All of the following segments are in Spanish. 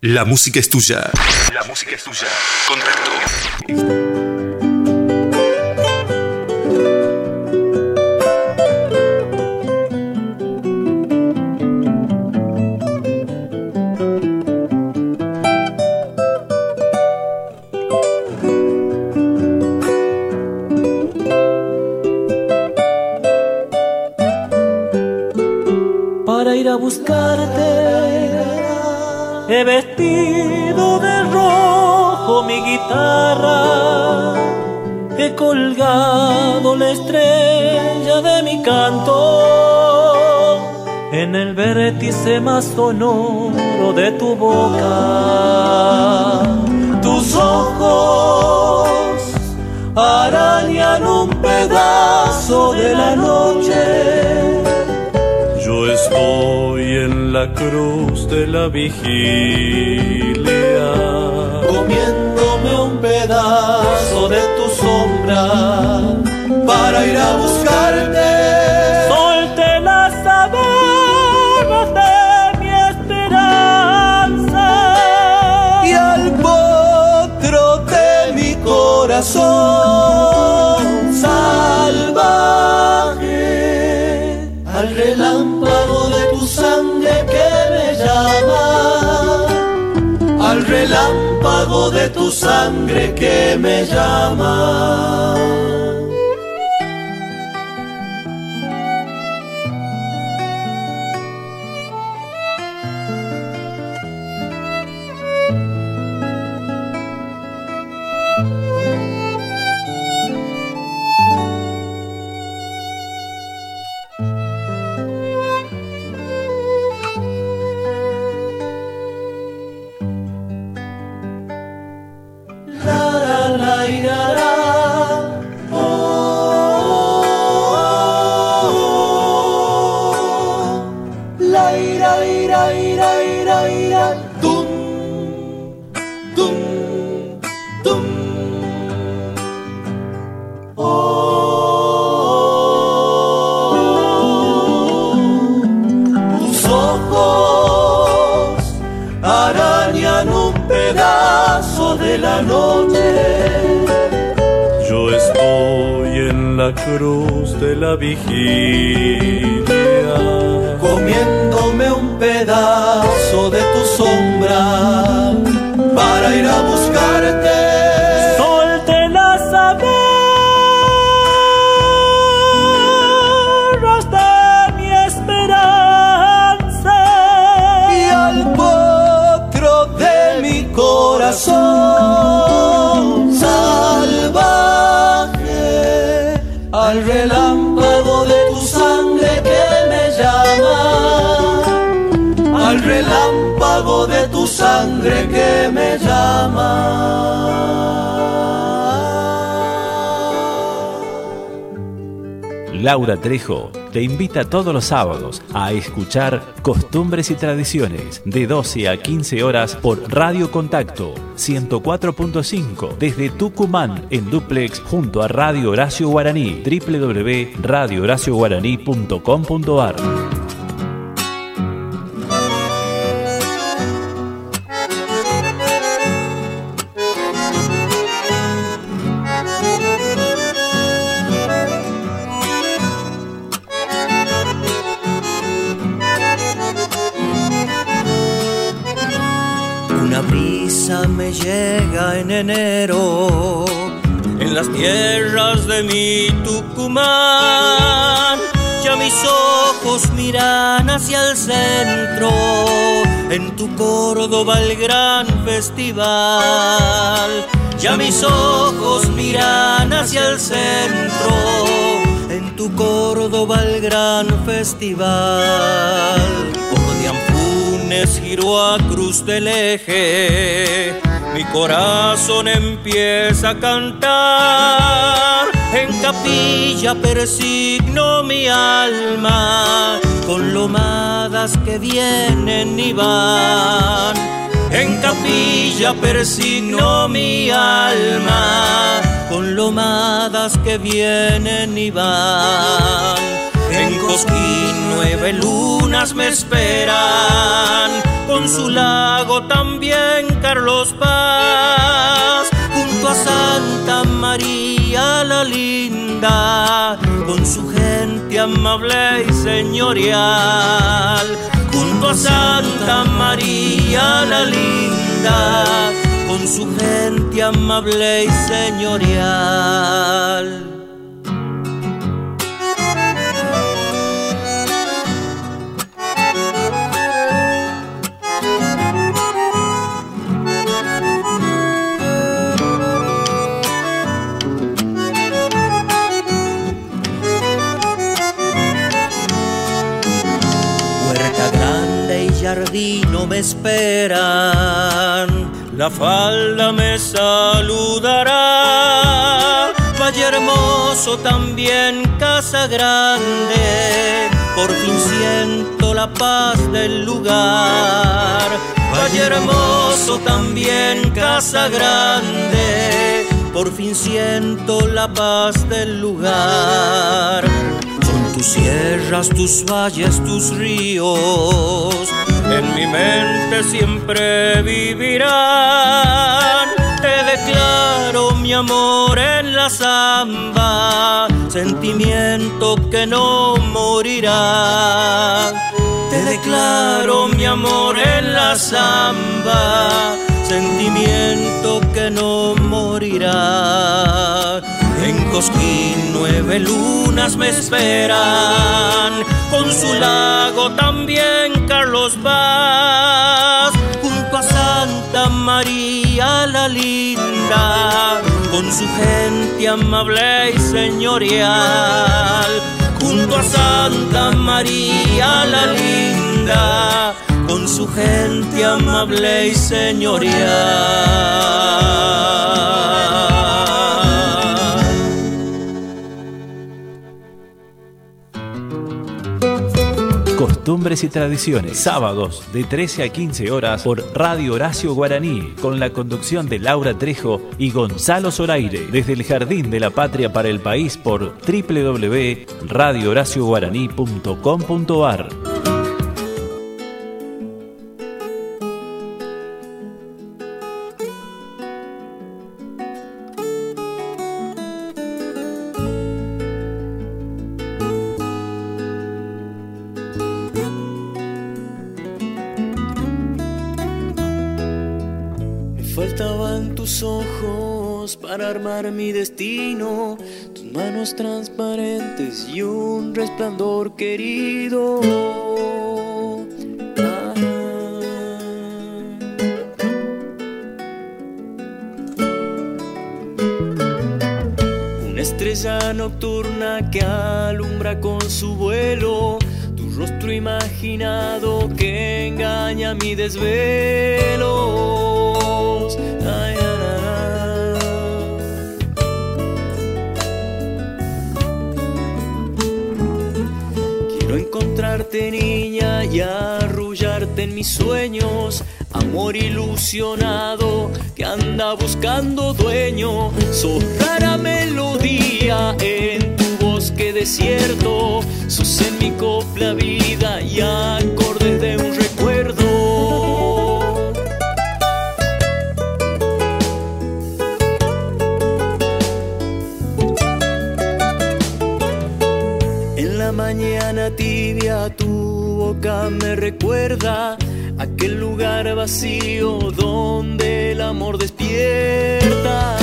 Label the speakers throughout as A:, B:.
A: La música es tuya. La música es tuya. Contacto.
B: Vértice más sonoro de tu boca. Tus ojos arañan un pedazo de la noche. Yo estoy en la cruz de la vigilia, comiéndome un pedazo de tu sombra para ir a buscarte. Corazón salvaje, al relámpago de tu sangre que me llama, al relámpago de tu sangre que me llama. La vigilia, comiéndome un pedazo de tu sombra para ir a buscarte. Sangre que me llama.
C: Laura Trejo te invita todos los sábados a escuchar Costumbres y Tradiciones de 12 a 15 horas por Radio Contacto 104.5 desde Tucumán en duplex junto a Radio Horacio Guaraní www.radiohoracioguaraní.com.ar
B: me llega en enero en las tierras de mi Tucumán. Ya mis ojos miran hacia el centro, en tu Córdoba el gran festival. Ya mis ojos miran hacia el centro, en tu Córdoba el gran festival. Anfunes giró a Cruz del Eje, mi corazón empieza a cantar. En capilla persigno mi alma con lomadas que vienen y van. En capilla persigno mi alma con lomadas que vienen y van. Cosquín nueve lunas me esperan, con su lago también Carlos Paz, junto a Santa María la linda, con su gente amable y señorial, junto a Santa María la linda, con su gente amable y señorial. Jardino me esperan, la falda me saludará. Valle hermoso también, casa grande, por fin siento la paz del lugar. Valle hermoso también, casa grande, por fin siento la paz del lugar. Son tus sierras, tus valles, tus ríos en mi mente siempre vivirán. Te declaro mi amor en la samba, sentimiento que no morirá. Te declaro mi amor en la samba, sentimiento que no morirá. En Cosquín nueve lunas me esperan, con su lago también Carlos Vaz, junto a Santa María la linda, con su gente amable y señorial, junto a Santa María la linda, con su gente amable y señorial.
C: Costumbres y Tradiciones, sábados de 13 a 15 horas por Radio Horacio Guaraní, con la conducción de Laura Trejo y Gonzalo Zoraire, desde el Jardín de la Patria para el País por www.radiohoracioguaraní.com.ar.
A: mi destino, tus manos transparentes y un resplandor querido. Ah. Una estrella nocturna que alumbra con su vuelo, tu rostro imaginado que engaña mi desvelo. Niña y arrullarte en mis sueños. Amor ilusionado que anda buscando dueño. Sos rara melodía en tu bosque desierto. Sos en mi copla vida y me recuerda aquel lugar vacío donde el amor despierta.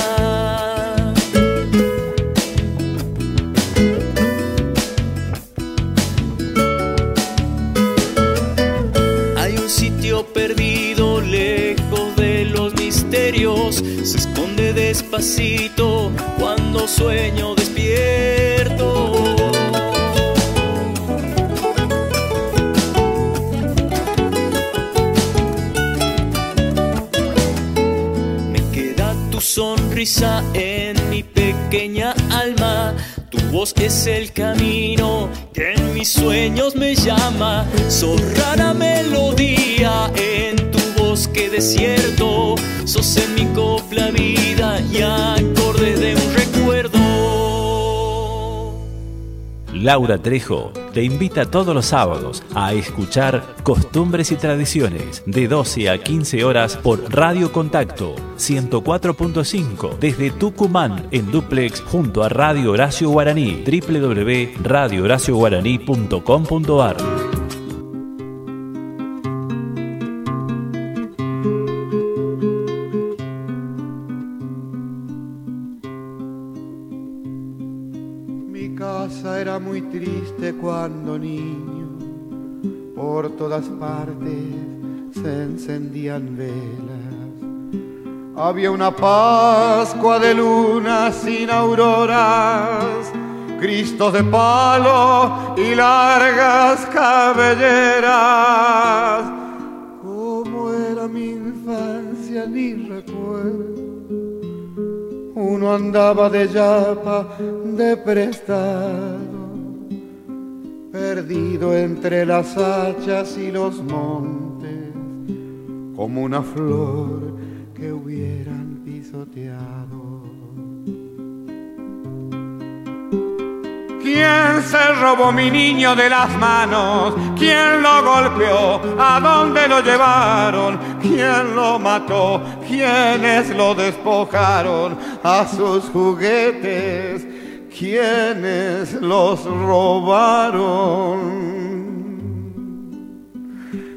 A: Hay un sitio perdido lejos de los misterios, se esconde despacito cuando sueño despierto. En mi pequeña alma. Tu voz es el camino que en mis sueños me llama. Sos rara melodía en tu bosque desierto. Sos en mi copla vida y acorde de un
C: Laura Trejo te invita todos los sábados a escuchar Costumbres y Tradiciones de 12 a 15 horas por Radio Contacto 104.5 desde Tucumán en duplex junto a Radio Horacio Guaraní www.radiohoracioguaraní.com.ar
D: todas partes se encendían velas. Había una Pascua de luna sin auroras, Cristos de palo y largas cabelleras. ¿Cómo era mi infancia? Ni recuerdo. Uno andaba de yapa de prestado perdido entre las hachas y los montes, como una flor que hubieran pisoteado. ¿Quién se robó mi niño de las manos? ¿Quién lo golpeó? ¿A dónde lo llevaron? ¿Quién lo mató? ¿Quiénes lo despojaron? A sus juguetes quienes los robaron.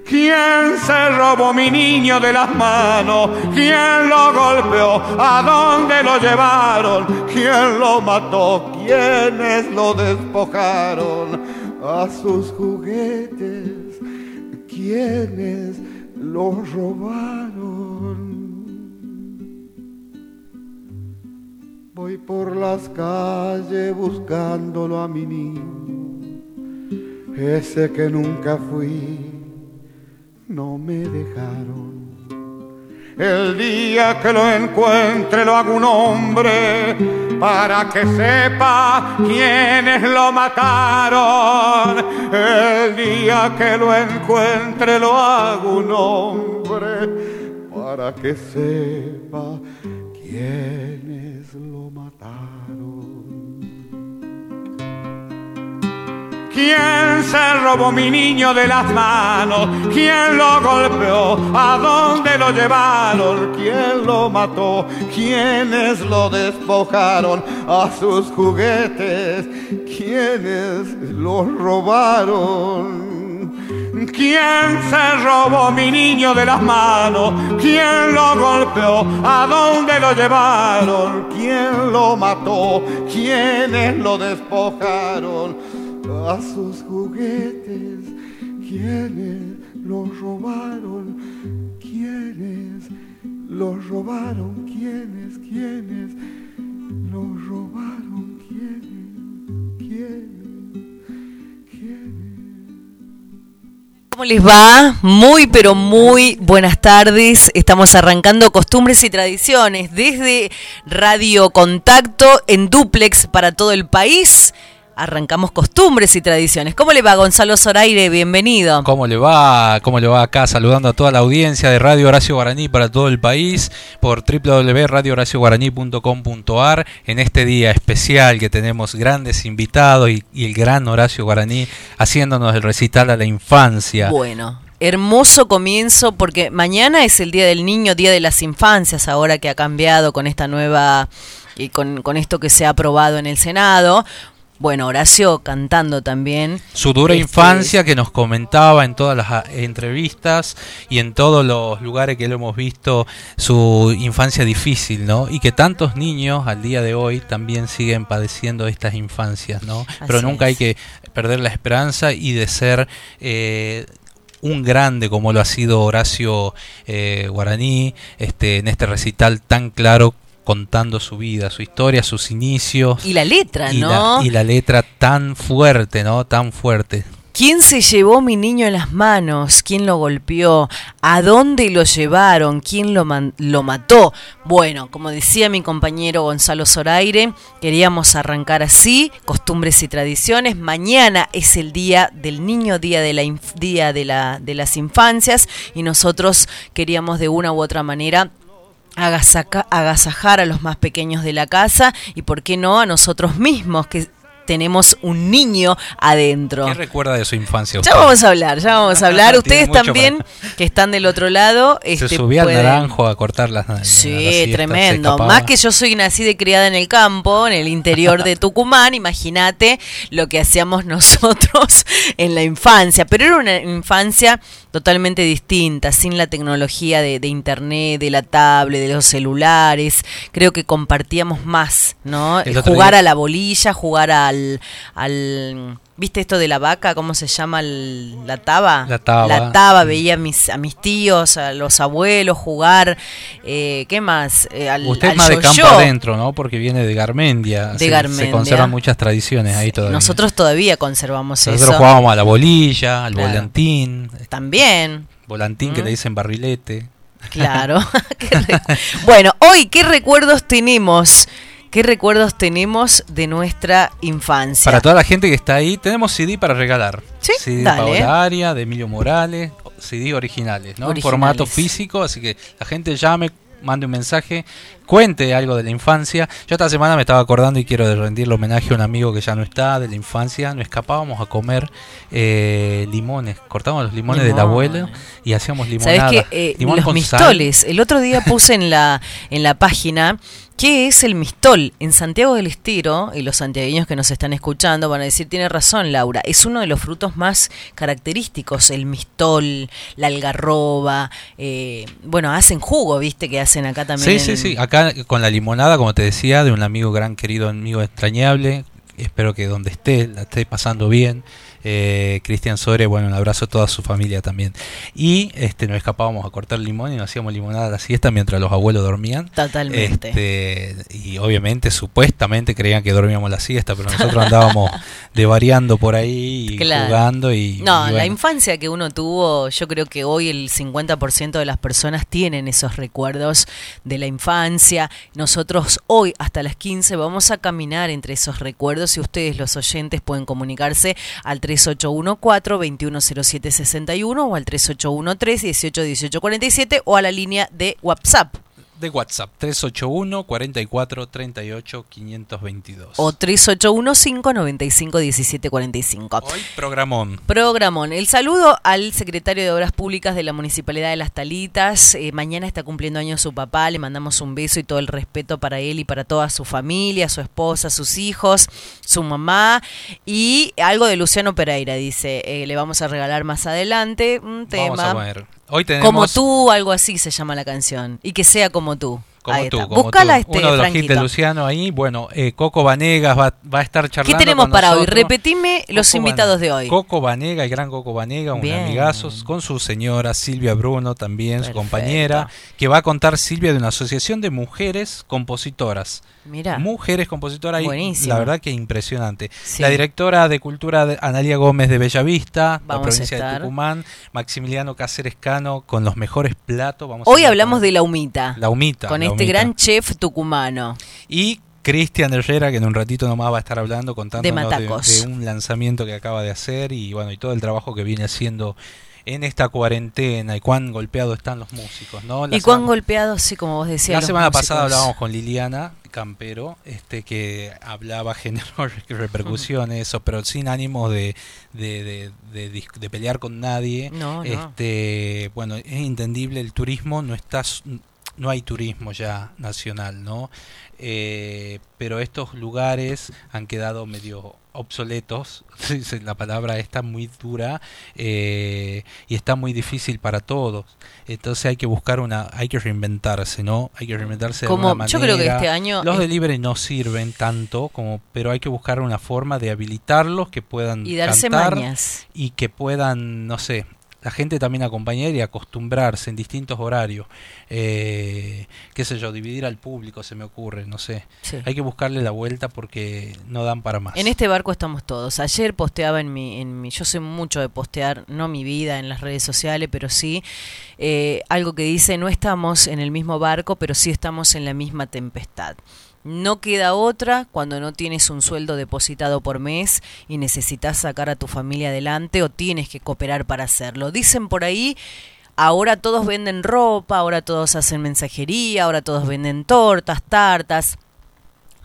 D: ¿Quién se robó mi niño de las manos? ¿Quién lo golpeó? ¿A dónde lo llevaron? ¿Quién lo mató? ¿Quiénes lo despojaron? A sus juguetes, ¿quiénes los robaron? Voy por las calles buscándolo a mi niño, ese que nunca fui, no me dejaron. El día que lo encuentre lo hago un hombre para que sepa quiénes lo mataron. El día que lo encuentre lo hago un hombre para que sepa quiénes ¿Quién se robó mi niño de las manos? ¿Quién lo golpeó? ¿A dónde lo llevaron? ¿Quién lo mató? ¿Quiénes lo despojaron a sus juguetes? ¿Quiénes lo robaron? ¿Quién se robó mi niño de las manos? ¿Quién lo golpeó? ¿A dónde lo llevaron? ¿Quién lo mató? ¿Quiénes lo despojaron? A sus juguetes. ¿Quiénes lo robaron? ¿Quiénes lo robaron? ¿Quiénes? ¿Quiénes lo robaron?
E: ¿Cómo les va? Muy, pero muy buenas tardes. Estamos arrancando Costumbres y Tradiciones desde Radio Contacto en duplex para todo el país arrancamos costumbres y tradiciones. ¿Cómo le va Gonzalo Zoraire? Bienvenido.
F: ¿Cómo le va? ¿Cómo le va acá? Saludando a toda la audiencia de Radio Horacio Guaraní para todo el país por www.radiohoracioguaraní.com.ar en este día especial que tenemos grandes invitados y, y el gran Horacio Guaraní haciéndonos el recital a la infancia.
E: Bueno, hermoso comienzo porque mañana es el Día del Niño, Día de las Infancias, ahora que ha cambiado con esta nueva y con, con, esto que se ha aprobado en el Senado. Bueno, Horacio cantando también.
F: Su dura este, infancia que nos comentaba en todas las ah, entrevistas y en todos los lugares que lo hemos visto, su infancia difícil, ¿no? Y que tantos niños al día de hoy también siguen padeciendo estas infancias, ¿no? Pero nunca hay que perder la esperanza y de ser... Eh, un grande como lo ha sido Horacio eh, Guaraní, este, en este recital tan claro contando su vida, su historia, sus inicios.
E: Y la letra, ¿no?
F: y la letra tan fuerte, ¿no? Tan fuerte.
E: ¿Quién se llevó mi niño en las manos? ¿Quién lo golpeó? ¿A dónde lo llevaron? ¿Quién lo, lo mató? Bueno, como decía mi compañero Gonzalo Zoraire, queríamos arrancar así, costumbres y tradiciones. Mañana es el día del niño, día de, la día de, la, de las infancias, y nosotros queríamos de una u otra manera agasajar a los más pequeños de la casa y por qué no a nosotros mismos que tenemos un niño adentro.
F: ¿Qué recuerda de su infancia?
E: Ya vamos a hablar, ya vamos a hablar. Ustedes también, que están del otro lado.
F: Se este, subía al naranjo a cortar las
E: Sí, tremendo. Más que yo soy nacida y criada en el campo, en el interior de Tucumán, imagínate lo que hacíamos nosotros en la infancia. Pero era una infancia totalmente distinta, sin la tecnología de, internet, de la tablet, de los celulares. Creo que compartíamos más, ¿no? Jugar a la bolilla, jugar al, al ¿Viste esto de la vaca? ¿Cómo se llama? la taba.
F: La taba.
E: La taba. Veía a mis, a mis tíos, a los abuelos jugar. Eh, ¿Qué más?
F: Eh, Usted es más de campo adentro, ¿no? Porque viene de Garmendia.
E: De se, Garmendia.
F: Se conservan muchas tradiciones ahí todavía.
E: Nosotros todavía conservamos
F: eso. Nosotros jugábamos a la bolilla, al volantín.
E: También.
F: Volantín que le dicen barrilete.
E: Claro. bueno, hoy, ¿qué recuerdos tenemos? ¿Qué recuerdos tenemos de nuestra infancia?
F: Para toda la gente que está ahí, tenemos CD para regalar.
E: Sí,
F: CD de Paola Aria, de Emilio Morales, CD originales, ¿no? En formato físico, así que la gente llame, mande un mensaje cuente algo de la infancia. Yo esta semana me estaba acordando y quiero rendirle homenaje a un amigo que ya no está de la infancia. Nos escapábamos a comer eh, limones, cortábamos los limones del abuelo y hacíamos limonada.
E: ¿Sabes que eh, los mistoles, el otro día puse en la en la página ¿Qué es el mistol? En Santiago del Estero, y los santiagueños que nos están escuchando van a decir, tiene razón Laura, es uno de los frutos más característicos, el mistol, la algarroba, eh, bueno, hacen jugo, viste, que hacen acá también.
F: Sí, sí, sí, acá con la limonada, como te decía, de un amigo gran querido, amigo extrañable. Espero que donde esté la esté pasando bien. Eh, Cristian Sore, bueno, un abrazo a toda su familia también. Y este, nos escapábamos a cortar limón y nos hacíamos limonada a la siesta mientras los abuelos dormían.
E: Totalmente.
F: Este, y obviamente, supuestamente creían que dormíamos la siesta, pero nosotros andábamos de variando por ahí y jugando. Y,
E: no, la infancia que uno tuvo, yo creo que hoy el 50% de las personas tienen esos recuerdos de la infancia. Nosotros hoy hasta las 15 vamos a caminar entre esos recuerdos y ustedes los oyentes pueden comunicarse al 3 3814-210761 o al 3813-181847 o a la línea de WhatsApp
F: de WhatsApp 381 44 38 522
E: o 381 595 1745.
F: Hoy programón.
E: Programón. El saludo al secretario de Obras Públicas de la Municipalidad de Las Talitas. Eh, mañana está cumpliendo años su papá, le mandamos un beso y todo el respeto para él y para toda su familia, su esposa, sus hijos, su mamá y algo de Luciano Pereira dice, eh, le vamos a regalar más adelante un tema.
F: Vamos a ver. Hoy tenemos...
E: Como tú, algo así se llama la canción. Y que sea como tú.
F: Como tú, como Buscala Este, Uno de los hits de Luciano ahí. Bueno, eh, Coco Vanegas va, va, a estar charlando.
E: ¿Qué tenemos para hoy? Repetime los invitados de hoy.
F: Coco Vanega, el gran Coco Vanega, un amigazo, con su señora Silvia Bruno, también su compañera, que va a contar Silvia de una asociación de mujeres compositoras.
E: Mira.
F: Mujeres compositoras ahí. La verdad que impresionante. La directora de Cultura, Analia Gómez de Bellavista, la provincia de Tucumán, Maximiliano Cáceres Cano, con los mejores platos. Vamos
E: hoy hablamos de la humita.
F: La humita.
E: Con este gran chef tucumano.
F: Y Cristian Herrera, que en un ratito nomás va a estar hablando, contándonos de, de, un lanzamiento que acaba de hacer y bueno, y todo el trabajo que viene haciendo en esta cuarentena y cuán golpeados están los músicos, ¿no?
E: y cuán golpeados, sí, como vos decías.
F: La semana pasada hablábamos con Liliana Campero, este que hablaba, generó repercusiones, eso, pero sin ánimo de, de, de, pelear con nadie.
E: No,
F: Este, bueno, es entendible, el turismo no está no hay turismo ya nacional, ¿no? Eh, pero estos lugares han quedado medio obsoletos, la palabra está muy dura eh, y está muy difícil para todos. Entonces hay que buscar una, hay que reinventarse, ¿no? Hay que reinventarse de alguna manera.
E: Yo creo que este año
F: los delivery no sirven tanto como, pero hay que buscar una forma de habilitarlos que puedan
E: y darse mañas.
F: y que puedan, no sé, la gente también acompañar y acostumbrarse en distintos horarios. Eh, qué sé yo, dividir al público se me ocurre, no sé. Hay que buscarle la vuelta porque no dan para más.
E: En este barco estamos todos. Ayer posteaba en mi, en mi yo sé mucho de postear, no mi vida en las redes sociales, pero sí eh, algo que dice, no estamos en el mismo barco, pero sí estamos en la misma tempestad. No queda otra cuando no tienes un sueldo depositado por mes y necesitas sacar a tu familia adelante o tienes que cooperar para hacerlo. Dicen por ahí, ahora todos venden ropa, ahora todos hacen mensajería, ahora todos venden tortas, tartas.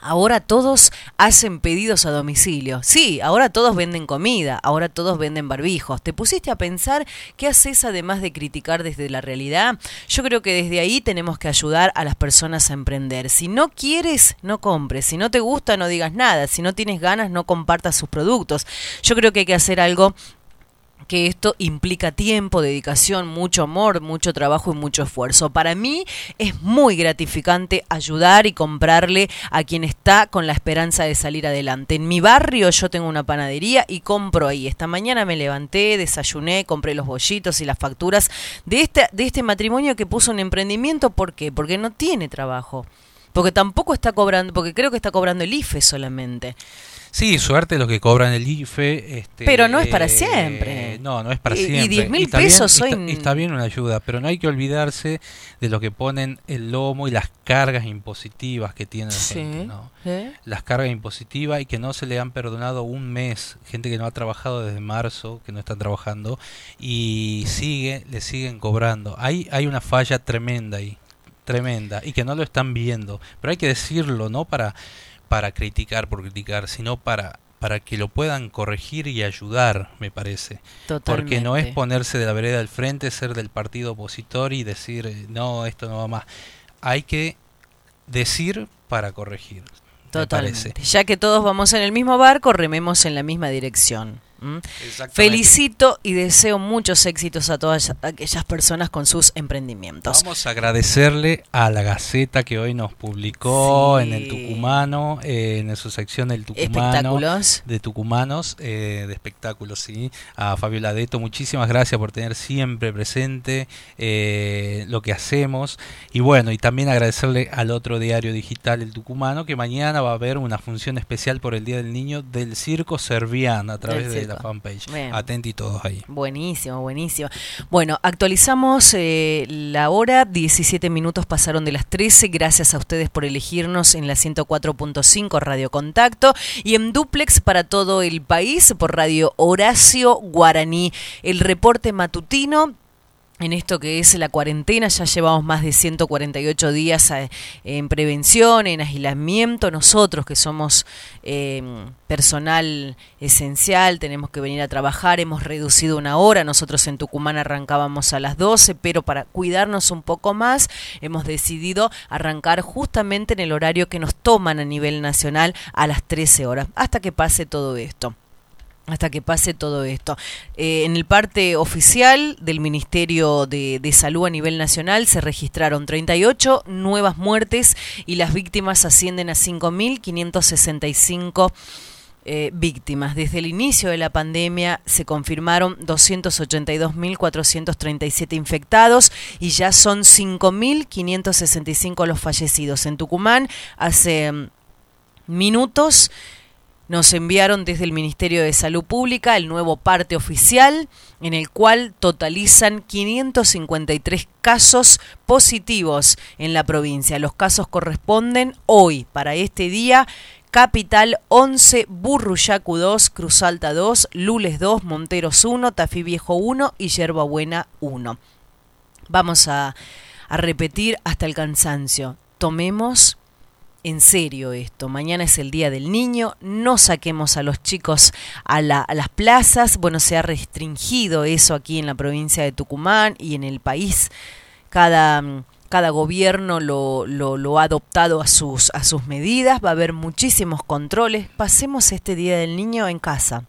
E: Ahora todos hacen pedidos a domicilio. Sí, ahora todos venden comida, ahora todos venden barbijos. ¿Te pusiste a pensar qué haces además de criticar desde la realidad? Yo creo que desde ahí tenemos que ayudar a las personas a emprender. Si no quieres, no compres. Si no te gusta, no digas nada. Si no tienes ganas, no compartas sus productos. Yo creo que hay que hacer algo que esto implica tiempo, dedicación, mucho amor, mucho trabajo y mucho esfuerzo. Para mí es muy gratificante ayudar y comprarle a quien está con la esperanza de salir adelante. En mi barrio yo tengo una panadería y compro ahí. Esta mañana me levanté, desayuné, compré los bollitos y las facturas de este, de este matrimonio que puso un emprendimiento. ¿Por qué? Porque no tiene trabajo. Porque tampoco está cobrando, porque creo que está cobrando el IFE solamente.
F: Sí, suerte los que cobran el IFE. Este,
E: pero no es para siempre.
F: no, no es para siempre.
E: Y 10 mil pesos
F: está, está, bien una ayuda, pero no hay que olvidarse de lo que ponen el lomo y las cargas impositivas que tiene la gente. ¿no? ¿Eh? Las cargas impositivas y que no se le han perdonado un mes. Gente que no ha trabajado desde marzo, que no están trabajando, y sigue, le siguen cobrando. Hay, hay una falla tremenda ahí, tremenda, y que no lo están viendo. Pero hay que decirlo, ¿no? Para para criticar por criticar, sino para para que lo puedan corregir y ayudar, me parece. Porque no es ponerse de la vereda al frente, ser del partido opositor y decir, eh, no, esto no va más. Hay que decir para corregir. Totalmente.
E: Ya que todos vamos en el mismo barco, rememos en la misma dirección. Felicito y deseo muchos éxitos a todas aquellas personas con sus emprendimientos.
F: Vamos a agradecerle a la Gaceta que hoy nos publicó en el Tucumano, eh, en su sección del Tucumano. De Tucumanos, eh, de espectáculos, sí. A Fabio Ladeto, muchísimas gracias por tener siempre presente eh, lo que hacemos. Y bueno, y también agradecerle al otro diario digital, el Tucumano, que mañana va a haber una función especial por el Día del Niño del Circo Servián a través de la fanpage. Atenti todos ahí.
E: Buenísimo, buenísimo. Bueno, actualizamos eh, la hora, 17 minutos pasaron de las 13. Gracias a ustedes por elegirnos en la 104.5 Radio Contacto y en duplex para todo el país por Radio Horacio Guaraní. El reporte matutino en esto que es la cuarentena, ya llevamos más de 148 días eh, en prevención, en aislamiento. Nosotros que somos em, personal esencial, tenemos que venir a trabajar, hemos reducido una hora. Nosotros en Tucumán arrancábamos a las 12, pero para cuidarnos un poco más, hemos decidido arrancar justamente en el horario que nos toman a nivel nacional a las 13 horas, hasta que pase todo esto hasta que pase todo esto. Eh, en el parte oficial del Ministerio de, Salud a nivel nacional se registraron 38 nuevas muertes y las víctimas ascienden a 5.565 eh, víctimas. Desde el inicio de la pandemia se confirmaron 282.437 infectados y ya son 5.565 los fallecidos. En Tucumán hace mm, minutos nos enviaron desde el Ministerio de Salud Pública el nuevo parte oficial en el cual totalizan 553 casos positivos en la provincia. Los casos corresponden hoy, para este día, Capital 11, Burruyacu 2, Cruz Alta 2, Lules 2, Monteros 1, Tafí Viejo 1 y Yerba Buena 1. Vamos a repetir hasta el cansancio. Tomemos en serio esto. Mañana es el Día del Niño, no saquemos a los chicos a, las plazas. Bueno, se ha restringido eso aquí en la provincia de Tucumán y en el país. Cada, cada gobierno lo, lo, lo, ha adoptado a sus, a sus medidas, va a haber muchísimos controles. Pasemos este Día del Niño en casa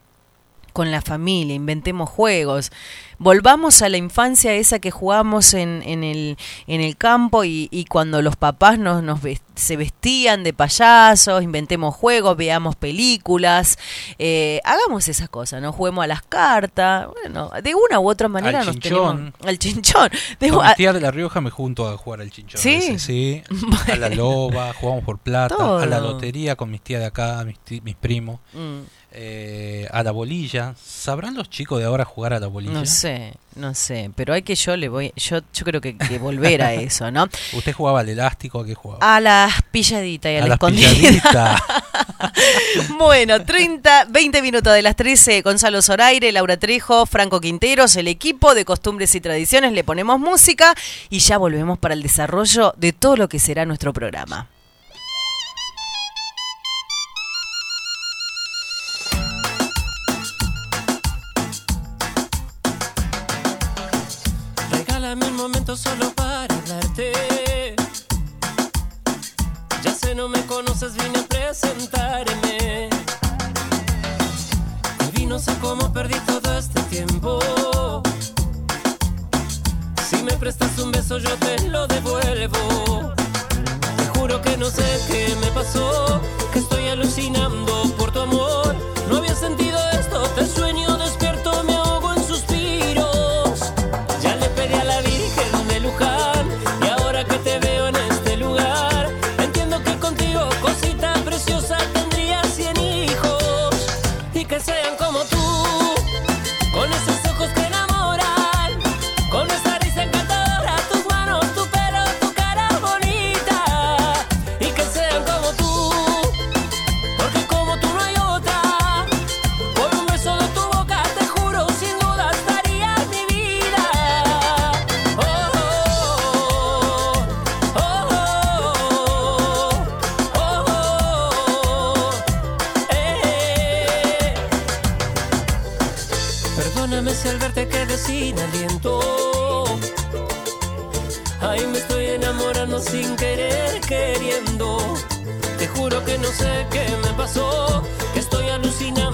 E: con la familia, inventemos juegos, volvamos a la infancia esa que jugamos en, en, el, en el campo y, y cuando los papás nos, nos se vestían de payasos, inventemos juegos, veamos películas, eh, hagamos esas cosas, ¿no? Juguemos a las cartas, bueno, de una u otra manera
F: al
E: nos
F: chinchón.
E: tenemos al chinchón.
F: De, Con mi tía de La Rioja me junto a jugar al chinchón.
E: Sí,
F: sí. A la loba, jugamos por plata, a la lotería con mis tías de acá, mis, mis primos. Mm. Eh, a la bolilla. ¿Sabrán los chicos de ahora jugar a la bolilla?
E: No sé, no sé, pero hay que yo le voy, yo, yo creo que, que volver a eso, ¿no?
F: ¿Usted jugaba al elástico? ¿A qué jugaba?
E: A las pilladitas y a, la escondida. bueno, 30, 20 minutos de las 13, Gonzalo Zoraire, Laura Trejo, Franco Quinteros, el equipo de costumbres y tradiciones, le ponemos música y ya volvemos para el desarrollo de todo lo que será nuestro programa.
G: Yo te lo devuelvo. Te juro que no sé qué me pasó, que estoy alucinando sé qué me pasó, que estoy alucinando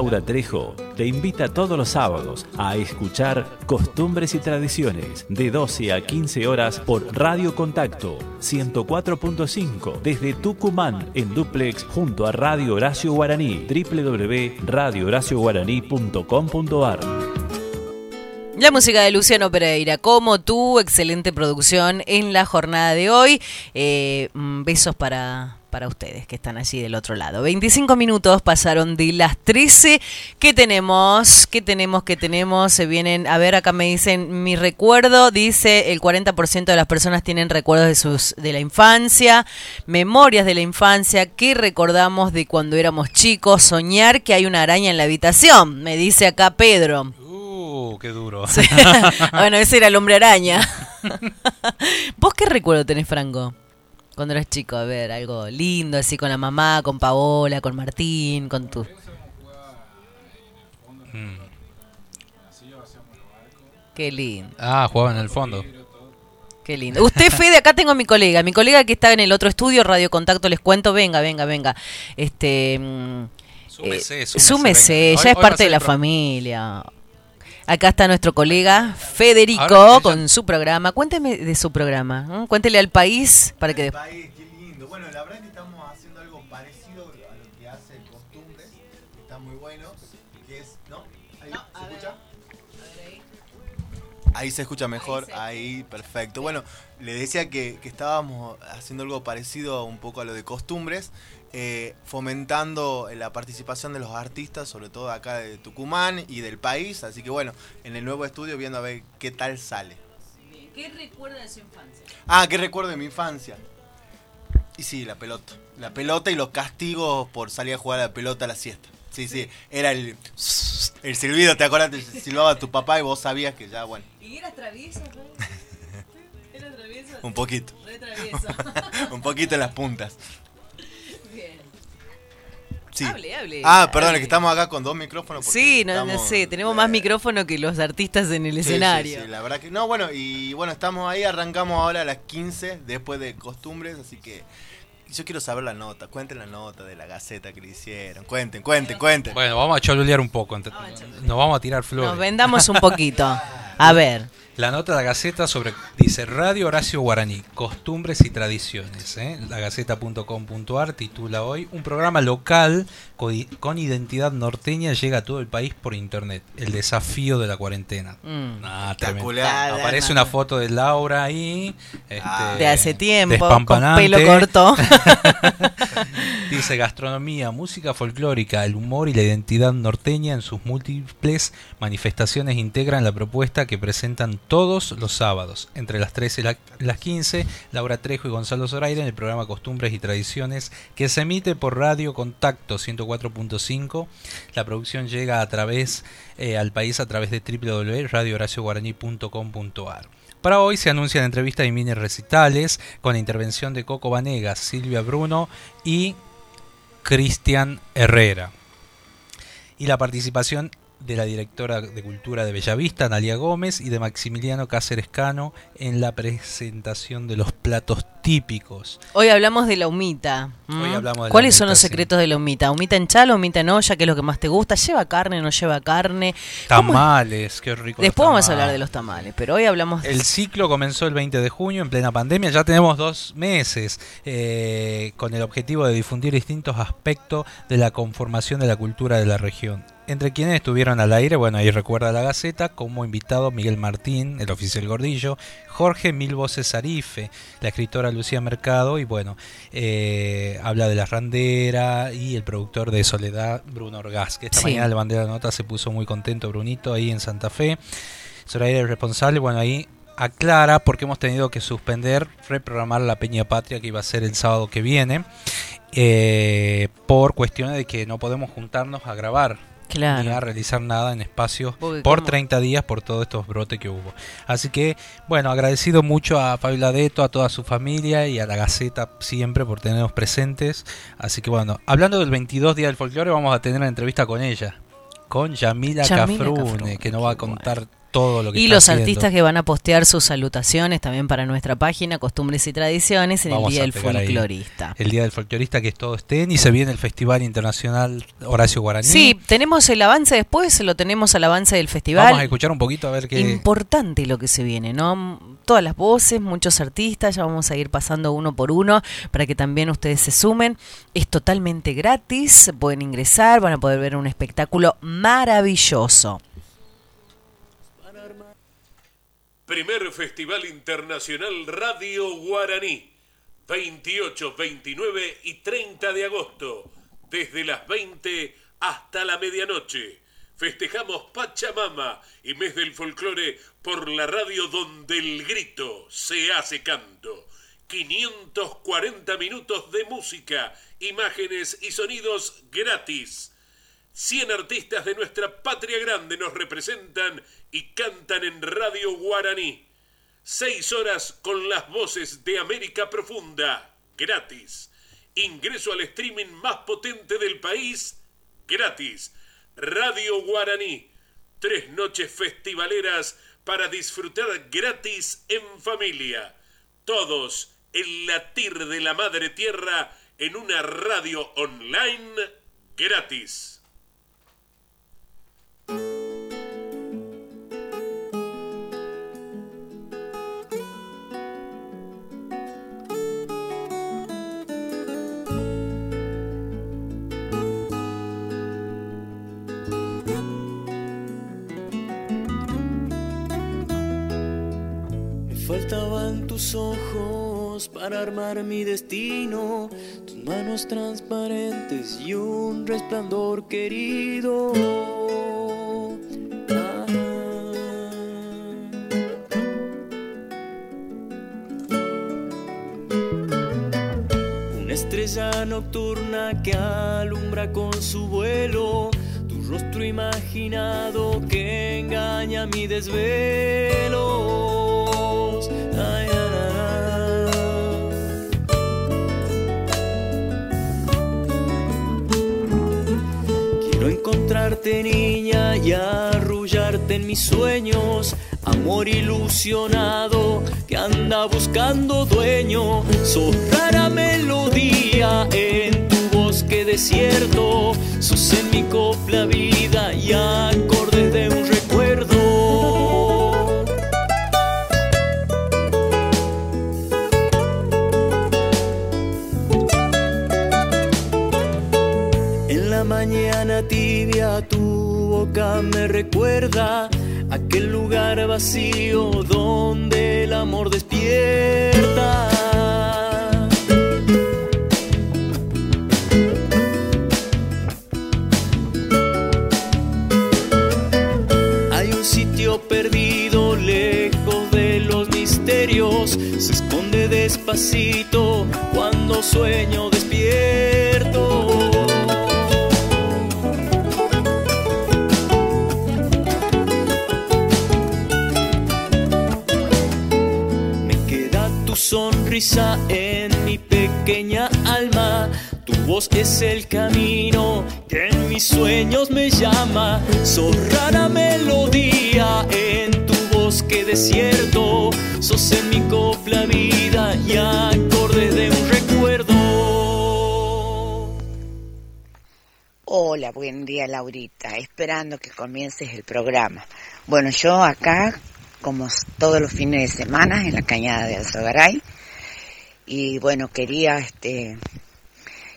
C: Laura Trejo te invita todos los sábados a escuchar Costumbres y Tradiciones de 12 a 15 horas por Radio Contacto 104.5 desde Tucumán en duplex junto a Radio Horacio Guaraní www.radiohoracioguaraní.com.ar
E: La música de Luciano Pereira, como tu excelente producción en la jornada de hoy. Eh, mm, besos para, para ustedes que están allí del otro lado. 25 minutos pasaron de las 13. ¿Qué tenemos? ¿Qué tenemos? ¿Qué tenemos? Se vienen, a ver, acá me dicen, mi recuerdo, dice, el 40% de las personas tienen recuerdos de, sus, de la infancia, memorias de la infancia, que recordamos de cuando éramos chicos, soñar que hay una araña en la habitación, me dice acá Pedro.
F: Uh, qué duro.
E: Sí. bueno, ese era el hombre araña. ¿Vos qué recuerdo tenés, Franco? Cuando eras chico, a ver, algo lindo, así con la mamá, con Paola, con Martín, con tu...
F: Mm.
E: Qué lindo,
F: Ah, jugaban en el fondo.
E: qué lindo. Usted, Fede, acá tengo a mi colega, mi colega que está en el otro estudio, Radio Contacto, les cuento, venga, venga, venga. Este... mm,
F: Súmese,
E: eh,
F: súmese,
E: súmese,
F: venga.
E: ya
F: Hoy-
E: es
F: hoy
E: parte de la familia. Acá está nuestro colega Federico
F: Ahora
E: con su programa. Cuénteme de su programa. ¿m? Cuéntele al país para que...
H: país, qué lindo. Bueno, la verdad que estamos haciendo algo parecido a lo que hace Costumbres, que está muy bueno, que es, ¿no? Ahí, ¿Se escucha? Ahí se escucha mejor, ahí, perfecto. Bueno, le decía que, que estábamos haciendo algo parecido un poco a lo de costumbres, eh, fomentando la participación de los artistas, sobre todo acá de Tucumán y del país. Así que bueno, en el nuevo estudio viendo a ver qué tal sale.
E: ¿Qué recuerda de su infancia?
H: Ah, ¿qué recuerdo de mi infancia? Y sí, la pelota. La pelota y los castigos por salir a jugar a la pelota a la siesta. Sí, sí, era el, el silbido, ¿te acuerdas? Te silbaba tu papá y vos sabías que ya, bueno.
E: ¿Y eras travieso, ¿Eras travieso?
H: Un poquito.
E: Re travieso.
H: Un poquito en las puntas. Sí.
E: Hable, hable.
H: Ah, perdón,
E: hable.
H: es que estamos acá con dos micrófonos.
E: Sí, no, no sé, tenemos más micrófono que los artistas en el
H: Sí,
E: escenario.
H: sí, la verdad que no, bueno, y bueno, estamos ahí, arrancamos ahora a las 15 después de costumbres, así que yo quiero saber la nota, cuenten la nota de la gaceta que le hicieron, cuenten, cuenten, cuenten.
F: Bueno, vamos a cholulear un poco. entre- Nos vamos a tirar flores.
E: Nos vendamos un poquito. A ver.
F: La nota de la Gaceta sobre, dice Radio Horacio Guaraní, costumbres y tradiciones. ¿eh? Lagaceta.com.ar titula hoy, un programa local co- con identidad norteña llega a todo el país por internet. El desafío de la cuarentena.
E: Mm.
F: Ah. Aparece una foto de Laura ahí. este,
H: Ah.
E: De hace tiempo, con pelo corto.
F: Dice gastronomía, música folclórica, el humor y la identidad norteña en sus múltiples manifestaciones integran la propuesta que presentan todos los sábados, entre las 13 y la- las 15, Laura Trejo y Gonzalo Zoraire en el programa Costumbres y Tradiciones que se emite por Radio Contacto 104.5. La producción llega a través eh, al país a través de www.radiohoracioguaraní.com.ar. Para hoy se anuncian entrevistas y mini recitales con la intervención de Coco Vanegas, Silvia Bruno y Cristian Herrera. Y la participación de la directora de Cultura de Bellavista, Analia Gómez, y de Maximiliano Cáceres Cano en la presentación de los platos típicos.
E: Hoy hablamos de la humita.
F: Hoy hablamos de la
E: ¿Cuáles son los
F: sí.
E: secretos de la humita? ¿Humita en chalo, humita en olla? ¿Qué es lo que más te gusta? ¿Lleva carne, no lleva carne? ¿Cómo-
F: Tamales, qué rico.
E: Después vamos a hablar de los tamales, pero hoy hablamos
F: El ciclo comenzó el 20 de junio en plena pandemia. Ya tenemos dos meses eh, con el objetivo de difundir distintos aspectos de la conformación de la cultura de la región. Entre quienes estuvieron al aire, bueno, ahí recuerda la Gaceta, como invitado Miguel Martín, el oficial Gordillo, Jorge Milbo Cesarife, la escritora Lucía Mercado, y bueno, eh, habla de la randera y el productor de Soledad, Bruno Orgaz, que esta
E: Sí.
F: mañana le mandé la nota, se puso muy contento Brunito ahí en Santa Fe. Zoraida es responsable, bueno, ahí aclara porque hemos tenido que suspender, reprogramar la Peña Patria que iba a ser el sábado que viene, eh, por cuestiones de que no podemos juntarnos a grabar.
E: Claro.
F: Ni a realizar nada en espacios por
E: como-
F: 30 días por todos estos brotes que hubo. Así que, bueno, agradecido mucho a Fabio Deto, a toda su familia y a la Gaceta siempre por tenernos presentes. Así que, bueno, hablando del 22 Día del Folclore, vamos a tener una entrevista con ella, con Yamila,
E: Yamila
F: Cafrune,
E: Cafrune,
F: que nos va a contar todo lo que
E: Y
F: está
E: los
F: haciendo.
E: artistas que van a postear sus salutaciones también para nuestra página Costumbres y Tradiciones en
F: Vamos
E: el Día del. Folclorista.
F: El Día del Folclorista, que todos estén. Y se viene el Festival Internacional Horacio Guaraní.
E: Sí, tenemos el avance después, lo tenemos al avance del festival.
F: Vamos a escuchar un poquito a ver qué.
E: Importante lo que se viene, ¿no? Todas las voces, muchos artistas, ya vamos a ir pasando uno por uno para que también ustedes se sumen. Es totalmente gratis, pueden ingresar, van a poder ver un espectáculo maravilloso.
I: Primer Festival Internacional Radio Guaraní. 28, 29 y 30 de agosto. Desde las 20 hasta la medianoche. Festejamos Pachamama y Mes del Folclore por la radio donde el grito se hace canto. 540 minutos de música, imágenes y sonidos gratis. 100 artistas de nuestra patria grande nos representan y cantan en Radio Guaraní. Seis horas con las voces de América Profunda, gratis. Ingreso al streaming más potente del país, gratis. Radio Guaraní. Tres noches festivaleras para disfrutar gratis en familia. Todos el latir de la madre tierra en una radio online gratis.
A: Tus ojos para armar mi destino, tus manos transparentes y un resplandor querido. Ah. Una estrella nocturna que alumbra con su vuelo rostro imaginado que engaña mi desvelo. Encontrarte niña y arrullarte en mis sueños. Amor ilusionado que anda buscando dueño. Sos rara melodía en bosque desierto, sos en mi copla vida y acordes de me recuerda aquel lugar vacío donde el amor despierta. perdido lejos de los misterios, se esconde despacito cuando sueño despierto. Sonrisa en mi pequeña alma tu voz es el camino que en mis sueños me llama. Sos rara melodía en tu bosque desierto. Sos en mi copla vida y acorde de un recuerdo.
J: Hola, buen día Laurita. Esperando que comiences el programa. Bueno, yo acá, como todos los fines de semana, en la cañada de Alzogaray. Y bueno, quería este,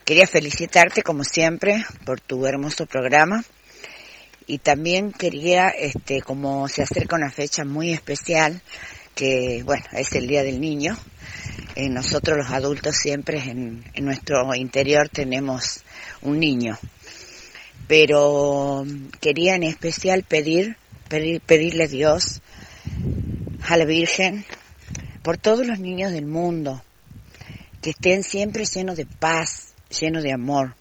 J: Quería felicitarte como siempre por tu hermoso programa. Y también quería, este, como se acerca una fecha muy especial, que bueno, es el Día del Niño, eh, nosotros los adultos siempre en, nuestro interior tenemos un niño, pero quería en especial pedir, pedir, pedirle a Dios, a la Virgen, por todos los niños del mundo, que estén siempre llenos de paz, lleno de amor.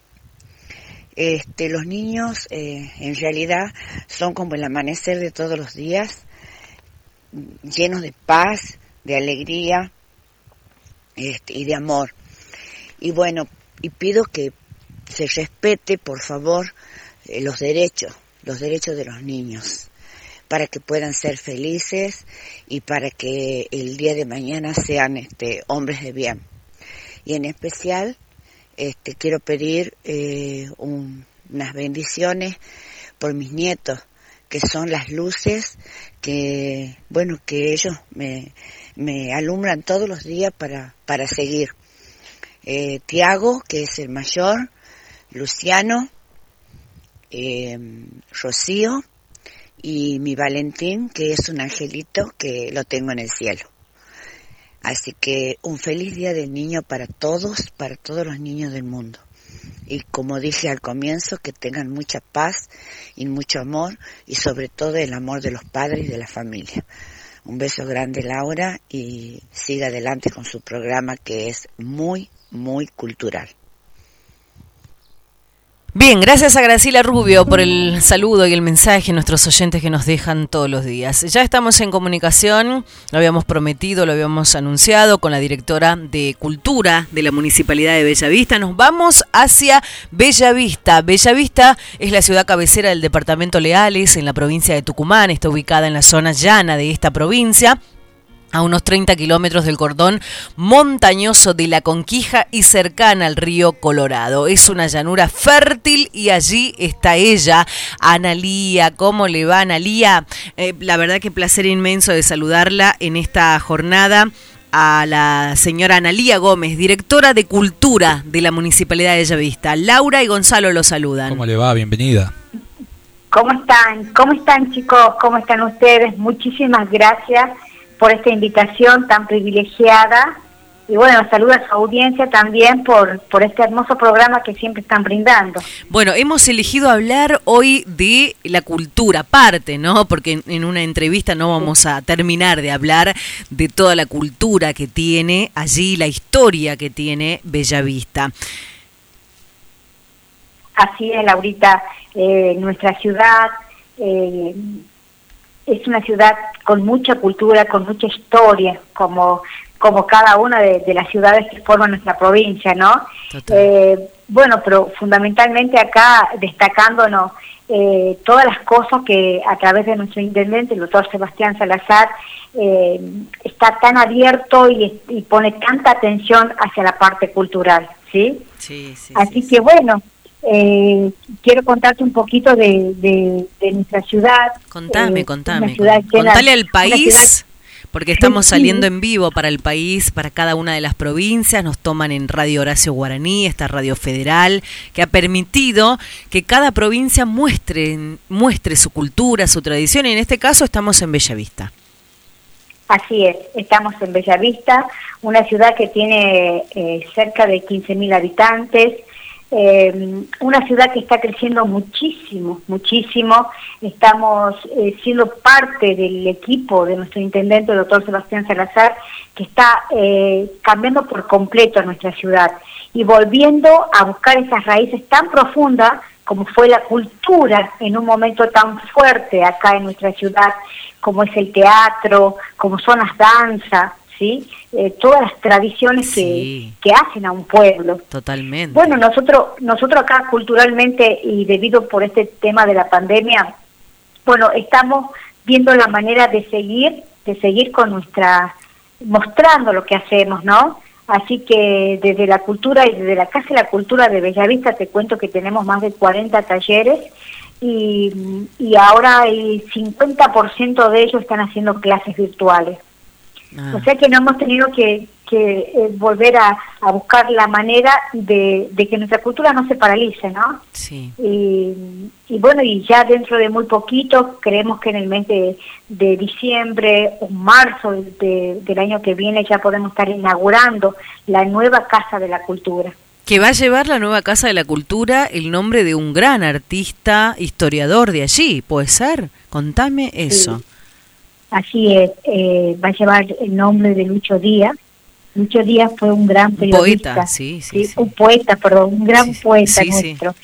J: Este, los niños eh, en realidad son como el amanecer de todos los días, llenos de paz, de alegría este, y de amor. Y bueno, y pido que se respete, por favor, eh, los derechos, los derechos de los niños, para que puedan ser felices y para que el día de mañana sean este, hombres de bien. Y en especial este, quiero pedir eh, unas bendiciones por mis nietos, que son las luces que, bueno, que ellos me, me alumbran todos los días para, para seguir. Eh, Tiago, que es el mayor, Luciano, eh, Rocío y mi Valentín, que es un angelito que lo tengo en el cielo. Así que un feliz día del niño para todos, para todos los niños del mundo. Y como dije al comienzo, que tengan mucha paz y mucho amor y sobre todo el amor de los padres y de la familia. Un beso grande Laura y siga adelante con su programa que es muy, muy cultural.
E: Bien, gracias a Graciela Rubio por el saludo y el mensaje nuestros oyentes que nos dejan todos los días. Ya estamos en comunicación, lo habíamos prometido, lo habíamos anunciado con la directora de Cultura de la Municipalidad de Bellavista. Nos vamos hacia Bellavista. Bellavista es la ciudad cabecera del departamento Leales en la provincia de Tucumán, está ubicada en la zona llana de esta provincia a unos 30 kilómetros del cordón montañoso de la Conquija y cercana al río Colorado. Es una llanura fértil y allí está ella, Analía. ¿Cómo le va, Analía? Eh, la verdad que placer inmenso de saludarla en esta jornada a la señora Analía Gómez, directora de Cultura de la Municipalidad de Bellavista. Laura y Gonzalo lo saludan.
F: ¿Cómo le va? Bienvenida.
K: ¿Cómo están? ¿Cómo están chicos? ¿Cómo están ustedes? Muchísimas gracias por esta invitación tan privilegiada y bueno, saluda a su audiencia también por, por este hermoso programa que siempre están brindando.
E: Bueno, hemos elegido hablar hoy de la cultura, parte, ¿no? Porque en, una entrevista no vamos a terminar de hablar de toda la cultura que tiene allí, la historia que tiene Bellavista.
K: Así es, Laurita, eh, nuestra ciudad eh, es una ciudad con mucha cultura, con mucha historia, como como cada una de, las ciudades que forman nuestra provincia, ¿no? Eh, bueno, pero fundamentalmente acá destacándonos eh, todas las cosas que a través de nuestro intendente, el doctor Sebastián Salazar, eh, está tan abierto y, pone tanta atención hacia la parte cultural, ¿sí? Sí, sí. Así que bueno, quiero contarte un poquito de, nuestra ciudad.
E: Contame, contame. Contale al país porque estamos saliendo en vivo para el país, para cada una de las provincias, nos toman en Radio Horacio Guaraní, esta radio federal, que ha permitido que cada provincia muestre, muestre su cultura, su tradición, y en este caso estamos en Bellavista.
K: Así es, estamos en Bellavista, una ciudad que tiene eh, cerca de 15.000 habitantes, eh, una ciudad que está creciendo muchísimo, muchísimo. Estamos eh, siendo parte del equipo de nuestro intendente, el doctor Sebastián Salazar, que está eh, cambiando por completo nuestra ciudad y volviendo a buscar esas raíces tan profundas como fue la cultura en un momento tan fuerte acá en nuestra ciudad, como es el teatro, como son las danzas, ¿sí? Eh, todas las tradiciones que, que, hacen a un pueblo.
E: Totalmente.
K: Bueno, nosotros, nosotros acá culturalmente y debido por este tema de la pandemia, bueno, estamos viendo la manera de seguir, de seguir con nuestra, mostrando lo que hacemos, ¿no? Así que desde la cultura y desde la Casa de la Cultura de Bellavista te cuento que tenemos más de 40 talleres y, y ahora el 50% de ellos están haciendo clases virtuales. Ah. O sea que no hemos tenido que, eh, volver a, buscar la manera de, que nuestra cultura no se paralice, ¿no? Sí. Y, bueno, y ya dentro de muy poquito, creemos que en el mes de, diciembre o marzo del año que viene ya podemos estar inaugurando la nueva Casa de la Cultura.
E: Que va a llevar la nueva Casa de la Cultura el nombre de un gran artista, historiador de allí, ¿puede ser? Contame eso.
K: Así es, eh, va a llevar el nombre de Lucho Díaz. Lucho Díaz fue un gran periodista.
E: Poeta, sí, sí,
K: Un poeta, perdón, un gran poeta nuestro.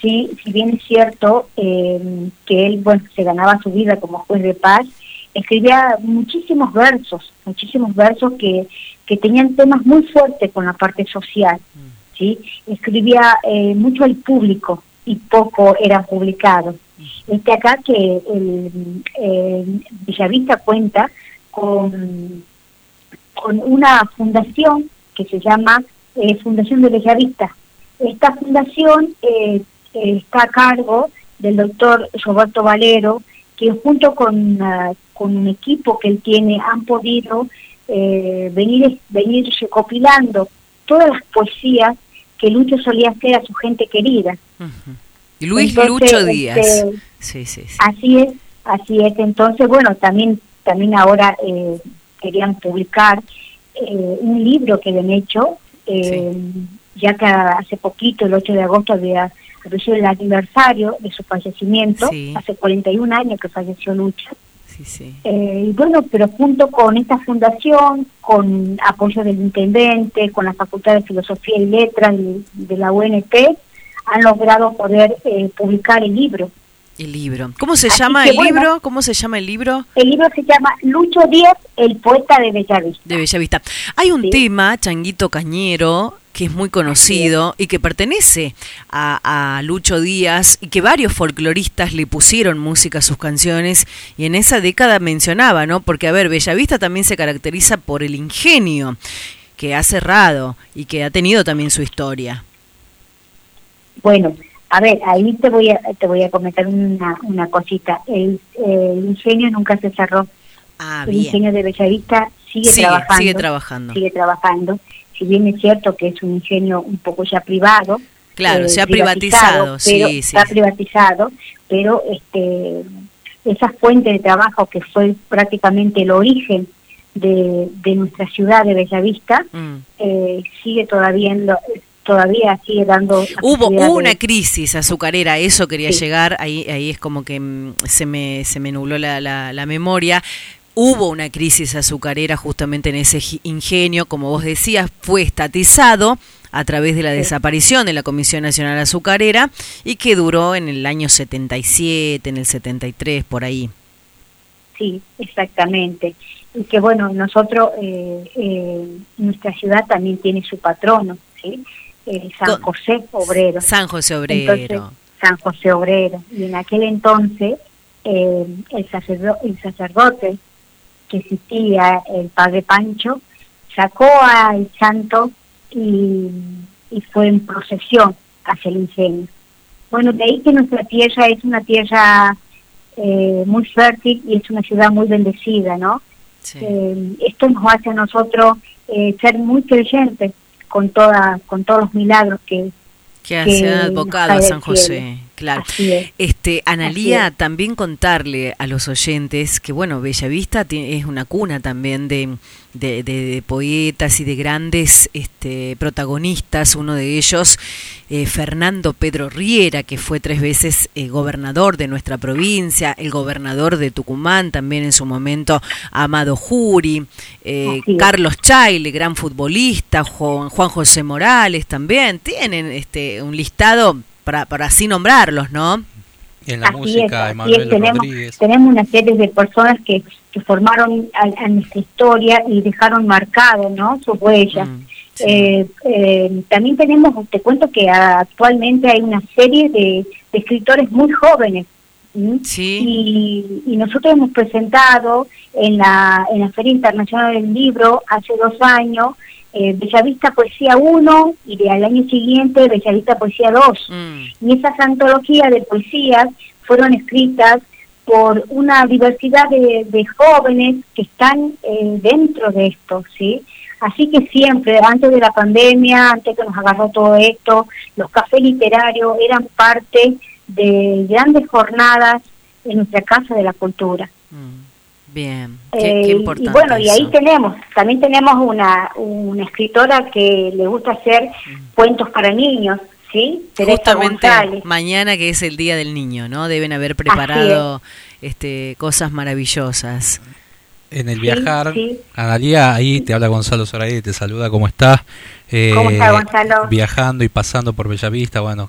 K: Sí. si bien es cierto eh, que él, bueno, se ganaba su vida como juez de paz, escribía muchísimos versos, muchísimos versos que, que tenían temas muy fuertes con la parte social. Mm. ¿sí? Escribía eh, mucho al público y poco eran publicados. Este acá que el, Villavista cuenta con, con una fundación que se llama eh, Fundación de Bellavista. Esta fundación eh, está a cargo del doctor Roberto Valero, que junto con, ah, con un equipo que él tiene han podido eh, venir, venir recopilando todas las poesías que Lucho solía hacer a su gente querida.
E: Luis Lucho Díaz. Este, sí, sí,
K: Así es, así es. Entonces, bueno, también, también ahora eh, querían publicar eh, un libro que habían hecho, eh, ya que hace poquito, el 8 de agosto, había sido el aniversario de su fallecimiento, hace 41 años que falleció Lucho. Sí, sí. y bueno, pero junto con esta fundación, con apoyo del intendente, con la Facultad de Filosofía y Letras de la UNT, han logrado poder eh, publicar el libro.
E: El libro. ¿Cómo se llama el libro? ¿Cómo se llama el libro?
K: El libro se llama Lucho Díaz, el poeta de Bellavista.
E: De Bellavista. Hay un tema, Changuito Cañero, que es muy conocido y que pertenece a, a, Lucho Díaz y que varios folcloristas le pusieron música a sus canciones y en esa década mencionaba, ¿no? Porque, a ver, Bellavista también se caracteriza por el ingenio que ha cerrado y que ha tenido también su historia.
K: Bueno, a ver, ahí te voy a, te voy a comentar una, una cosita. El, ingenio nunca se cerró.
E: Ah,
K: el ingenio de Bellavista sigue, trabajando.
E: Sigue trabajando.
K: Sigue trabajando. Si bien es cierto que es un ingenio un poco ya privado.
E: Claro, se ha privatizado,
K: pero, sí,
E: sí.
K: ha privatizado, pero este esa fuente de trabajo que fue prácticamente el origen de, de nuestra ciudad de Bellavista,
E: Mm.
K: eh, sigue todavía en lo- todavía sigue dando
E: Hubo, una crisis azucarera, eso quería
K: Sí.
E: llegar, ahí, ahí es como que mm, se me, se me nubló la, la, la memoria. Hubo una crisis azucarera justamente en ese ingenio, como vos decías, fue estatizado a través de la desaparición de la Comisión Nacional Azucarera y que duró en el año 77, en el 73, por ahí.
K: Sí, exactamente. Y que bueno, nosotros, eh, eh, nuestra ciudad también tiene su patrono, ¿sí? Eh, San José Obrero.
E: San José Obrero.
K: Entonces, San José Obrero. Y en aquel entonces, eh, el, sacerdo- el sacerdote que existía, el padre Pancho, sacó al santo y, y fue en procesión hacia el ingenio. Bueno, de ahí que nuestra tierra es una tierra eh, muy fértil y es una ciudad muy bendecida, ¿no? Eh, esto nos hace a nosotros eh, ser muy creyentes con toda con todos los milagros que
E: Que
K: que
E: se ha
K: nos
E: advocado a San José. Claro.
K: Así es.
E: Este, Analía,
K: es.
E: también contarle a los oyentes que, bueno, Bellavista es una cuna también de, de, de- de poetas y de grandes este, protagonistas. Uno de ellos, eh, Fernando Pedro Riera, que fue tres veces eh, gobernador de nuestra provincia, el gobernador de Tucumán, también en su momento Amado Juri, eh. Carlos Chaile, gran futbolista, Juan, Juan José Morales también. Tienen este un listado para, para así nombrarlos, ¿no?
F: Y en la
K: Así
F: música,
K: es, es, tenemos,
F: Rodríguez.
K: tenemos una serie de personas que, que formaron a, a nuestra historia y dejaron marcado ¿no? sus huellas.
E: Mm,
K: Eh, eh, también tenemos, te cuento que actualmente hay una serie de, de escritores muy jóvenes. ¿m? Y, y nosotros hemos presentado en la, en la Feria Internacional del Libro hace dos años eh, Bellavista Poesía 1 y de, al año siguiente Bellavista Poesía 2.
E: Mm.
K: Y esas antologías de poesías fueron escritas por una diversidad de, de jóvenes que están eh, dentro de esto, ¿sí? Así que siempre, antes de la pandemia, antes que nos agarró todo esto, los cafés literarios eran parte de grandes jornadas en nuestra Casa de la Cultura.
E: Bien,
K: Eh,
E: qué,
K: y-
E: importante.
K: y bueno, y ahí tenemos, también tenemos una, una escritora que le gusta hacer cuentos para niños, ¿sí?
E: Justamente mañana que es el Día del Niño, ¿no? Deben haber preparado este cosas maravillosas.
F: En el
E: Sí,
F: viajar,
E: sí.
F: Analia, ahí te habla Gonzalo Zoraide, te saluda, ¿cómo estás? Eh,
K: ¿Cómo está, Gonzalo?
F: Viajando y pasando por Bellavista, bueno,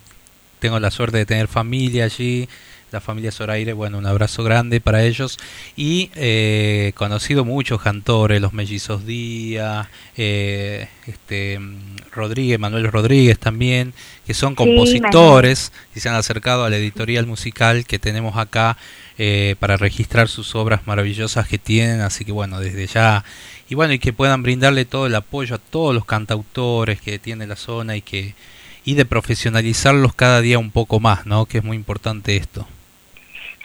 F: tengo la suerte de tener familia allí, la familia Zoraire, bueno, un abrazo grande para ellos. Y eh, conocido muchos cantores, los mellizos Díaz, eh, este, Rodríguez, Manuel Rodríguez también, que son compositores y se han acercado a la editorial musical que tenemos acá eh, para registrar sus obras maravillosas que tienen, así que bueno, desde ya, y bueno, y que puedan brindarle todo el apoyo a todos los cantautores que tiene la zona y que y de profesionalizarlos cada día un poco más, ¿no? Que es muy importante esto.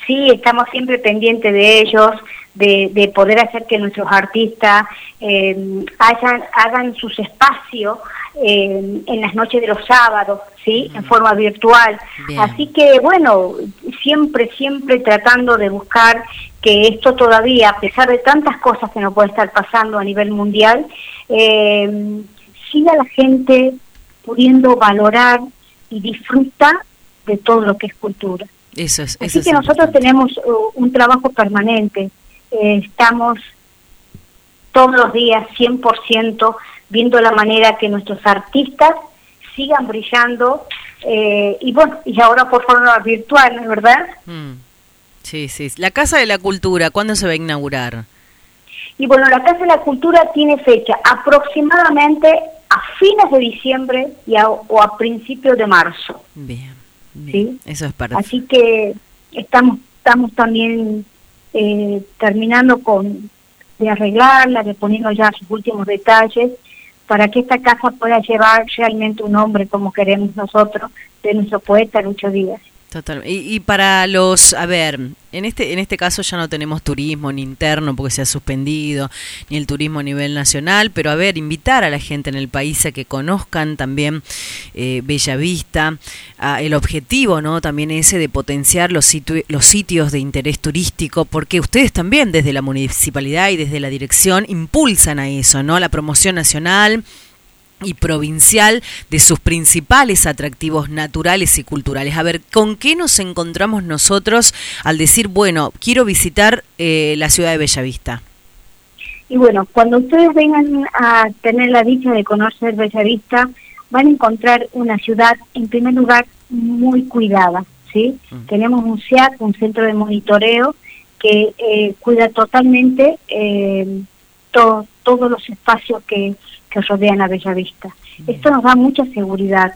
K: Sí, estamos siempre pendientes de ellos, de, de poder hacer que nuestros artistas eh, hayan, hagan sus espacios eh, en las noches de los sábados, ¿sí? En forma virtual.
E: Bien.
K: Así que, bueno, siempre, siempre tratando de buscar que esto todavía, a pesar de tantas cosas que nos puede estar pasando a nivel mundial, eh, siga la gente pudiendo valorar y disfrutar de todo lo que es cultura.
E: Eso es, eso
K: Así
E: es
K: que nosotros tenemos uh, un trabajo permanente. Eh, estamos todos los días 100% viendo la manera que nuestros artistas sigan brillando. eh, y bueno, y ahora por forma virtual, ¿no es verdad?
E: Mm. Sí, sí. La Casa de la Cultura, ¿cuándo se va a inaugurar?
K: Y bueno, la Casa de la Cultura tiene fecha aproximadamente a fines de diciembre y a- o a principios de marzo.
E: Bien,
K: ¿sí?
E: eso es perfecto.
K: Así que estamos estamos también eh, terminando con de arreglarla, de poniendo ya sus últimos detalles para que esta casa pueda llevar realmente un nombre como queremos nosotros de nuestro poeta Lucho Díaz.
E: Total. Y, para los, a ver, en este en este caso ya no tenemos turismo ni interno porque se ha suspendido, ni el turismo a nivel nacional, pero a ver, invitar a la gente en el país a que conozcan también eh, Bellavista, el objetivo, ¿no? También ese de potenciar los, los sitios de interés turístico, porque ustedes también desde la municipalidad y desde la dirección impulsan a eso, ¿no? La promoción nacional y provincial de sus principales atractivos naturales y culturales. A ver, ¿con qué nos encontramos nosotros al decir, bueno, quiero visitar eh, la ciudad de Bellavista?
K: Y bueno, cuando ustedes vengan a tener la dicha de conocer Bellavista, van a encontrar una ciudad, en primer lugar, muy cuidada, ¿sí? Mm. Tenemos un CIAC, un centro de monitoreo, que eh, cuida totalmente eh, todos los espacios que que rodean a Bellavista. Esto nos da mucha seguridad,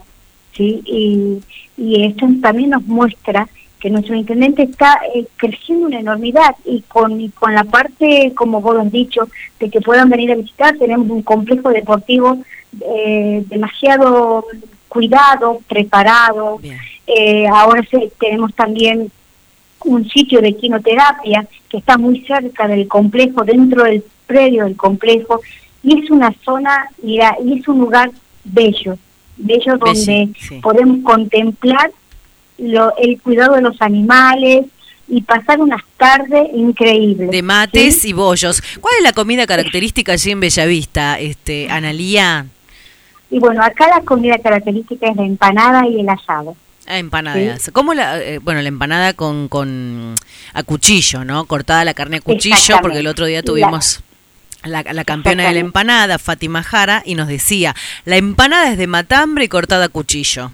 K: ¿sí? Y, y esto también nos muestra que nuestro intendente está eh, creciendo una enormidad y con, con la parte, como vos lo has dicho, de que puedan venir a visitar, tenemos un complejo deportivo eh, demasiado cuidado, preparado. Eh, ahora tenemos también un sitio de quinoterapia que está muy cerca del complejo, dentro del predio del complejo, y es una zona, mira, y es un lugar bello, bello donde podemos contemplar lo, el cuidado de los animales y pasar unas tardes increíbles.
E: De mates y bollos. ¿Cuál es la comida característica allí en Bellavista, este, Analía?
K: Y bueno, acá la comida característica es la empanada y el asado.
E: Ah, empanadas. ¿Cómo la, eh, bueno, la empanada con, con a cuchillo, ¿no? Cortada la carne a cuchillo, porque el otro día tuvimos la, campeona de la empanada, Fátima Jara, y nos decía, la empanada es de matambre y cortada a cuchillo.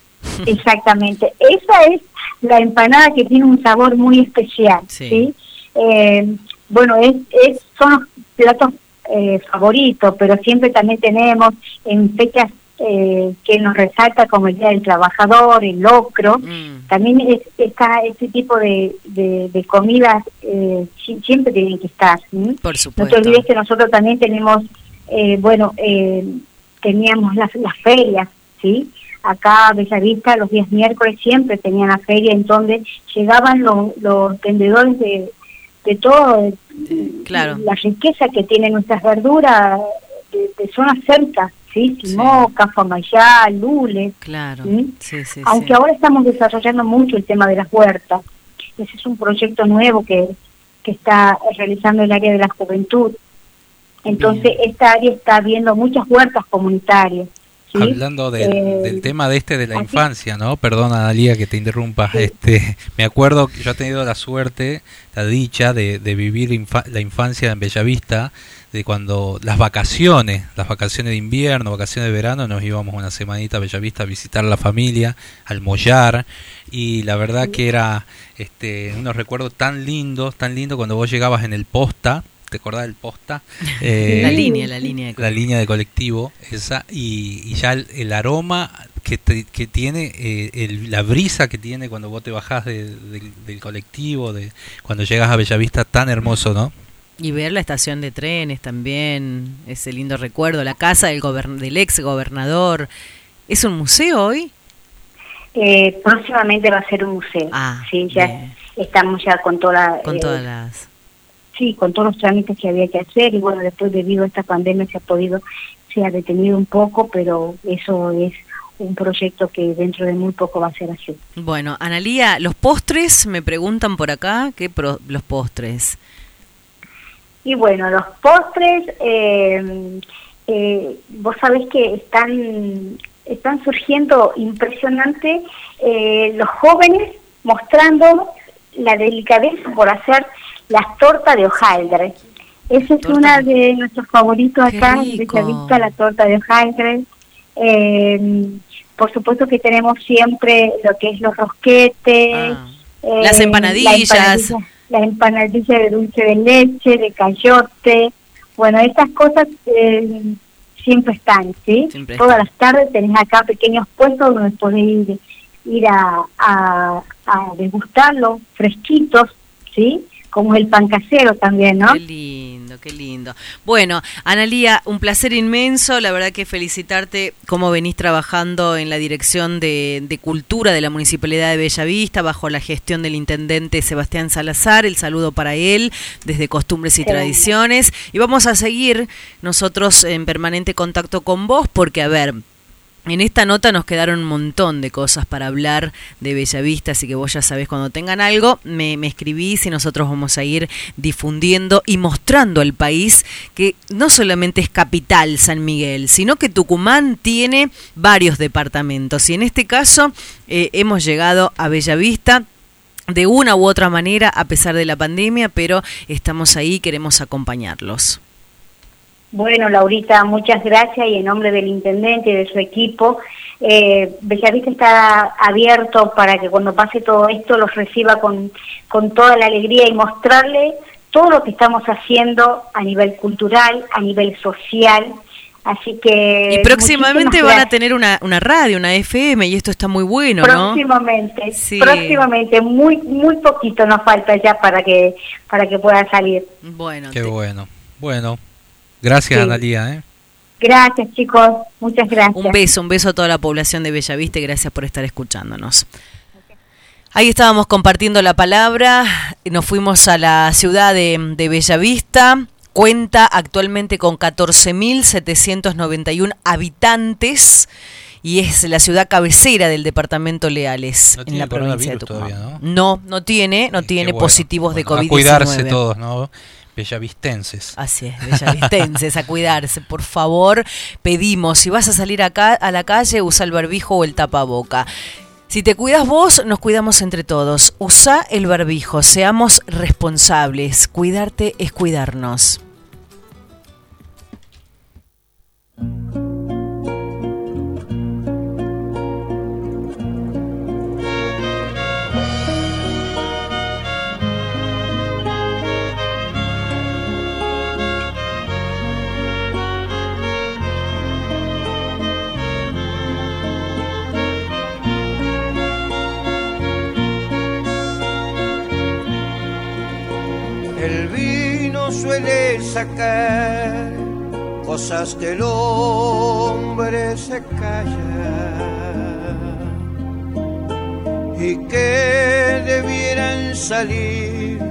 K: Exactamente, esa es la empanada que tiene un sabor muy especial, ¿sí? Eh, bueno, es, es, son los platos eh, favoritos, pero siempre también tenemos en fechas eh, que nos resalta como el Día del Trabajador, el locro. Mm. También es, está este tipo de, de, comidas eh, siempre tienen que estar.
E: Por supuesto.
K: No te olvides que nosotros también tenemos, eh, bueno, eh, teníamos las, las ferias, ¿sí? Acá Bellavista los días miércoles siempre tenían la feria en donde llegaban los, los vendedores de, de todo,
E: claro.
K: la riqueza que tienen nuestras verduras de, de zonas ¿sí? Simoca, Famayá, Lule.
E: Claro.
K: Aunque ahora estamos desarrollando mucho el tema de las huertas. Ese es un proyecto nuevo que, que está realizando el área de la juventud. Entonces, esta área está viendo muchas huertas comunitarias.
F: Hablando del, eh, del, tema de este de la infancia, ¿no? Perdona, Dalía, que te interrumpa. Este, me acuerdo que yo he tenido la suerte, la dicha de, de vivir la infancia en Bellavista de cuando las vacaciones, las vacaciones de invierno, vacaciones de verano, nos íbamos una semanita a Bellavista a visitar a la familia, al mollar, y la verdad que era este, unos recuerdos tan lindos, tan lindos cuando vos llegabas en el posta, ¿te acordás del posta?
E: Eh, la línea, la línea.
F: De la línea de colectivo, esa, y, ya el, aroma que, que tiene, eh, la brisa que tiene cuando vos te bajás del colectivo, de cuando llegas a Bellavista, tan hermoso, ¿no?
E: Y ver la estación de trenes también, ese lindo recuerdo, la casa del, del ex gobernador. ¿Es un museo hoy?
K: Eh, próximamente va a ser un museo.
E: Ah,
K: sí, ya estamos ya con toda
E: con eh, todas las
K: sí, con todos los trámites que había que hacer y bueno, después debido a esta pandemia se ha podido se ha detenido un poco, pero eso es un proyecto que dentro de muy poco va a ser así.
E: Bueno, Analía, los postres me preguntan por acá, ¿qué los postres?
K: Y bueno, los postres, eh, eh, vos sabés que están, están surgiendo impresionante eh, los jóvenes mostrando la delicadeza por hacer las tortas de hojaldre. Esa es una de nuestros favoritos acá, vista la torta de hojaldre. por supuesto que tenemos siempre lo que es los rosquetes.
E: Ah. las empanadillas
K: las empanadillas de dulce de leche, de cayote, bueno, estas cosas eh, siempre están, ¿sí? Todas las tardes tenés acá pequeños puestos donde podés ir, ir a, a, a degustarlos fresquitos, ¿sí? Como el pan casero también, ¿no?
E: Qué lindo, qué lindo. Bueno, Analía, un placer inmenso, la verdad que felicitarte cómo venís trabajando en la dirección de, de Cultura de la Municipalidad de Bellavista bajo la gestión del intendente Sebastián Salazar, el saludo para él desde Costumbres y Tradiciones y vamos a seguir nosotros en permanente contacto con vos porque, a ver, en esta nota nos quedaron un montón de cosas para hablar de Bellavista, así que vos ya sabés cuando tengan algo, me, me, escribís y nosotros vamos a ir difundiendo y mostrando al país que no solamente es capital San Miguel, sino que Tucumán tiene varios departamentos y en este caso eh, hemos llegado a Bellavista de una u otra manera a pesar de la pandemia, pero estamos ahí, queremos acompañarlos.
K: Bueno, Laurita, muchas gracias y en nombre del intendente y de su equipo, eh, Bellavista está abierto para que cuando pase todo esto los reciba con, con toda la alegría y mostrarle todo lo que estamos haciendo a nivel cultural, a nivel social. Así que...
E: Y próximamente van a tener una, una radio, una FM, y esto está muy bueno,
K: ¿no? Próximamente, sí. próximamente, muy muy poquito nos falta ya para que para que pueda salir.
E: Bueno.
F: Qué te... bueno. Bueno, Gracias, sí. Analia. ¿eh?
K: Gracias, chicos. Muchas gracias.
E: Un beso, un beso a toda la población de Bellavista y gracias por estar escuchándonos. Ahí estábamos compartiendo la palabra, nos fuimos a la ciudad de, de Bellavista, cuenta actualmente con 14.791 habitantes y es la ciudad cabecera del departamento Leales
F: no
E: en la provincia de Tucumán.
F: Todavía,
E: ¿no? no, no tiene, no tiene
F: bueno,
E: positivos
F: bueno,
E: de COVID-19.
F: A cuidarse todos, ¿no? Bellavistenses.
E: Así es, bellavistenses, a cuidarse. Por favor, pedimos, si vas a salir acá a la calle, usa el barbijo o el tapaboca. Si te cuidas vos, nos cuidamos entre todos. Usa el barbijo, seamos responsables. Cuidarte es cuidarnos.
L: Suele sacar cosas que el hombre se calla y que debieran salir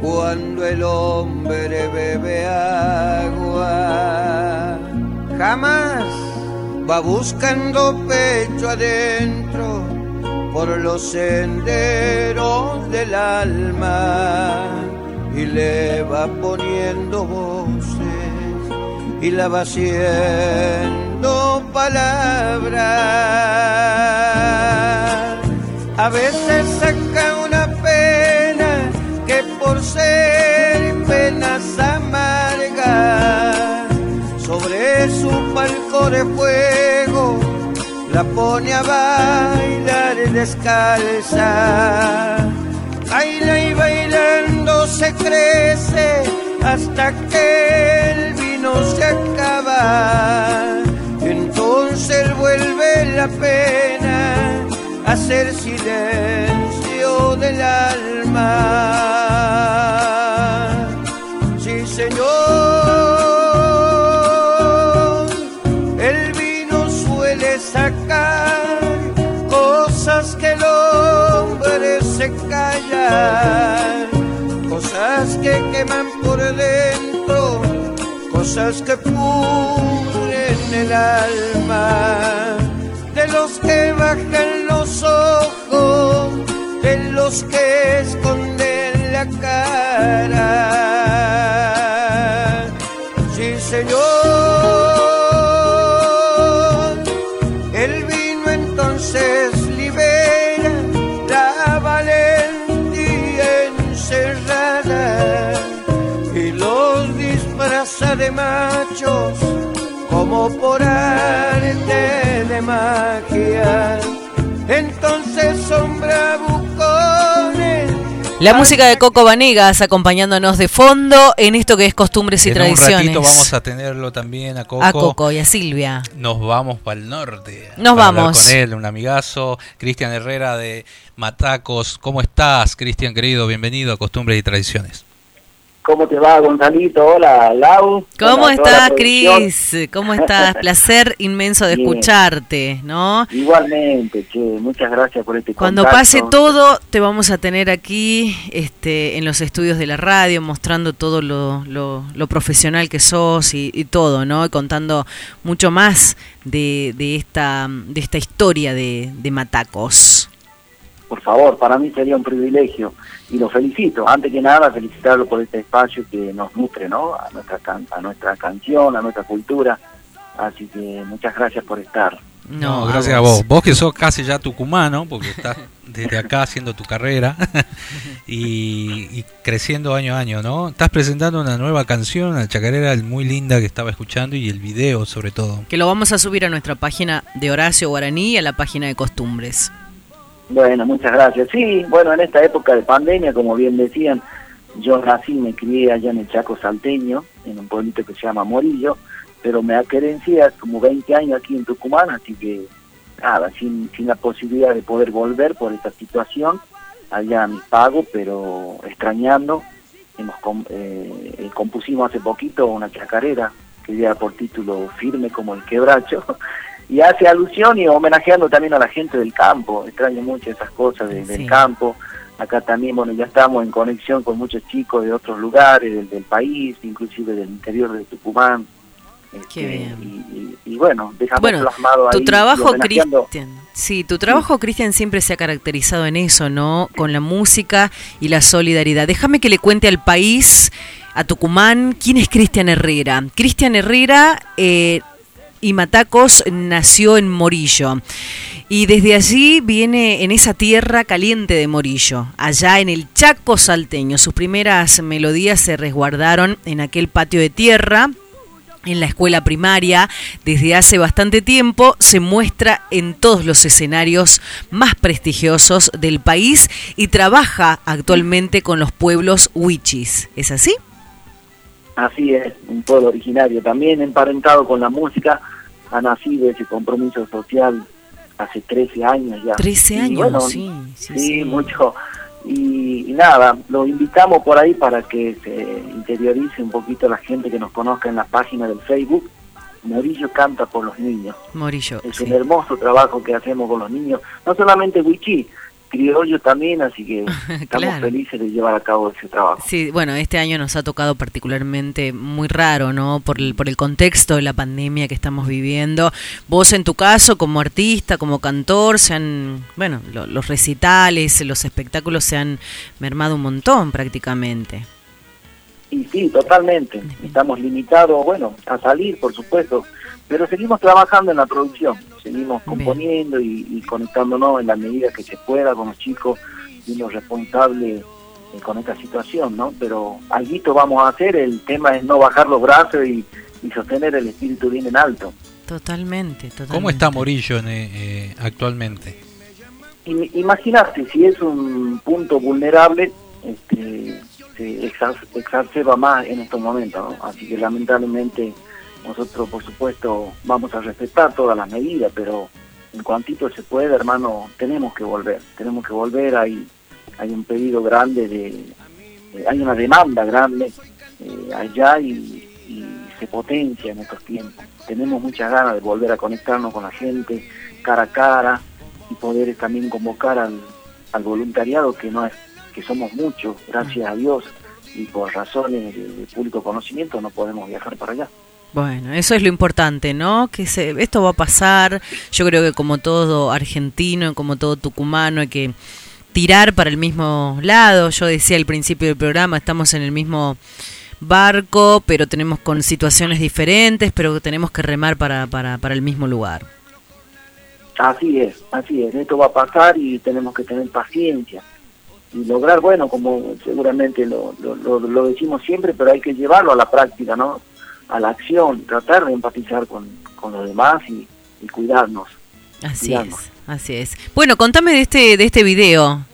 L: cuando el hombre bebe agua. Jamás va buscando pecho adentro por los senderos del alma y le va poniendo voces y la va haciendo palabras. A veces saca una pena que por ser penas amargas sobre su palco de fuego la pone a bailar descalza. Baila y bailando se crece hasta que el vino se acaba. Entonces vuelve la pena a hacer silencio del alma. Sí, Señor, el vino suele sacar cosas que el hombre se calla, cosas que queman por dentro, cosas que pudren el alma, de los que bajan los ojos, de los que esconden la cara. Por arte de magia. Entonces bravucones
E: La música de Coco Vanegas acompañándonos de fondo en esto que es costumbres y
F: en
E: tradiciones.
F: Un ratito vamos a tenerlo también a Coco.
E: A Coco y a Silvia.
F: Nos vamos para el norte.
E: Nos
F: para
E: vamos.
F: Con él, un amigazo, Cristian Herrera de Matacos. ¿Cómo estás, Cristian querido? Bienvenido a Costumbres y Tradiciones.
M: ¿Cómo te va, Gonzalito? Hola, Lau.
E: ¿Cómo
M: Hola,
E: estás. Cris? ¿Cómo estás? Placer inmenso de
M: Bien.
E: escucharte, ¿no?
M: Igualmente, che, muchas gracias por este
E: Cuando
M: contacto.
E: pase todo, te vamos a tener aquí este, en los estudios de la radio, mostrando todo lo, lo- lo profesional que sos y, y todo, ¿no? Y contando mucho más de, de, esta, de esta historia de, de Matacos.
M: Por favor, para mí sería un privilegio y lo felicito. Antes que nada, felicitarlo por este espacio que nos nutre, ¿no? A nuestra, can- a nuestra canción, a nuestra cultura. Así que muchas gracias por estar.
F: No, gracias a vos. Vos que sos casi ya tucumano, porque estás desde acá haciendo tu carrera y, y creciendo año a año, ¿no? Estás presentando una nueva canción, la chacarera muy linda que estaba escuchando y el video sobre todo.
E: Que lo vamos a subir a nuestra página de Horacio Guaraní y a la página de Costumbres.
M: Bueno, muchas gracias. Sí, bueno, en esta época de pandemia, como bien decían, yo nací, me crié allá en el Chaco Salteño, en un pueblito que se llama Morillo, pero me querencié hace como 20 años aquí en Tucumán, así que nada, sin, sin la posibilidad de poder volver por esta situación, allá a mi pago, pero extrañando, hemos eh, compusimos hace poquito una chacarera que lleva por título Firme como el quebracho, y hace alusión y homenajeando también a la gente del campo, extraño mucho esas cosas de- del
E: Sí.
M: campo, acá también, bueno, ya estamos en conexión con muchos chicos de otros lugares del, del país, inclusive del interior de Tucumán,
E: Qué bien.
M: y, y- y bueno, dejamos
E: Bueno,
M: plasmado ahí
E: tu trabajo, Cristian. Sí, tu trabajo, Cristian, siempre se ha caracterizado en eso, ¿no? Con la música y la solidaridad. Déjame que le cuente al país, a Tucumán, quién es Cristian Herrera. Cristian Herrera eh, y Matacos nació en Morillo. Y desde allí viene en esa tierra caliente de Morillo, allá en el Chaco salteño. Sus primeras melodías se resguardaron en aquel patio de tierra en la escuela primaria desde hace bastante tiempo, se muestra en todos los escenarios más prestigiosos del país y trabaja actualmente con los pueblos huichis. ¿Es así?
M: Así es, un pueblo originario, también emparentado con la música, ha nacido ese compromiso social hace 13 años ya.
E: 13
M: Y
E: años,
M: bueno,
E: sí, sí, sí.
M: mucho. Y, y nada, lo invitamos por ahí para que se interiorice un poquito la gente que nos conozca en la página del Facebook. Morillo canta por los niños.
E: Morillo.
M: Es
E: sí.
M: un hermoso trabajo que hacemos con los niños, no solamente Wichi, criollo también, así que estamos
E: Claro.
M: felices de llevar a cabo ese trabajo.
E: Sí, bueno, este año nos ha tocado particularmente muy raro, ¿no? Por el, por el contexto de la pandemia que estamos viviendo. Vos, en tu caso, como artista, como cantor, se han, bueno, lo- los recitales, los espectáculos se han mermado un montón prácticamente.
M: Y sí, totalmente. Estamos limitados, bueno, a salir, por supuesto, pero seguimos trabajando en la producción, seguimos componiendo y, y conectándonos en la medida que se pueda con los chicos y los responsables eh, con esta situación, ¿no? Pero algo vamos a hacer, el tema es no bajar los brazos y, y sostener el espíritu bien en alto.
E: Totalmente, totalmente.
F: ¿Cómo está Morillo en, eh, eh, actualmente?
M: I- Imagínate, si es un punto vulnerable, este, se exa- exacerba más en estos momentos, ¿no? Así que lamentablemente nosotros, por supuesto, vamos a respetar todas las medidas, pero en cuantito se puede, hermano, tenemos que volver, tenemos que volver, hay, hay un pedido grande de, eh, hay una demanda grande eh, allá y, se potencia en estos tiempos. Tenemos muchas ganas de volver a conectarnos con la gente cara a cara y poder también convocar al, voluntariado que no es que somos muchos, gracias a Dios, y por razones de público conocimiento no podemos viajar para allá.
E: Bueno, eso es lo importante, ¿no? Que se, esto va a pasar. Yo creo que como todo argentino, como todo tucumano, hay que tirar para el mismo lado. Yo decía al principio del programa, estamos en el mismo barco, pero tenemos con situaciones diferentes, pero tenemos que remar para, para, para el mismo lugar.
M: Así es, así es, esto va a pasar y tenemos que tener paciencia y lograr, bueno, como seguramente lo, lo, lo, lo decimos siempre, pero hay que llevarlo a la práctica, ¿no? A la acción, tratar de empatizar con, con los demás y, y cuidarnos.
E: Así
M: cuidarnos.
E: es, así es. Bueno, contame de este, de este video.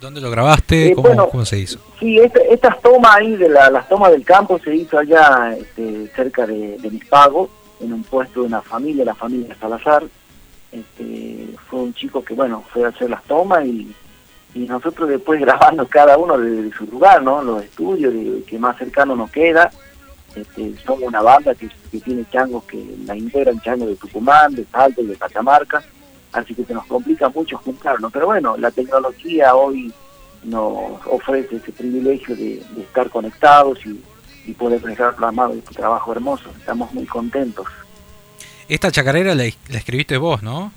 F: ¿Dónde lo grabaste?
M: Eh,
F: ¿Cómo,
M: bueno,
F: cómo se hizo?
M: Sí, este- estas tomas ahí, de la- las tomas del campo, se hizo allá este, cerca de, de Mispago, en un puesto de una familia, la familia Salazar. Este, fue un chico que, bueno, fue a hacer las tomas y, y nosotros después grabando cada uno de, su lugar, ¿no? Los estudios de, que más cercano nos queda. Este, somos una banda que, que tiene changos que la integran changos de Tucumán, de Salto y de Catamarca, así que se nos complica mucho juntarnos. Pero bueno, la tecnología hoy nos ofrece ese privilegio de, de estar conectados y, y poder dejar plasmado este trabajo hermoso. Estamos muy contentos.
F: Esta chacarera la, la escribiste vos, ¿no?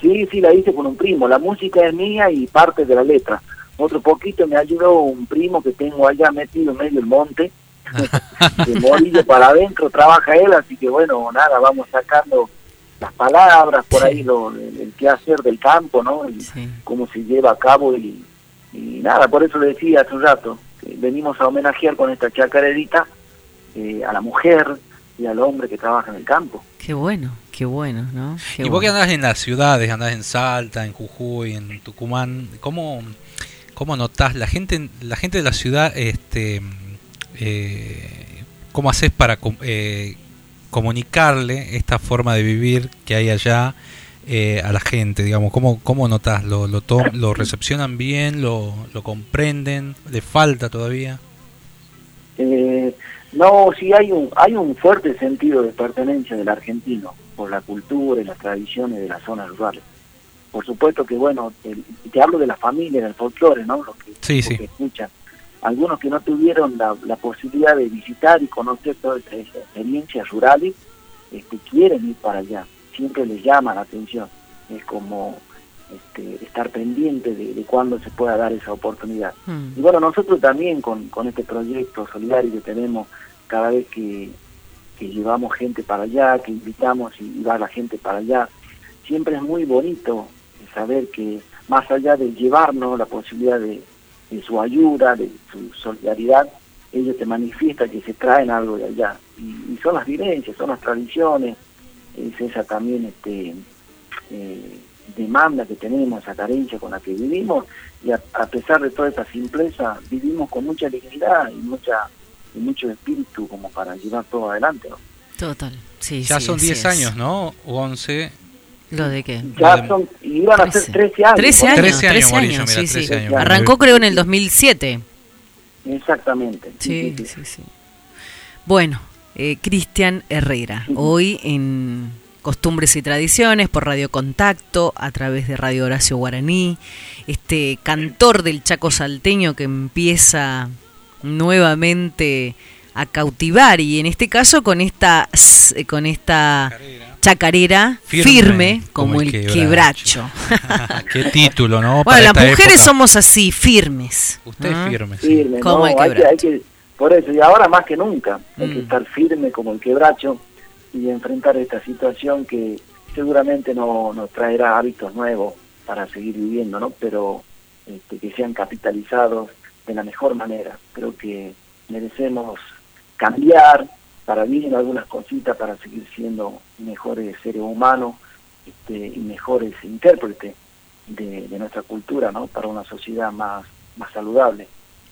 M: Sí, sí, la hice con un primo. La música es mía y parte de la letra. Otro poquito me ayudó un primo que tengo allá metido en medio del monte. de Morillo para adentro trabaja él, así que bueno, nada, vamos sacando las palabras, por ahí lo, el, el quehacer del campo, ¿no? Y cómo se lleva a cabo y, y nada, por eso le decía hace un rato, que venimos a homenajear con esta chacarerita eh, a la mujer y al hombre que trabaja en el campo.
E: Qué bueno, qué bueno, ¿no? Qué
F: y vos que
E: bueno.
F: andás en las ciudades, andás en Salta, en Jujuy, en Tucumán, ¿cómo, cómo notás la gente, la gente de la ciudad, este, eh, cómo haces para eh, comunicarle esta forma de vivir que hay allá eh, a la gente, digamos, cómo, cómo notás, lo, lo, lo recepcionan bien, lo, lo comprenden, le falta todavía.
M: Eh, no, sí hay un, hay un fuerte sentido de pertenencia del argentino por la cultura y las tradiciones de las zonas rurales. Por supuesto que, bueno, el- te hablo de la familia, del folclore, ¿no? Lo que,
F: Sí,
M: lo
F: sí.
M: que escuchan. Algunos que no tuvieron la, la posibilidad de visitar y conocer todas estas experiencias rurales, este, quieren ir para allá. Siempre les llama la atención. Es como este, estar pendiente de, de cuándo se pueda dar esa oportunidad. Y bueno, nosotros también con, con este proyecto solidario que tenemos, cada vez que, que llevamos gente para allá, que invitamos y va la gente para allá, siempre es muy bonito saber que más allá de llevarnos la posibilidad de, de su ayuda, de su solidaridad, ellos te manifiestan que se traen algo de allá. Y, y son las vivencias, son las tradiciones, es esa también este eh, demanda que tenemos, esa carencia con la que vivimos, y a, a pesar de toda esa simpleza, vivimos con mucha dignidad y mucha y mucho espíritu como para llevar todo adelante. ¿no?
E: Total, sí,
F: ya
E: sí,
F: son
E: así
F: 10
E: es.
F: años, ¿no? O 11.
E: ¿Lo de qué?
M: Ya son, iban a ser 13 años.
E: 13
M: ¿no?
E: años,
F: 13 años,
E: 13
F: Morillo,
E: años,
F: mira,
E: sí,
F: 13
E: sí.
F: años.
E: Arrancó creo en el 2007.
M: Exactamente.
E: Sí, sí, sí. Bueno, eh, Cristian Herrera, hoy en Costumbres y Tradiciones por Radio Contacto, a través de Radio Horacio Guaraní, este cantor del Chaco salteño que empieza nuevamente a cautivar y en este caso con esta s- con esta chacarera firme,
F: Firme,
E: como,
F: como
E: el
F: el
E: quebracho.
F: Qué título, ¿no?
E: bueno,
F: Para
E: las mujeres
F: época.
E: somos así, firmes.
F: Usted
E: ¿Ah?
F: firme, sí.
M: firme,
E: Como
M: ¿no?
E: el
M: hay que,
E: quebracho.
M: hay que, por eso, y ahora más que nunca, hay que
E: Mm.
M: estar firme como el quebracho y enfrentar esta situación que seguramente no nos traerá hábitos nuevos para seguir viviendo, ¿no? Pero este, que sean capitalizados de la mejor manera. Creo que merecemos cambiar para bien algunas cositas para seguir siendo mejores seres humanos este, y mejores intérpretes de, de nuestra cultura, ¿no? Para una sociedad más, más saludable.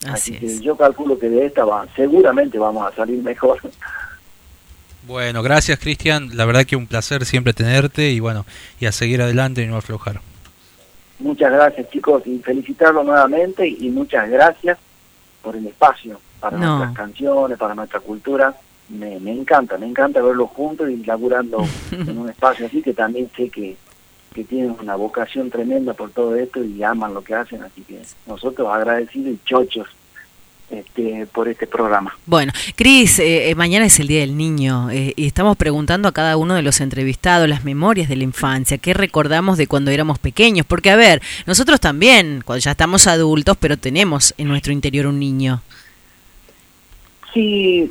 E: Así
M: Así que
E: es.
M: yo calculo que de esta va, seguramente vamos a salir mejor.
F: Bueno, gracias Cristian, la verdad que un placer siempre tenerte y bueno, y a seguir adelante y no aflojar.
M: Muchas gracias chicos y felicitarlos nuevamente y muchas gracias por el espacio para
E: No.
M: nuestras canciones, para nuestra cultura. Me, me encanta, me encanta verlos juntos y laburando en un espacio así que también sé que, que tienen una vocación tremenda por todo esto y aman lo que hacen, así que nosotros agradecidos y chochos este, por este programa.
E: Bueno, Cris, eh, eh, mañana es el Día del Niño eh, y estamos preguntando a cada uno de los entrevistados las memorias de la infancia, qué recordamos de cuando éramos pequeños, porque a ver, nosotros también, cuando ya estamos adultos, pero tenemos en nuestro interior un niño.
M: Sí,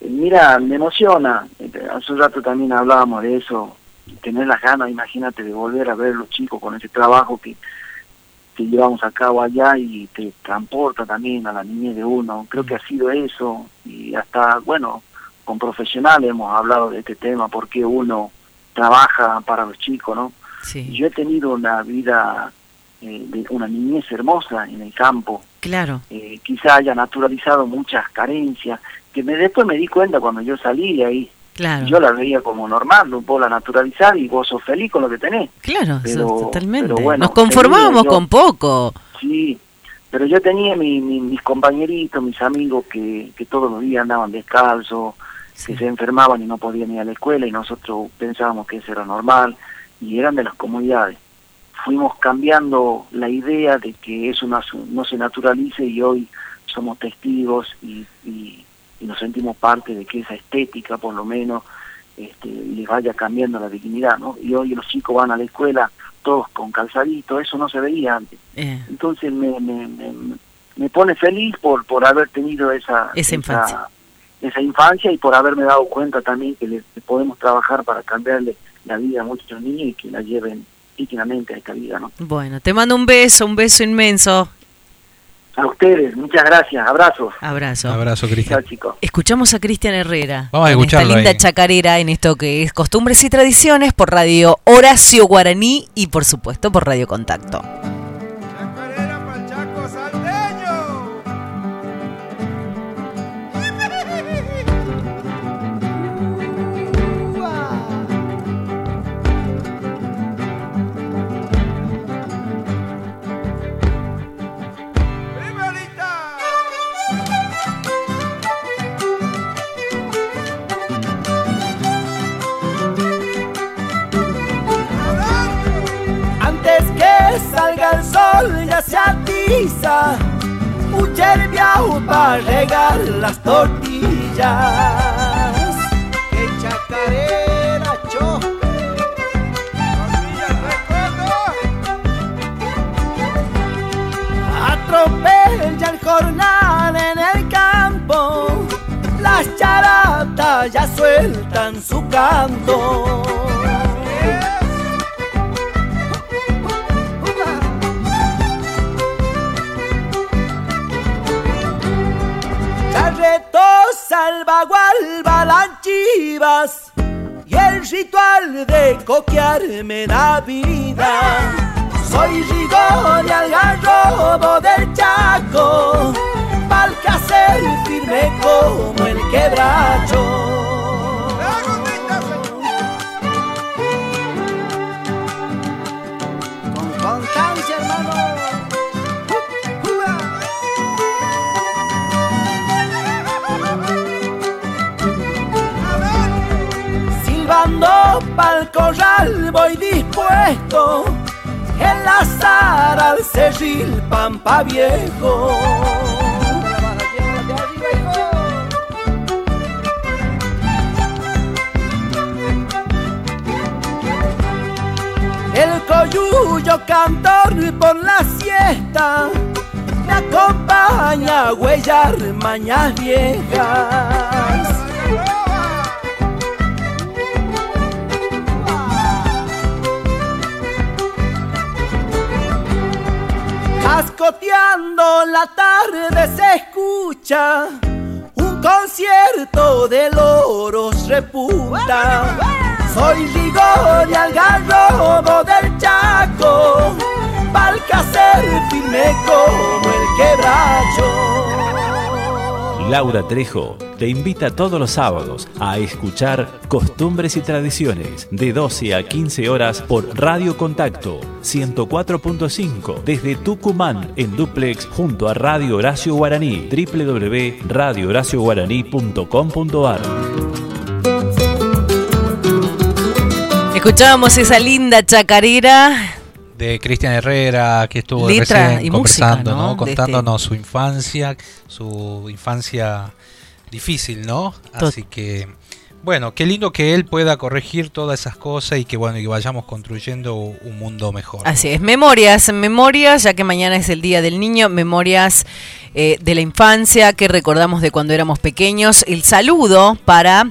M: mira, me emociona. Hace un rato también hablábamos de eso. Tener las ganas, imagínate, de volver a ver a los chicos con ese trabajo que, que llevamos a cabo allá y te transporta también a la niñez de uno. Creo que ha sido eso. Y hasta, bueno, con profesionales hemos hablado de este tema, porque uno trabaja para los chicos, ¿no?
E: Sí.
M: Yo he tenido una vida eh, de una niñez hermosa en el campo.
E: Claro.
M: Eh, quizá haya naturalizado muchas carencias, que me, después me di cuenta cuando yo salí de ahí.
E: Claro.
M: Yo la veía como normal, un poco la naturalizar y vos sos feliz con lo que tenés.
E: Claro,
M: Pero-
E: totalmente.
M: pero bueno,
E: Nos conformábamos con poco.
M: Sí, pero yo tenía mi, mi- mis compañeritos, mis amigos que, que todos los días andaban descalzos, que se enfermaban y no podían ir a la escuela y nosotros pensábamos que eso era normal y eran de las comunidades. Fuimos cambiando la idea de que eso no, no se naturalice y hoy somos testigos y, y- y nos sentimos parte de que esa estética por lo menos este, les vaya cambiando la dignidad, ¿no? Y hoy los chicos van a la escuela todos con calzadito, eso no se veía antes.
E: Eh,
M: Entonces me, me, me, me pone feliz por, por haber tenido esa,
E: Esa infancia.
M: esa infancia y por haberme dado cuenta también que, le, que podemos trabajar para cambiarle la vida a muchos niños y que la lleven dignamente a esta vida. ¿no?
E: bueno, te mando un beso, un beso inmenso.
M: A ustedes, muchas gracias, abrazos.
E: Abrazo.
F: Abrazo, Cristian.
M: Chicos.
E: Escuchamos a Cristian Herrera.
F: Vamos a escucharlo
E: Esta linda
F: ahí.
E: chacarera en esto que es Costumbres y Tradiciones por Radio Horacio Guaraní y por supuesto por Radio Contacto.
N: Se atiza Mucha herbiao para regar las tortillas. Que chacarera choque Atropella el jornal en el campo. Las charatas ya sueltan su canto chivas y el ritual de coquear me da vida. Soy rigor y algarrobo del Chaco, pa'l hacer firme como el quebracho. Con constancia, hermano. Silbando pa'l corral voy dispuesto Enlazar al cerril pampa viejo. El coyuyo cantor por la siesta Me acompaña a huellar mañas viejas Cascoteando la tarde se escucha un concierto de loros reputa. Soy rigor y algarrobo del Chaco, pa'l hacer firme como el quebracho.
C: Laura Trejo te invita todos los sábados a escuchar Costumbres y Tradiciones de 12 a 15 horas por Radio Contacto 104.5 desde Tucumán en duplex junto a Radio Horacio Guaraní www.radiohoracioguaraní.com.ar
E: Escuchábamos esa linda chacarera.
F: De Cristian Herrera, que estuvo recién
E: música,
F: conversando,
E: ¿no? este-
F: Contándonos su infancia, su infancia difícil, ¿no? Así que, bueno, qué lindo que él pueda corregir todas esas cosas y que, bueno, y vayamos construyendo un mundo mejor.
E: Así es, memorias, memorias, ya que mañana es el Día del Niño, memorias eh, de la infancia que recordamos de cuando éramos pequeños. El saludo para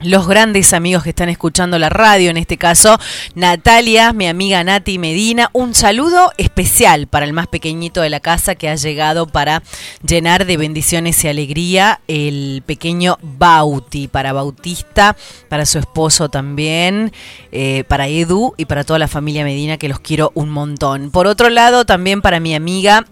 E: los grandes amigos que están escuchando la radio, en este caso Natalia, mi amiga Nati Medina, un saludo especial para el más pequeñito de la casa que ha llegado para llenar de bendiciones y alegría el pequeño Bauti, para Bautista, para su esposo también, eh, para Edu y para toda la familia Medina que los quiero un montón. Por otro lado, también para mi amiga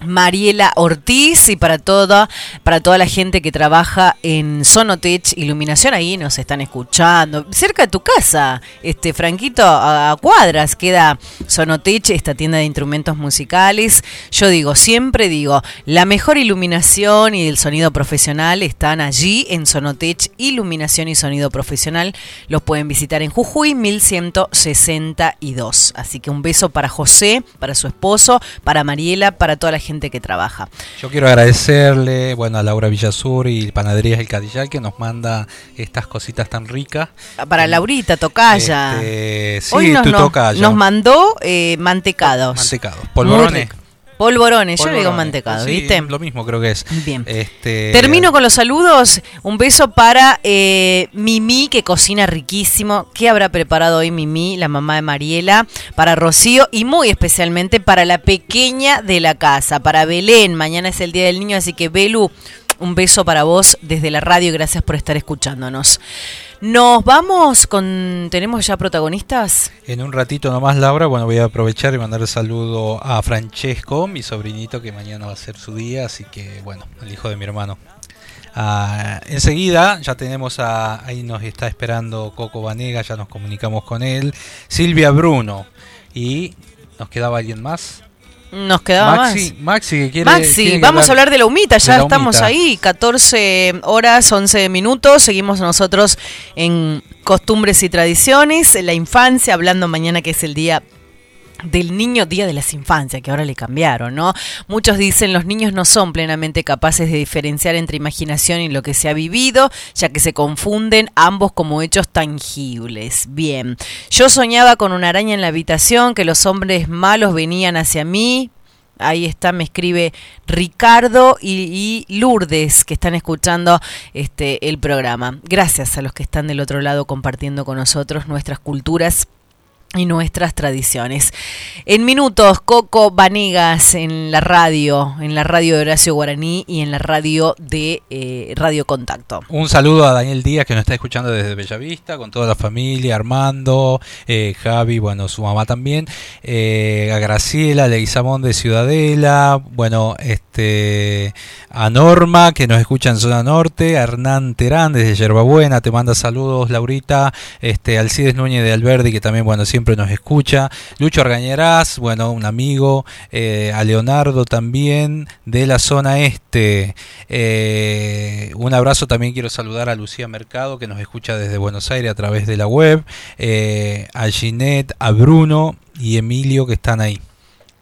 E: Mariela Ortiz y para toda, para toda la gente que trabaja en Sonotech Iluminación, ahí nos están escuchando. Cerca de tu casa, este Franquito, a, cuadras queda Sonotech, esta tienda de instrumentos musicales. Yo digo, siempre digo, la mejor iluminación y el sonido profesional están allí en Sonotech Iluminación y Sonido Profesional. Los pueden visitar en Jujuy 1162. Así que un beso para José, para su esposo, para Mariela, para toda la gente gente que trabaja.
F: Yo quiero agradecerle, bueno, a Laura Villasur y Panaderías El Cadillal que nos manda estas cositas tan ricas.
E: Para Laurita, tocaya.
F: Este, sí, tu
E: nos,
F: tocaya.
E: Nos mandó eh, mantecados.
F: Mantecados, polvorones.
E: Polvorones, yo le digo mantecado, ¿viste?
F: Lo mismo creo que es.
E: Bien. Este... Termino con los saludos. Un beso para eh, Mimi, que cocina riquísimo. ¿Qué habrá preparado hoy Mimi, la mamá de Mariela? Para Rocío y muy especialmente para la pequeña de la casa, para Belén. Mañana es el Día del Niño, así que Belu, un beso para vos desde la radio. Gracias por estar escuchándonos. Nos vamos con. ¿Tenemos ya protagonistas?
F: En un ratito nomás, Laura. Bueno, voy a aprovechar y mandar el saludo a Francesco, mi sobrinito, que mañana va a ser su día. Así que, bueno, el hijo de mi hermano. Ah, enseguida ya tenemos a. Ahí nos está esperando Coco Vanega, ya nos comunicamos con él. Silvia Bruno. Y nos quedaba alguien más.
E: Nos quedaba
F: Maxi,
E: más.
F: Maxi, que quiere,
E: Maxi, vamos a hablar de la humita, ya estamos ahí, 14 horas, 11 minutos, seguimos nosotros en costumbres y tradiciones, la infancia, hablando mañana que es el día del niño Día de las Infancias, que ahora le cambiaron, ¿no? Muchos dicen los niños no son plenamente capaces de diferenciar entre imaginación y lo que se ha vivido, ya que se confunden ambos como hechos tangibles. Bien, yo soñaba con una araña en la habitación, que los hombres malos venían hacia mí, Ahí está, me escribe Ricardo y, Lourdes que están escuchando este el programa. Gracias a los que están del otro lado compartiendo con nosotros nuestras culturas y nuestras tradiciones. En minutos, Coco Vanegas en la radio, en la radio de Horacio Guaraní y en la radio de eh, Radio Contacto.
F: Un saludo a Daniel Díaz que nos está escuchando desde Bellavista, con toda la familia, Armando, eh, Javi, bueno, su mamá también, eh, a Graciela, Leguizamón de Ciudadela, bueno, este, a Norma que nos escucha en zona norte, a Hernán Terán desde Yerbabuena, te manda saludos, Laurita, este, Alcides Núñez de Alberdi que también, bueno, siempre nos escucha. Lucho Argañarás, bueno, un amigo. Eh, a Leonardo también de la zona este. Eh, un abrazo también quiero saludar a Lucía Mercado que nos escucha desde Buenos Aires a través de la web. Eh, a Ginette, a Bruno y Emilio que están ahí.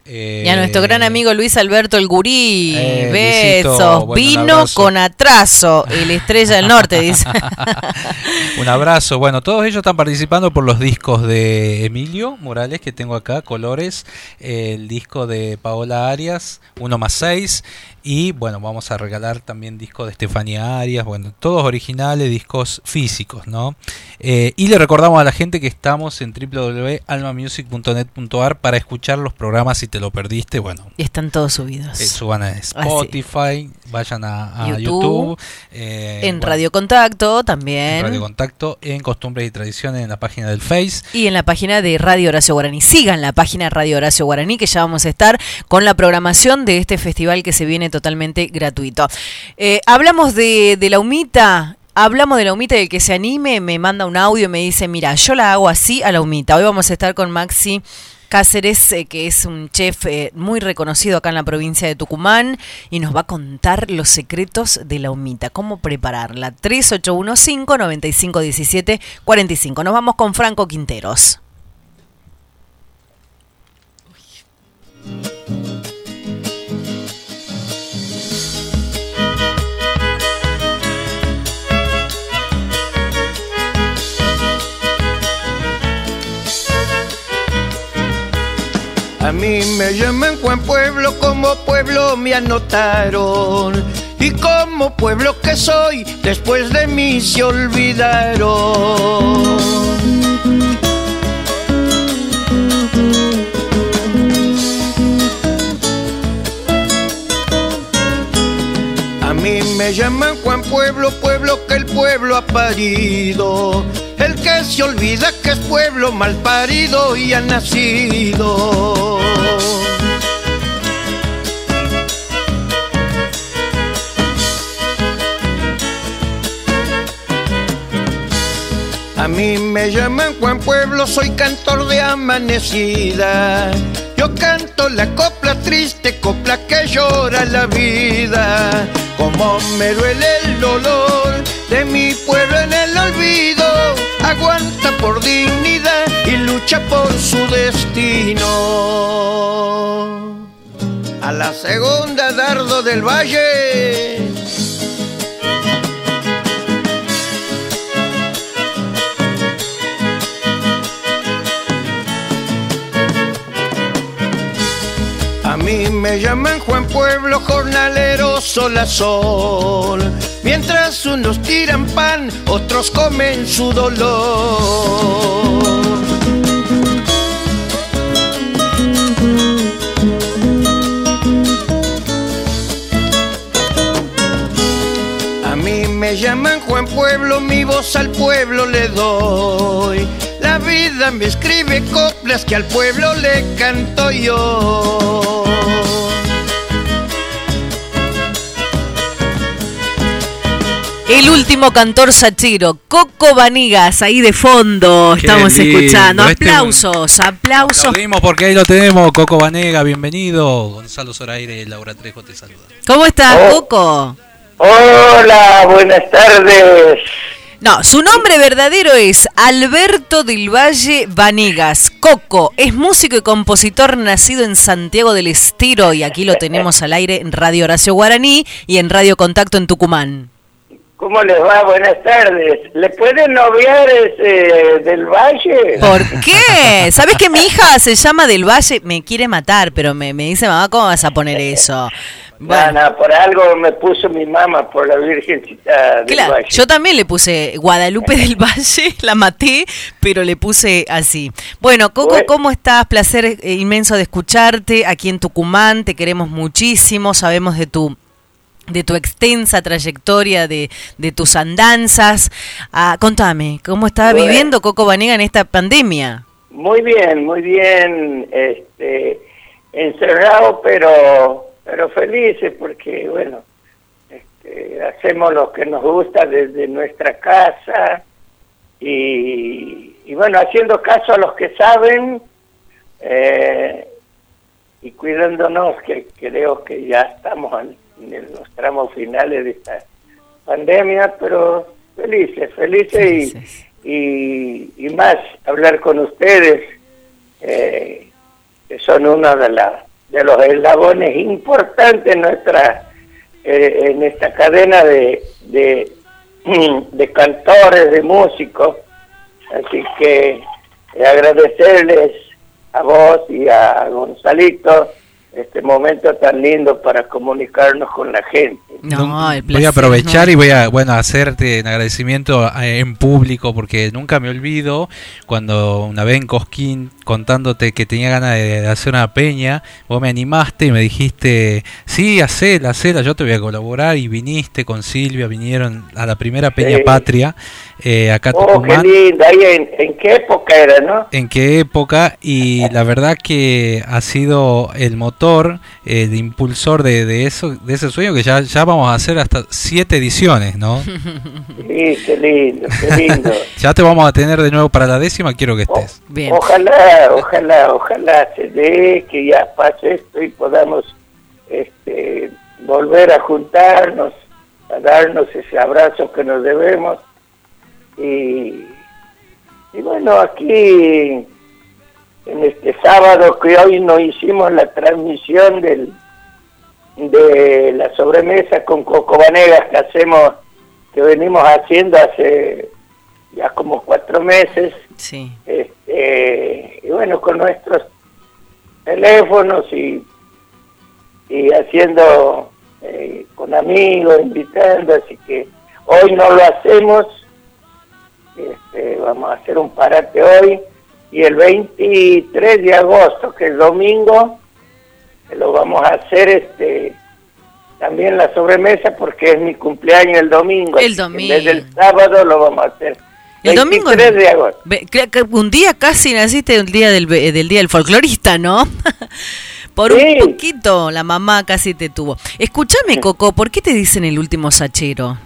E: Y a nuestro gran amigo Luis Alberto El Gurí, besos. Vino con atraso, el Estrella del Norte, dice.
F: un abrazo. Bueno, todos ellos están participando por los discos de Emilio Morales que tengo acá, Colores, el disco de Paola Arias, 1 más 6. Y bueno, vamos a regalar también discos de Estefanía Arias, bueno, todos originales, discos físicos, ¿no? Eh, y le recordamos a la gente que estamos en www.almamusic.net.ar para escuchar los programas si te lo perdiste, bueno.
E: Y están todos subidos.
F: Eh, suban a Spotify, vayan a, YouTube.
E: Eh, en Radio Contacto también.
F: En Radio Contacto, en Costumbres y Tradiciones, en la página del Face.
E: Y en la página de Radio Horacio Guaraní. Sigan la página de Radio Horacio Guaraní, que ya vamos a estar con la programación de este festival que se viene totalmente gratuito. Eh, hablamos de, de la humita hablamos de la humita y el que se anime me manda un audio y me dice, mira, yo la hago así a la humita. Hoy vamos a estar con Maxi Cáceres, eh, que es un chef eh, muy reconocido acá en la provincia de Tucumán, y nos va a contar los secretos de la humita, cómo prepararla. 3815-9517-45. Nos vamos con Franco Quinteros.
L: A mí me llaman Juan Pueblo, como pueblo me anotaron. y como pueblo que soy, después de mí se olvidaron. Me llaman Juan Pueblo, pueblo que el pueblo ha parido. El que se olvida que es pueblo mal parido y ha nacido. A mí me llaman Juan Pueblo, soy cantor de amanecida. Yo canto la copla triste, copla que llora la vida. Como me duele el dolor de mi pueblo en el olvido. Aguanta por dignidad y lucha por su destino. A la segunda dardo del valle. A mí me llaman Juan Pueblo, jornalero sol a sol. Mientras unos tiran pan, otros comen su dolor. A mí me llaman Juan Pueblo, mi voz al pueblo le doy. La vida me escribe coplas que al pueblo le canto yo.
E: El último cantor sachiro, Coco Vanigas, ahí de fondo
F: Qué
E: estamos
F: lindo,
E: escuchando.
F: este-
E: Aplausos, aplausos.
F: Aplaudimos porque ahí lo tenemos, Coco Vanega, bienvenido. Gonzalo Zoraire, Laura Trejo te saluda.
E: ¿Cómo estás,
F: Oh.
E: Coco?
O: Hola, buenas tardes.
E: No, su nombre verdadero es Alberto del Valle Vanegas. Coco es músico y compositor nacido en Santiago del Estero y aquí lo tenemos al aire en Radio Horacio Guaraní y en Radio Contacto en Tucumán.
O: ¿Cómo les va? Buenas tardes. ¿Le pueden noviar ese del Valle?
E: ¿Por qué? ¿Sabes que mi hija se llama del Valle? Me quiere matar, pero me, me dice, mamá, ¿cómo vas a poner eso?
O: No, no, por algo me puso mi mamá, por la Virgencita del
E: Claro,
O: Valle.
E: yo también le puse Guadalupe del Valle, la maté, pero le puse así. Bueno, Coco,
O: Bueno.
E: ¿cómo estás? Placer eh, inmenso de escucharte aquí en Tucumán, te queremos muchísimo, sabemos de tu de tu extensa trayectoria, de, de tus andanzas. Ah, contame, ¿cómo estaba
O: Bueno.
E: viviendo Coco Vanega en esta pandemia?
O: Muy bien, muy bien, este, encerrado, pero, pero felices porque, bueno, este, hacemos lo que nos gusta desde nuestra casa y, y bueno, haciendo caso a los que saben eh, y cuidándonos, que creo que ya estamos en, en los tramos finales de esta pandemia, pero felices, felices y, y, y más hablar con ustedes, eh, que son uno de, la, de los eslabones importantes en nuestra eh, en esta cadena de, de, cantores, de músicos. Así que agradecerles a vos y a Gonzalito este momento tan lindo para comunicarnos con la gente.
E: No, el
F: Voy
E: placer,
F: a aprovechar
E: no.
F: y voy a bueno hacerte en agradecimiento en público porque nunca me olvido cuando una vez en Cosquín contándote que tenía ganas de, de hacer una peña, vos me animaste y me dijiste, sí, hacela, hacela, yo te voy a colaborar y viniste con Silvia, vinieron a la primera peña
O: Sí.
F: patria eh, acá
O: Oh, qué lindo. Ahí en, en qué época era, ¿no?
F: en qué época y la verdad que ha sido el motor, el impulsor de, de eso, de ese sueño que ya, ya vamos a hacer hasta siete ediciones, ¿no?
O: Sí, qué lindo, qué lindo.
F: ya te vamos a tener de nuevo para la décima, quiero que estés.
O: Ojalá, ojalá, ojalá se dé que ya pase esto y podamos este, volver a juntarnos, a darnos ese abrazo que nos debemos. Y, y bueno, aquí en este sábado que hoy no hicimos la transmisión del de la sobremesa con Coco Vanegas que hacemos, que venimos haciendo hace ya como cuatro meses.
E: Sí.
O: Este, y bueno, con nuestros teléfonos y, y haciendo eh, con amigos, invitando, así que hoy no lo hacemos, este, vamos a hacer un parate hoy, y el 23 de agosto, que es domingo, lo vamos a hacer este también la sobremesa porque es mi cumpleaños el domingo.
E: El domingo.
O: Desde el sábado lo vamos a hacer.
E: El domingo.
O: 23 de agosto.
E: Un día casi naciste un día del, del día del folclorista, ¿no? Por un poquito la mamá casi te tuvo. Escúchame, Coco, ¿por qué te dicen el último sachero?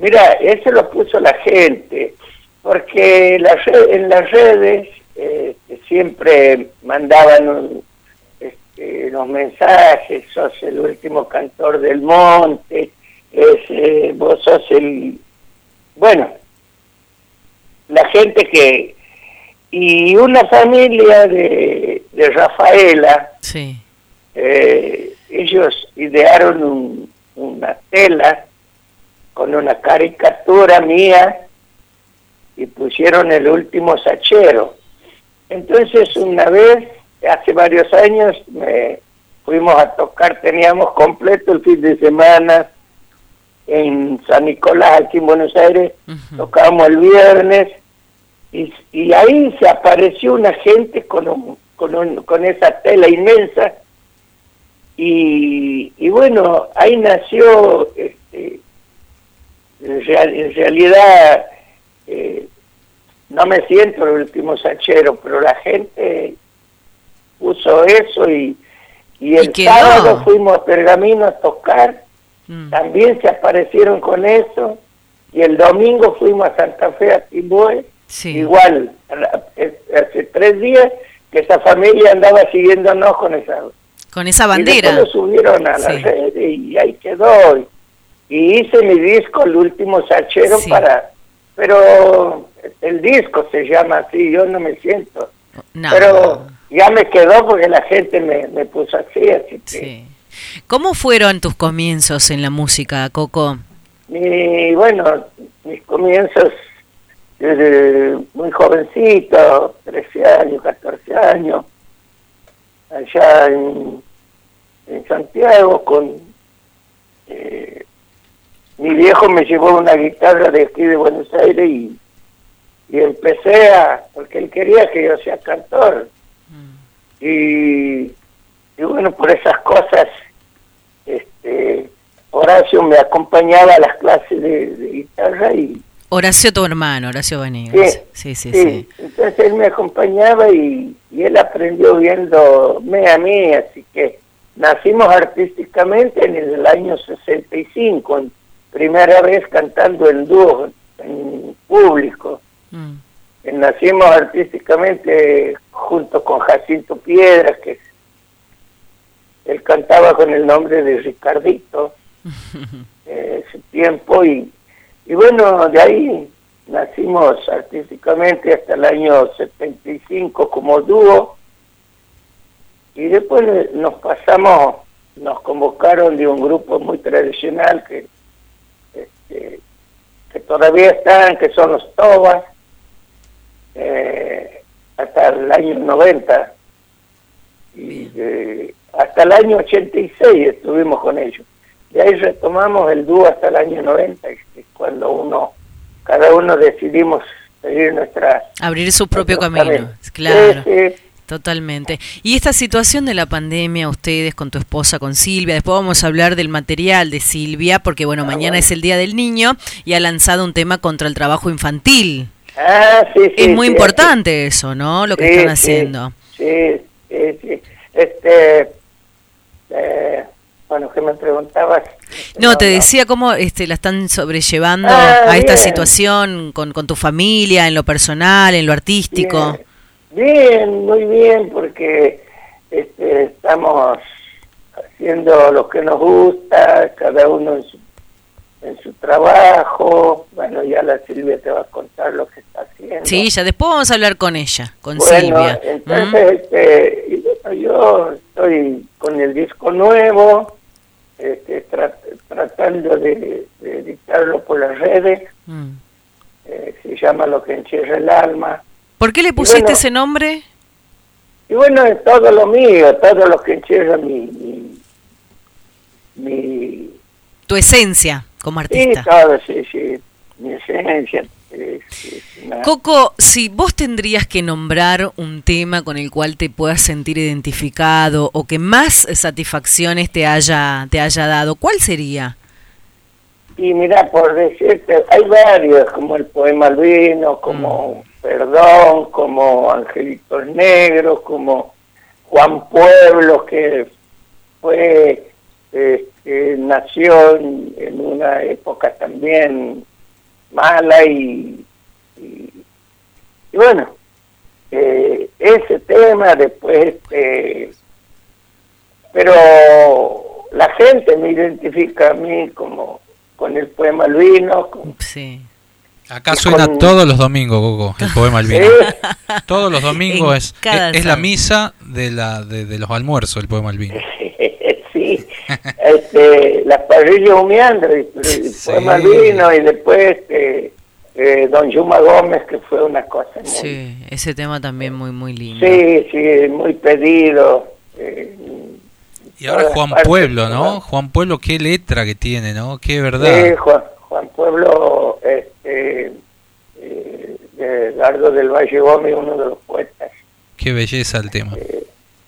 O: Mira, eso lo puso la gente, porque la en las redes eh, siempre mandaban este, los mensajes, sos el último cantor del monte, eh, vos sos el... Bueno, la gente que... Y una familia de, de Rafaela,
E: sí.
O: Eh, ellos idearon una tela con una caricatura mía y pusieron el último sachero. Entonces una vez, hace varios años, me fuimos a tocar, teníamos completo el fin de semana en San Nicolás, aquí en Buenos Aires, tocábamos el viernes y, y, ahí se apareció una gente con, con, con esa tela inmensa. Y, y bueno, ahí nació, este, en, realidad, eh, no me siento el último sachero, pero la gente puso eso y, y el sábado fuimos a Pergamino a tocar, mm. también se aparecieron con eso, y el domingo fuimos a Santa Fe a Timboe, igual, hace tres días que esa familia andaba siguiéndonos con esa
E: con esa bandera.
O: Y lo subieron a la red y ahí quedó. Y hice mi disco, el último sachero, para... Pero el disco se llama así, yo no me siento. Pero ya me quedó porque la gente me, me puso así, así que...
E: ¿Cómo fueron tus comienzos en la música, Coco?
O: Mi, bueno, mis comienzos desde muy jovencito, 13 años, 14 años, allá en, en Santiago con eh, mi viejo me llevó una guitarra de aquí de Buenos Aires y, y empecé a porque él quería que yo sea cantor mm. y, y bueno por esas cosas este Horacio me acompañaba a las clases de guitarra y
E: Horacio, tu hermano, Horacio Vanegas. Sí, sí, sí,
O: Entonces él me acompañaba y, él aprendió viéndome a mí, así que nacimos artísticamente en el año 65, en primera vez cantando en dúo, en público. Mm. Nacimos artísticamente junto con Jacinto Piedras, que él cantaba con el nombre de Ricardito ese tiempo y y bueno, de ahí nacimos artísticamente hasta el año 75 como dúo y después nos pasamos, nos convocaron de un grupo muy tradicional que, este, que todavía están, que son los Tobas, eh, hasta el año 90 y eh, hasta el año 86 estuvimos con ellos. Y ahí retomamos el dúo hasta el año 90, cuando uno, cada uno decidimos seguir nuestra...
E: Abrir su propio camino, claro. Totalmente. Y esta situación de la pandemia, ustedes con tu esposa, con Silvia, después vamos a hablar del material de Silvia, porque bueno, ah, mañana es el Día del Niño y ha lanzado un tema contra el trabajo infantil.
O: Ah, sí, sí.
E: Es muy importante eso, ¿no? Lo que están haciendo.
O: Sí, sí, sí. Este, eh, bueno, que me preguntabas.
E: No, te decía cómo este, la están sobrellevando ah, a esta situación con, con tu familia, en lo personal, en lo artístico.
O: Bien, muy bien, porque este, estamos haciendo lo que nos gusta, cada uno en su, en su trabajo. Bueno, ya la Silvia te va a contar lo que está haciendo.
E: Sí, ya después vamos a hablar con ella, con Silvia.
O: Entonces, este, yo estoy con el disco nuevo, este, tratando de, editarlo por las redes. Mm. Eh, se llama Lo que encierra el alma.
E: ¿Por qué le pusiste ese nombre?
O: Y bueno, es todo lo mío, todo lo que encierra mi, mi,
E: tu esencia como artista.
O: Sí, claro, sí, sí, mi esencia.
E: Coco, si vos tendrías que nombrar un tema con el cual te puedas sentir identificado o que más satisfacciones te haya, te haya dado, ¿cuál sería?
O: Y mira, por decirte, hay varios, como el poema Albino, como mm. Perdón, como Angelitos Negros, como Juan Pueblo, que fue, este, nació en, una época también mala y, y, bueno, eh, ese tema después, este, pero la gente me identifica a mí como con el poema Albino.
E: sí.
F: Acá suena todos los domingos, Coco, el poema Albino. Todos los domingos es, es, la misa de, la, de, los almuerzos, el poema Albino.
O: sí, este, las parrillas humeando, el, poema Albino y después este, eh, Don Yuma Gómez, que fue una cosa muy...
E: Sí, ese tema también muy, muy lindo.
O: Sí, sí, muy pedido. Eh,
F: y ahora Juan Pueblo, ¿no? Juan Pueblo, qué letra que tiene, ¿no? Qué verdad.
O: Sí, Juan, Pueblo, este, eh, de Largo del Valle Gómez, uno de los poetas.
F: Qué belleza el tema.
O: Eh,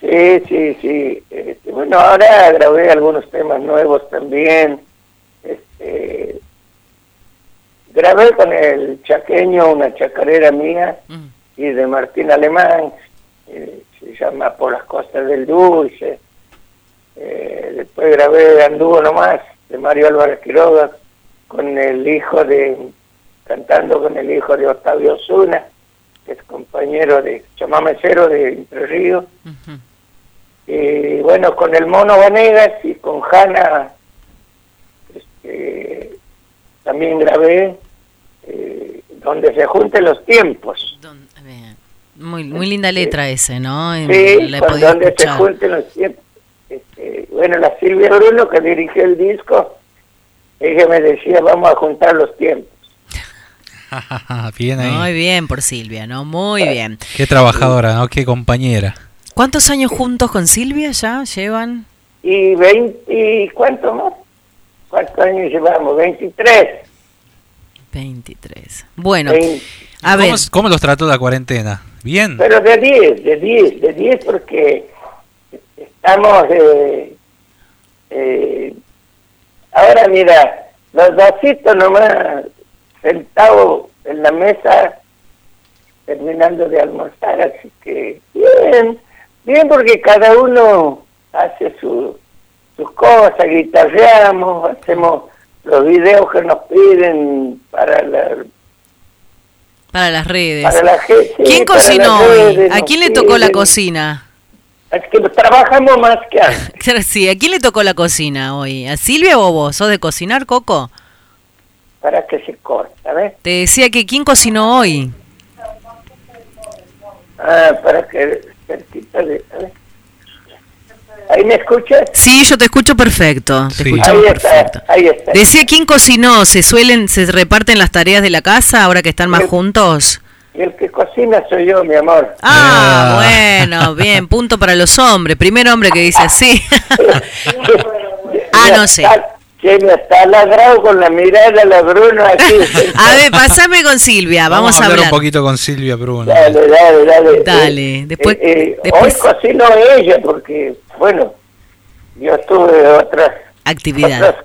O: sí, sí, sí. Este, bueno, ahora grabé algunos temas nuevos también. Este, grabé con el chaqueño una chacarera mía mm. y de Martín Alemán, eh, se llama Por las costas del dulce eh, después grabé Anduvo nomás, de Mario Álvarez Quiroga, con el hijo de, cantando con el hijo de Octavio Zuna, que es compañero de chamamecero de Entre Ríos. Y bueno, con el Mono Vanegas y con Hanna este, también grabé eh, Donde se junten los tiempos.
E: Muy, muy linda letra ese, ¿no?
O: Sí, donde se junten los tiempos. Este, bueno, la Silvia Bruno que dirigió el disco, ella me decía, vamos a juntar los tiempos.
F: bien ahí.
E: Muy bien por Silvia, ¿no? Muy bien.
F: Qué trabajadora, ¿no? Qué compañera.
E: ¿Cuántos años juntos con Silvia ya llevan?
O: Y 20, ¿cuánto más? ¿Cuántos años llevamos? 23.
E: 23. Bueno,
F: a ver. ¿Cómo los trató la cuarentena? ¿Bien?
O: Pero de 10, de 10, de 10 porque estamos eh, eh, ahora mira los dositos nomás sentados en la mesa terminando de almorzar así que bien bien porque cada uno hace su, sus cosas guitarreamos hacemos los videos que nos piden para la
E: para las redes.
O: Para la,
E: ¿Quién cocinó hoy? ¿A quién le tocó la cocina?
O: Es que trabajamos más que antes.
E: sí, ¿a quién le tocó la cocina hoy? ¿A Silvia o vos? ¿Sos de cocinar, Coco?
O: Para que se corta, ¿ves?
E: Te decía que ¿quién cocinó hoy?
O: Ah, para que... Cerquita de, ¿Ahí me escuchas?
E: Sí, yo te escucho perfecto. Te
O: ahí perfecto. Está, ahí está.
E: Decía quién cocinó, ¿se suelen, se reparten las tareas de la casa ahora que están más juntos?
O: el que cocina soy yo, mi amor.
E: Ah, bueno, bien, punto para los hombres. Primer hombre que dice así. ah, no sé.
O: Que me está ladrado con la mirada la Bruno aquí.
E: a ver, pasame con Silvia, vamos, a hablar.
F: un poquito con Silvia Bruno.
O: Dale, dale, dale.
E: Dale, después,
O: eh, eh,
E: después...
O: Hoy cocinó ella porque, bueno, yo tuve otras
E: actividad.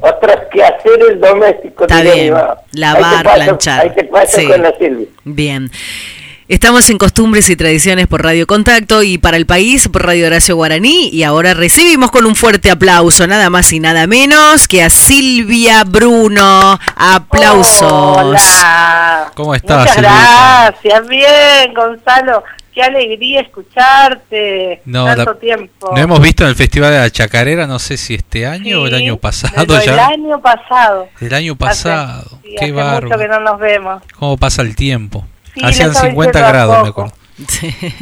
O: Otras, que quehaceres domésticos.
E: Está bien, lavar, planchar.
O: Ahí te paso con la Silvia.
E: Bien. Estamos en Costumbres y Tradiciones por Radio Contacto y para el país por Radio Horacio Guaraní y ahora recibimos con un fuerte aplauso nada más y nada menos que a Silvia Bruno. Aplausos.
P: Hola.
F: ¿Cómo estás?
P: Muchas gracias. Bien, Gonzalo qué alegría escucharte
F: no,
P: tanto tiempo.
F: No hemos visto en el Festival de la Chacarera, no sé si este año o el año pasado
P: ya. El año pasado.
F: El año pasado. qué bárbaro.
P: mucho que no nos vemos.
F: ¿Cómo pasa el tiempo? Hacían 50 grados, me acuerdo.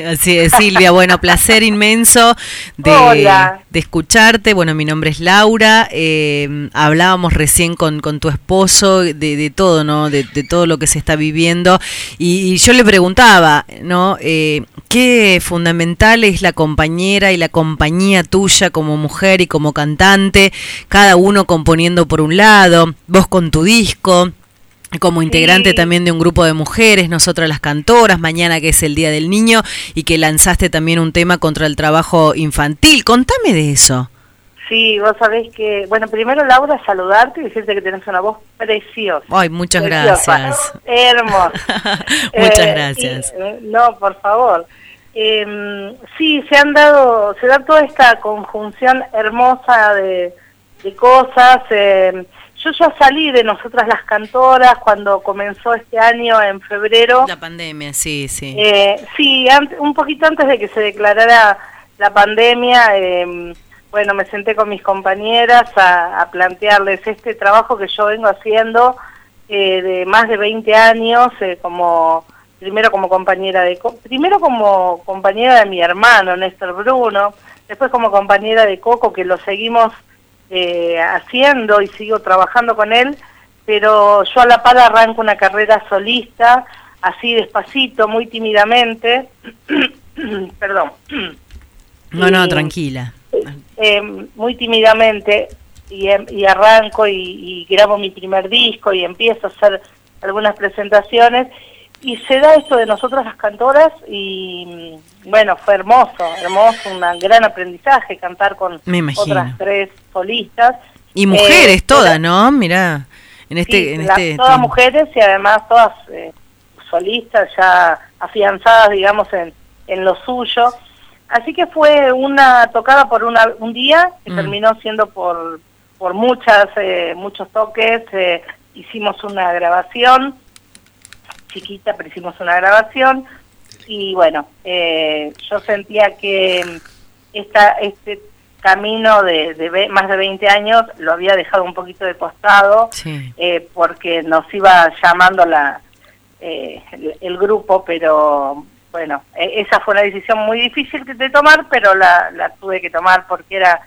E: así es, Silvia. Bueno, placer inmenso de, de escucharte. Bueno, mi nombre es Laura. Eh, hablábamos recién con, con tu esposo de, de todo, ¿no? De, de, todo lo que se está viviendo. Y, y yo le preguntaba, ¿no? Eh, qué fundamental es la compañera y la compañía tuya como mujer y como cantante, cada uno componiendo por un lado, vos con tu disco como integrante sí. también de un grupo de mujeres, nosotras las cantoras, mañana que es el Día del Niño y que lanzaste también un tema contra el trabajo infantil. Contame de eso.
P: Sí, vos sabés que, bueno, primero Laura, saludarte y decirte que tenés una voz preciosa.
E: Ay, muchas
P: preciosa,
E: gracias.
P: Hermosa.
E: muchas eh, gracias.
P: Y, eh, no, por favor. Eh, sí, se han dado, se da toda esta conjunción hermosa de, de cosas. Eh, yo ya salí de nosotras las cantoras cuando comenzó este año en febrero.
E: La pandemia, sí, sí.
P: Eh, sí, un poquito antes de que se declarara la pandemia, eh, bueno, me senté con mis compañeras a, a, plantearles este trabajo que yo vengo haciendo eh, de más de 20 años, eh, como primero como compañera de primero como compañera de mi hermano Néstor Bruno, después como compañera de Coco que lo seguimos eh, haciendo y sigo trabajando con él, pero yo a la par arranco una carrera solista, así despacito, muy tímidamente, perdón.
E: No, no, tranquila.
P: Eh, muy tímidamente y, em, y arranco y, y grabo mi primer disco y empiezo a hacer algunas presentaciones y se da esto de nosotros las cantoras y bueno, fue hermoso, hermoso, un gran aprendizaje cantar con otras tres solistas.
E: Y mujeres eh, todas, ¿no? Mira, en este...
P: Sí,
E: en
P: la,
E: este
P: todas mujeres y además todas eh, solistas ya afianzadas, digamos, en, en lo suyo. Así que fue una tocada por una, un día, que mm. terminó siendo por, por muchas, eh, muchos toques, hicimos una grabación chiquita, pero hicimos una grabación y bueno, eh, yo sentía que esta, este camino de, de, más de 20 años lo había dejado un poquito de costado
E: sí.
P: eh, porque nos iba llamando la eh, el, el, grupo, pero bueno, e, esa fue una decisión muy difícil de tomar, pero la, la tuve que tomar porque era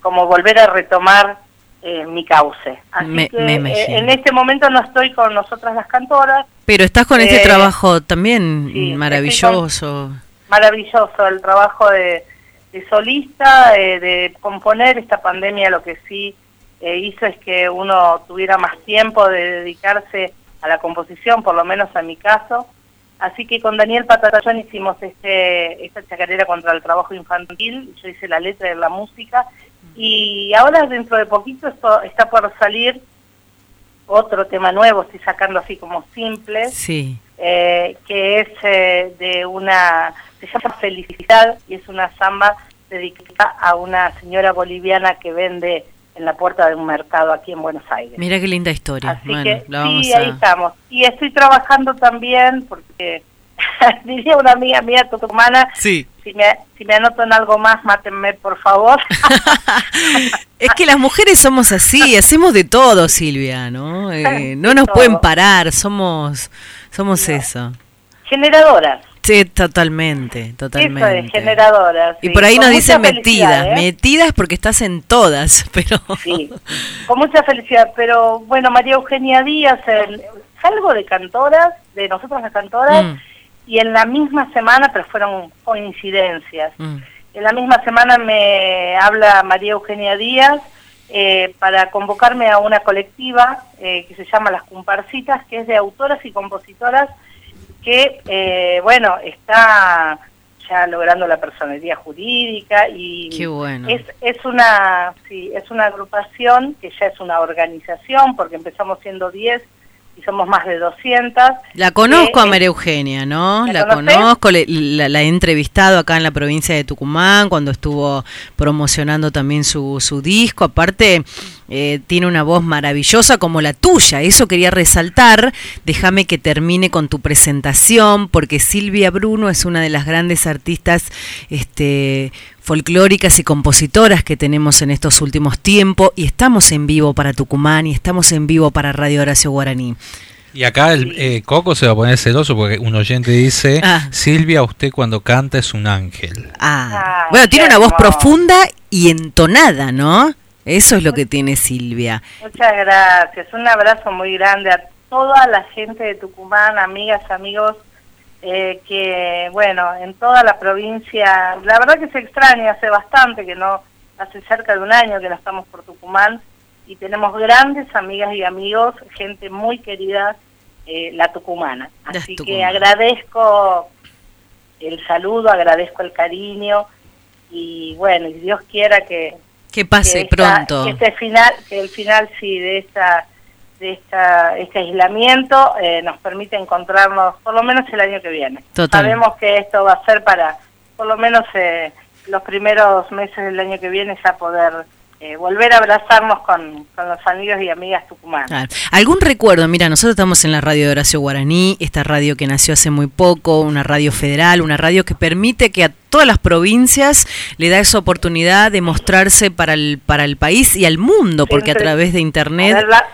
P: como volver a retomar eh, mi cauce. Así
E: me,
P: que
E: me
P: eh, en este momento no estoy con nosotras las cantoras.
E: Pero estás con este
P: Eh,
E: trabajo también
P: sí,
E: maravilloso.
P: Maravilloso el trabajo de, de solista, eh, de componer. Esta pandemia lo que sí hizo es que uno tuviera más tiempo de dedicarse a la composición, por lo menos en mi caso. Así que con Daniel Patatallón hicimos este, esta chacarera contra el trabajo infantil, yo hice la letra de la música y ahora dentro de poquito esto está por salir otro tema nuevo, estoy sacando así como simples,
E: Sí.
P: eh, que es eh, de una, se llama Felicidad y es una samba dedicada a una señora boliviana que vende en la puerta de un mercado aquí en Buenos Aires.
E: Mira qué linda historia.
P: Así
E: bueno,
P: que
E: la vamos
P: sí,
E: a...
P: ahí estamos. Y estoy trabajando también porque diría una amiga mía tucumana,
E: Sí.
P: si me, si me anoto en algo más, mátenme por favor.
E: Es que las mujeres somos así, hacemos de todo, Silvia, ¿no? Eh, no nos
P: todo.
E: pueden parar, somos somos eso.
P: Generadoras.
E: Sí, totalmente,
P: Eso
E: totalmente.
P: es, generadoras.
E: Y por ahí
P: Con
E: nos dicen metidas,
P: ¿eh?
E: metidas porque estás en todas, pero
P: Sí, con mucha felicidad. Pero bueno, María Eugenia Díaz, el, salgo de cantoras, de nosotros las cantoras,
E: Mm,
P: y en la misma semana, pero fueron coincidencias,
E: mm.
P: en la misma semana me habla María Eugenia Díaz eh, para convocarme a una colectiva eh, que se llama Las Comparsitas, que es de autoras y compositoras que, eh, bueno, está ya logrando la personería jurídica y
E: Qué bueno.
P: es, es una sí, es una agrupación que ya es una organización porque empezamos siendo 10 y somos más de 200.
E: La conozco
P: Eh,
E: a María Eugenia, ¿no?
P: ¿La
E: conozco, le- la, la he entrevistado acá en la provincia de Tucumán cuando estuvo promocionando también su, su disco. Aparte, eh, tiene una voz maravillosa como la tuya. Eso quería resaltar. Déjame que termine con tu presentación porque Silvia Bruno es una de las grandes artistas este, folclóricas y compositoras que tenemos en estos últimos tiempos y estamos en vivo para Tucumán y estamos en vivo para Radio Horacio Guaraní.
F: Y acá el eh, Coco se va a poner celoso porque un oyente dice,
E: Ah.
F: Silvia, usted cuando canta es un ángel.
E: Ah, bueno, tiene una voz profunda y entonada, ¿no? Eso es lo que tiene Silvia.
P: Muchas gracias. Un abrazo muy grande a toda la gente de Tucumán, amigas, amigos, eh, que, bueno, en toda la provincia, la verdad que se extraña, hace bastante que no, hace cerca de un año que no estamos por Tucumán y tenemos grandes amigas y amigos, gente muy querida, eh, la tucumana. Así que agradezco el saludo, agradezco el cariño y bueno, y Dios quiera que,
E: Que pase
P: esta-
E: pronto.
P: que este final, que el final sí de esta de esta, este aislamiento eh, nos permite encontrarnos por lo menos el año que viene.
E: Total.
P: Sabemos que esto va a ser para por lo menos eh, los primeros meses del año que viene ya poder eh, volver a abrazarnos con, con los amigos y amigas tucumanas.
E: Claro. ¿Algún recuerdo? Mira, nosotros estamos en la radio de Horacio Guaraní, esta radio que nació hace muy poco, una radio federal, una radio que permite que a todas las provincias le da esa oportunidad de mostrarse para el, para el país y al mundo, porque a través de
P: A
E: internet...
P: ver, la-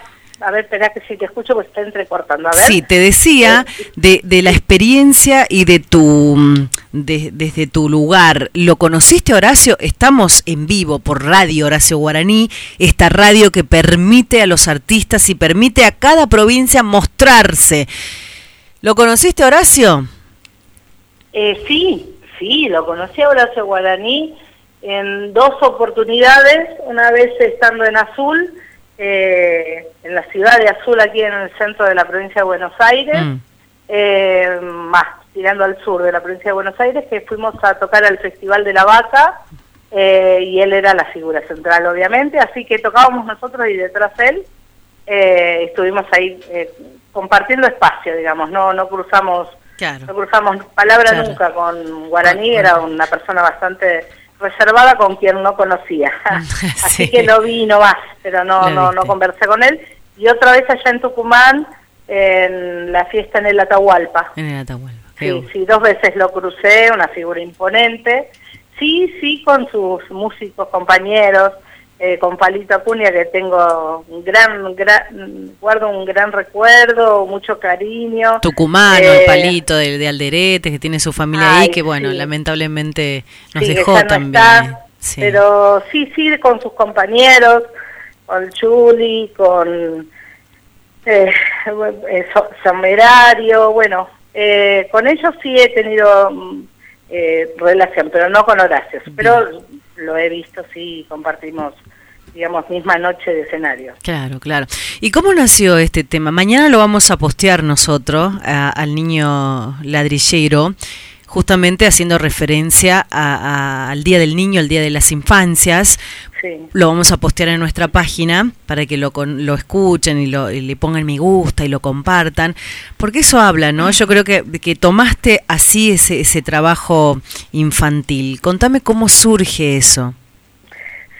P: a ver, espera que si te escucho pues está entrecortando. A ver.
E: Sí, te decía de, de la experiencia y de tu mm, de- desde tu lugar. ¿Lo conociste, Horacio? Estamos en vivo por Radio Horacio Guaraní, esta radio que permite a los artistas y permite a cada provincia mostrarse. ¿Lo conociste, Horacio?
P: Eh, sí, sí, lo conocí a Horacio Guaraní en dos oportunidades, una vez estando en Azul, eh, en la ciudad de Azul, aquí en el centro de la provincia de Buenos Aires,
E: Mm.
P: eh, más tirando al sur de la provincia de Buenos Aires, que fuimos a tocar al Festival de la Vaca, eh, y él era la figura central, obviamente, así que tocábamos nosotros y detrás él, eh, estuvimos ahí eh, compartiendo espacio, digamos, no, no cruzamos
E: Claro.
P: no cruzamos palabra
E: Claro.
P: nunca con Guaraní, era una persona bastante reservada con quien no conocía. Así
E: Sí.
P: que lo vi no más, pero no, no, no conversé con él. Y otra vez allá en Tucumán, en la fiesta en el Atahualpa.
E: En el Atahualpa.
P: Sí, sí, dos veces lo crucé, una figura imponente. Sí, sí, con sus músicos, compañeros, eh, con Palito Acuña, que tengo un gran, gran, guardo un gran recuerdo, mucho cariño.
E: Tucumano,
P: Eh,
E: el palito de, de Alderete, que tiene su familia ahí, que bueno,
P: sí.
E: lamentablemente nos
P: Sí,
E: dejó
P: no
E: también.
P: está,
E: Sí.
P: Pero sí, sí, con sus compañeros, con Chuli, con eh, eh, Somerario, bueno, eh, con ellos sí he tenido mm, eh, relación, pero no con Horacio, pero lo he visto, sí, compartimos, digamos, misma noche de escenario.
E: Claro, claro. ¿Y cómo nació este tema? Mañana lo vamos a postear nosotros a- al niño ladrillero, justamente haciendo referencia a- a- al Día del Niño, al Día de las Infancias.
P: Sí.
E: Lo vamos a postear en nuestra página para que lo, lo escuchen y, lo, y le pongan me gusta y lo compartan, porque eso habla, ¿no? Yo creo que, que tomaste así ese, ese trabajo infantil. Contame cómo surge eso.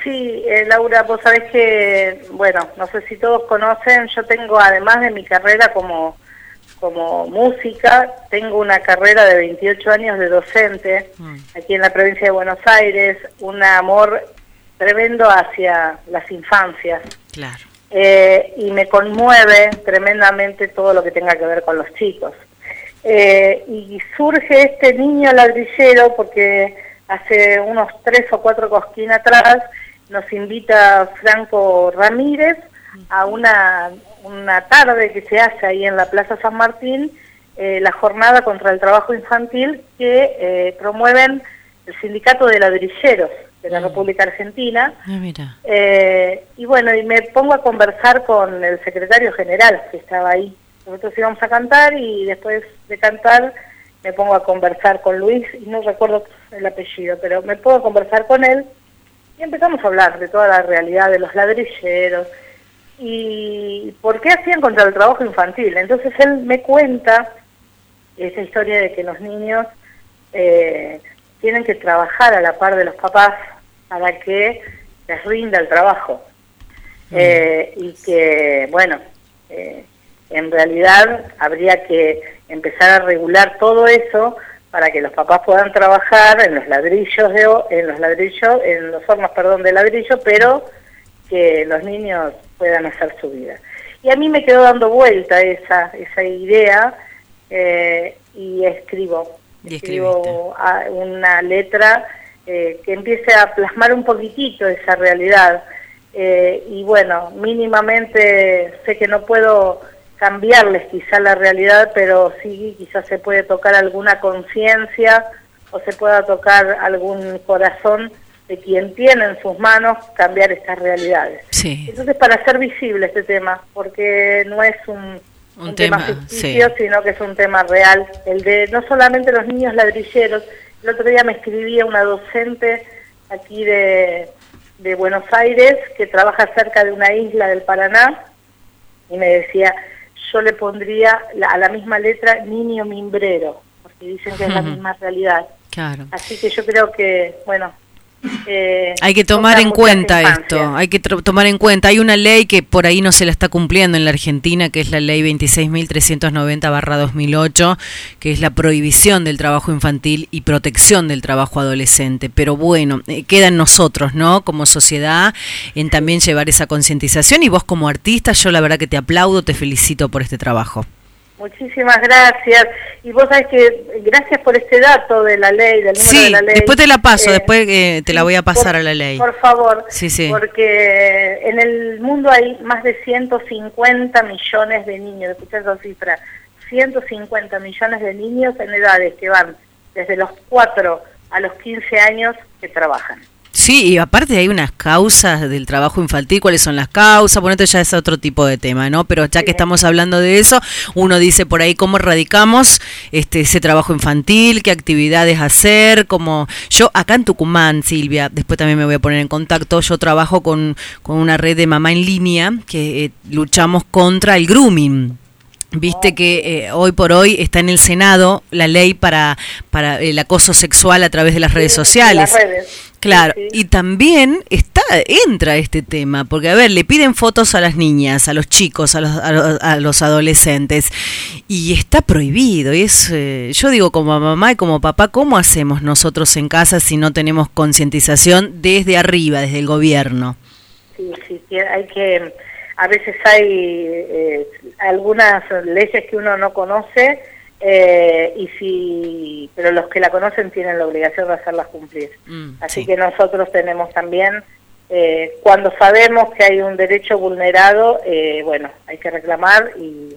P: Sí, eh, Laura, vos sabés que, bueno, no sé si todos conocen, yo tengo, además de mi carrera como, como música, tengo una carrera de 28 años de docente aquí en la provincia de Buenos Aires, un amor tremendo hacia las infancias.
E: Claro.
P: Eh, y me conmueve tremendamente todo lo que tenga que ver con los chicos. Eh, y surge este niño ladrillero porque hace unos tres o cuatro cosquín atrás nos invita Franco Ramírez a una, una tarde que se hace ahí en la Plaza San Martín, eh, la jornada contra el trabajo infantil que eh, promueven el Sindicato de Ladrilleros de la República Argentina.
E: Ah, mira.
P: Eh, y bueno, y me pongo a conversar con el secretario general que estaba ahí. Nosotros íbamos a cantar y después de cantar me pongo a conversar con Luis, y no recuerdo el apellido, pero me pongo a conversar con él y empezamos a hablar de toda la realidad de los ladrilleros y por qué hacían contra el trabajo infantil. Entonces él me cuenta esa historia de que los niños eh, tienen que trabajar a la par de los papás para que les rinda el trabajo. Eh, y que, bueno, eh, en realidad habría que empezar a regular todo eso para que los papás puedan trabajar en los ladrillos de en los ladrillos en los hornos perdón de ladrillo pero que los niños puedan hacer su vida Y a mí me quedó dando vuelta esa, esa idea eh, y escribo. escribo una letra eh, que empiece a plasmar un poquitito esa realidad. Eh, y bueno, mínimamente sé que no puedo cambiarles quizá la realidad, pero sí quizás se puede tocar alguna conciencia o se pueda tocar algún corazón de quien tiene en sus manos cambiar estas realidades. Entonces, para hacer visible este tema, porque no es un, tema, ficticio, sino que es un tema real, el de no solamente los niños ladrilleros, el otro día me escribía una docente aquí de, de Buenos Aires que trabaja cerca de una isla del Paraná y me decía, yo le pondría a la misma letra niño mimbrero, porque dicen que es la misma realidad.
E: Claro.
P: Así que yo creo que, bueno,
E: eh, hay que tomar en cuenta esto, hay que tomar en cuenta. Hay una ley que por ahí no se la está cumpliendo en la Argentina, que es la ley 26.390-2008, que es la prohibición del trabajo infantil y protección del trabajo adolescente. Pero bueno, eh, queda en nosotros, ¿no? Como sociedad, en también llevar esa concientización. Y vos como artista, yo la verdad que te aplaudo, te felicito por este trabajo.
P: Muchísimas gracias. Y vos sabés que gracias por este dato de la ley, del número de la ley.
E: después te la paso, eh, después eh, te la voy a pasar a la ley.
P: Por favor.
E: Sí, sí.
P: Porque en el mundo hay más de 150 millones de niños, escuchá esa cifra, 150 millones de niños en edades que van desde los 4 a los 15 años que trabajan.
E: Sí, y aparte hay unas causas del trabajo infantil, ¿cuáles son las causas? Bueno, esto ya es otro tipo de tema, ¿no? Pero ya que estamos hablando de eso, uno dice por ahí cómo erradicamos este, ese trabajo infantil, qué actividades hacer, como yo acá en Tucumán, Silvia, después también me voy a poner en contacto, yo trabajo con, con una red de mamá en línea que eh, luchamos contra el grooming. Viste que eh, hoy por hoy está en el Senado la ley para, para el acoso sexual a través de las redes sociales. Claro, y también está entra este tema, porque a ver, le piden fotos a las niñas, a los chicos, a los, a los, adolescentes, y está prohibido. Y es, eh, yo digo como mamá y como papá, ¿cómo hacemos nosotros en casa si no tenemos concientización desde arriba, desde el gobierno?
P: Sí, sí, hay que a veces hay eh, algunas leyes que uno no conoce eh, y si pero los que la conocen tienen la obligación de hacerlas cumplir. Mm, así que nosotros tenemos también eh, cuando sabemos que hay un derecho vulnerado bueno hay que reclamar y,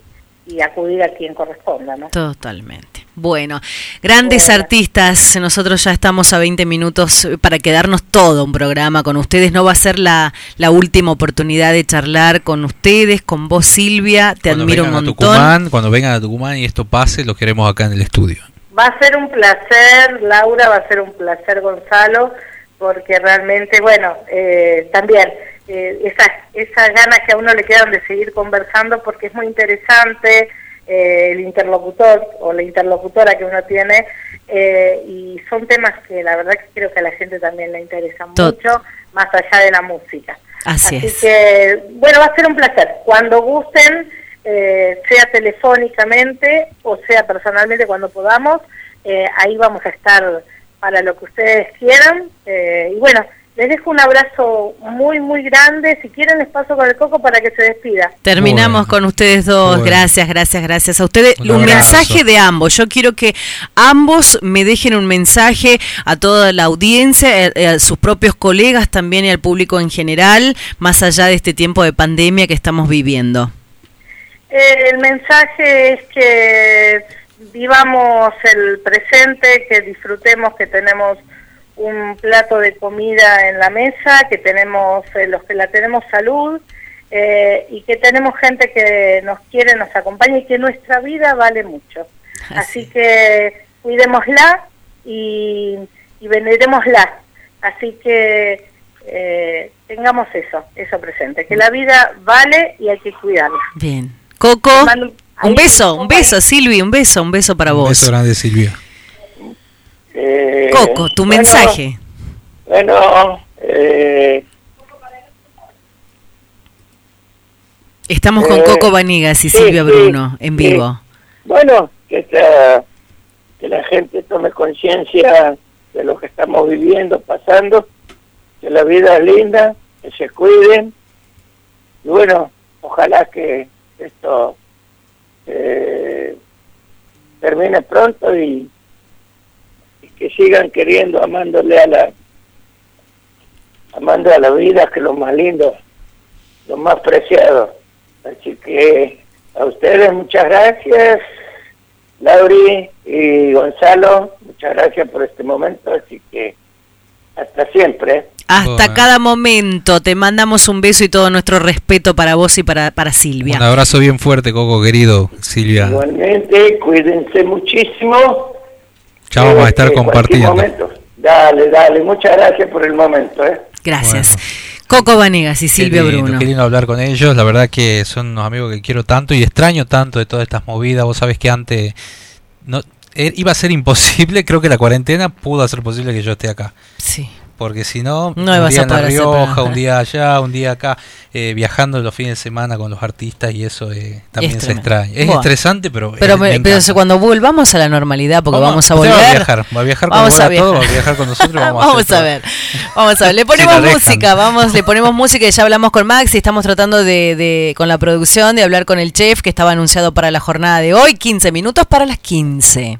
P: y acudir a quien corresponda no
E: totalmente bueno, grandes artistas, nosotros ya estamos a 20 minutos para quedarnos todo un programa con ustedes. No va a ser la, la última oportunidad de charlar con ustedes, con vos Silvia, te admiro un montón.
F: cuando vengan a Tucumán y esto pase, los queremos acá en el estudio.
P: Va a ser un placer, Laura, va a ser un placer, Gonzalo, porque realmente, bueno, eh, también eh, esas, esas ganas que a uno le quedan de seguir conversando, porque es muy interesante eh, el interlocutor o la interlocutora que uno tiene eh, y son temas que la verdad que creo que a la gente también le interesan mucho más allá de la música.
E: Así,
P: que bueno, va a ser un placer. Cuando gusten, eh, sea telefónicamente o sea personalmente cuando podamos, ahí vamos a estar para lo que ustedes quieran. y bueno, les dejo un abrazo muy, muy grande. Si quieren, les paso con el coco para que se despida.
E: Terminamos con ustedes dos. Gracias, gracias, gracias a ustedes. Un, mensaje de ambos. Yo quiero que ambos me dejen un mensaje a toda la audiencia, eh, a, sus propios colegas también y al público en general, más allá de este tiempo de pandemia que estamos viviendo.
P: Eh, el mensaje es que vivamos el presente, que disfrutemos, que tenemos un plato de comida en la mesa, que tenemos eh, los que la tenemos salud eh, y que tenemos gente que nos quiere, nos acompaña y que nuestra vida vale mucho. Así, que cuidémosla y, y venerémosla. Así que eh, tengamos eso, eso presente, que la vida vale y hay que cuidarla.
E: Bien. Coco, un beso, un beso, Silvi, un beso, un beso para vos. Un
F: beso grande, Silvia.
E: Eh, Coco, tu mensaje.
O: Bueno, eh,
E: Estamos con eh, Coco Vanigas y Silvia Bruno en vivo.
O: Bueno, que, que la gente tome conciencia de lo que estamos viviendo, pasando, que la vida es linda, que se cuiden. Y bueno, ojalá que esto eh, termine pronto y, y, que sigan queriendo, amándole a la amando a la vida, que lo más lindo, lo más preciado. Así que a ustedes muchas gracias, Lauri y Gonzalo, muchas gracias por este momento, así que hasta siempre.
E: Hasta cada momento. Te mandamos un beso y todo nuestro respeto para vos y para, para Silvia.
F: Un abrazo bien fuerte, Coco, querido, Silvia.
O: Igualmente, cuídense muchísimo.
F: Ya vamos a estar compartiendo.
O: Dale, dale, muchas gracias por el momento. ¿eh?
E: Gracias. Coco Vanegas y Silvia Bruno.
F: Qué lindo hablar con ellos, la verdad que son unos amigos que quiero tanto y extraño tanto de todas estas movidas. Vos sabés que antes no eh, iba a ser imposible, creo que la cuarentena pudo hacer posible que yo esté acá.
E: Sí
F: porque si no,
E: no
F: un día en La Rioja, un día allá, un día acá, eh, viajando los fines de semana con los artistas y eso eh, también se extraña. Es estresante, pero
E: Pero, pero cuando volvamos a la normalidad, porque vamos, a volver...
F: Va a viajar, va a viajar
E: vamos a
F: viajar. Todo, va a viajar con nosotros. Vamos,
E: vamos a, ver, vamos a ver. Le ponemos música, vamos, le ponemos música y ya hablamos con Max y estamos tratando de, de, con la producción, de hablar con el chef que estaba anunciado para la jornada de hoy, 15 minutos para las 15.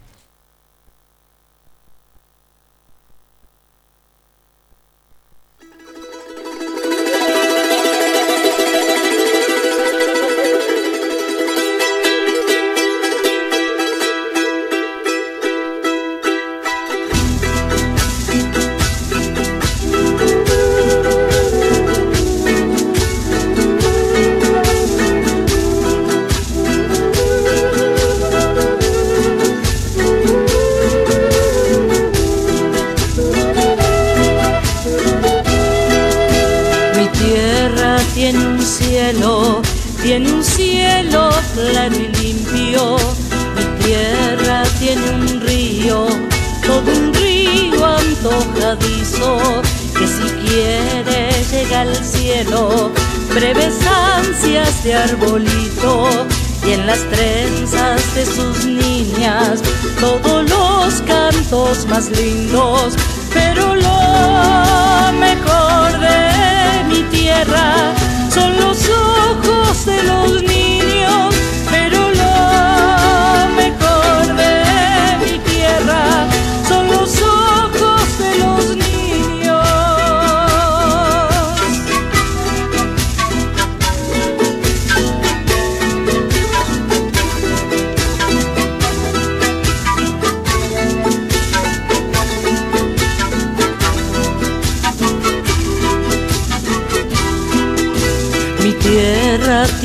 G: Que si quiere llega al cielo, breves ansias de arbolito, y en las trenzas de sus niñas, todos los cantos más lindos, pero lo mejor de mi tierra son los ojos de los niños,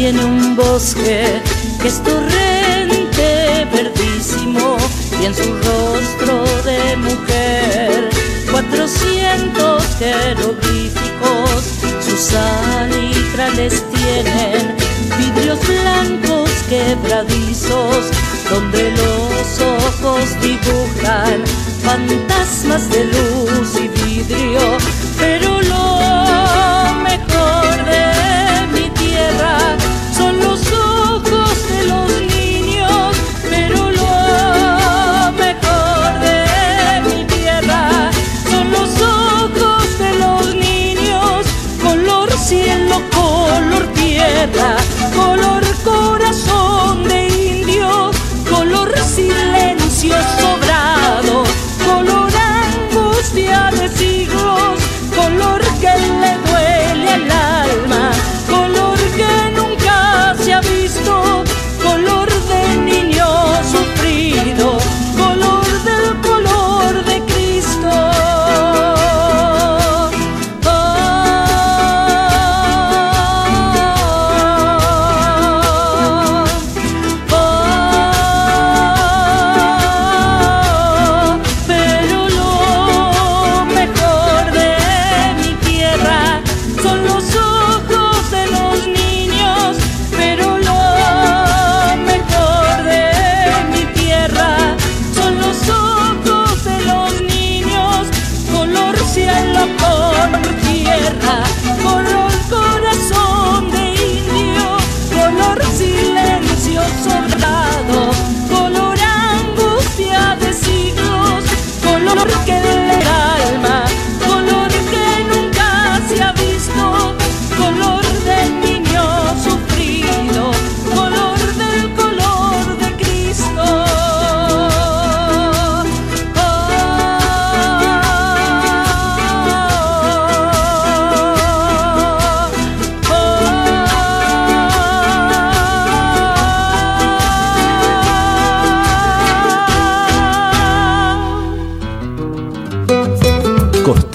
G: tiene un bosque que es torrente verdísimo y en su rostro de mujer cuatrocientos jeroglíficos sus salitrales tienen vidrios blancos quebradizos donde los ojos dibujan fantasmas de luz y vidrio pero lo mejor de mi tierra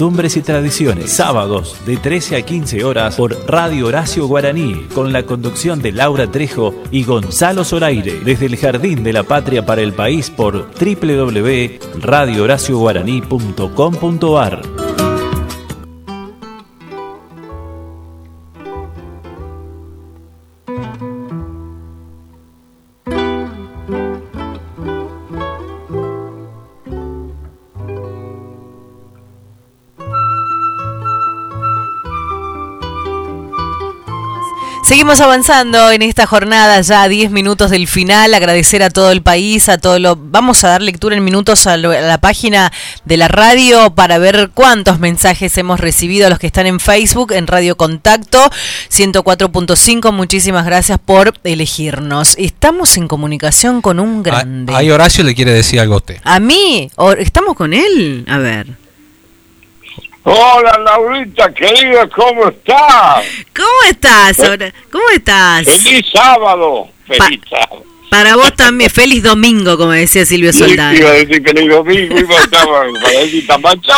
C: costumbres y tradiciones. Sábados de 13 a 15 horas por Radio Horacio Guaraní, con la conducción de Laura Trejo y Gonzalo Zoraire, desde el Jardín de la Patria para el País por www.radiohoracioguaraní.com.ar.
E: Seguimos avanzando en esta jornada, ya a 10 minutos del final. Agradecer a todo el país, a todo lo. Vamos a dar lectura en minutos a, lo- a la página de la radio para ver cuántos mensajes hemos recibido a los que están en Facebook, en Radio Contacto 104.5. Muchísimas gracias por elegirnos. Estamos en comunicación con un grande.
F: Ahí Horacio le quiere decir algo a usted.
E: A mí, ¿estamos con él? A ver.
Q: Hola Laurita, querida, ¿cómo estás?
E: ¿Cómo estás? ahora? ¿Cómo estás?
Q: Feliz sábado. Feliz sábado.
E: Para vos también, feliz domingo, como decía Silvio
Q: Sí,
E: Soldán.
Q: iba a decir feliz domingo, iba a estar para decir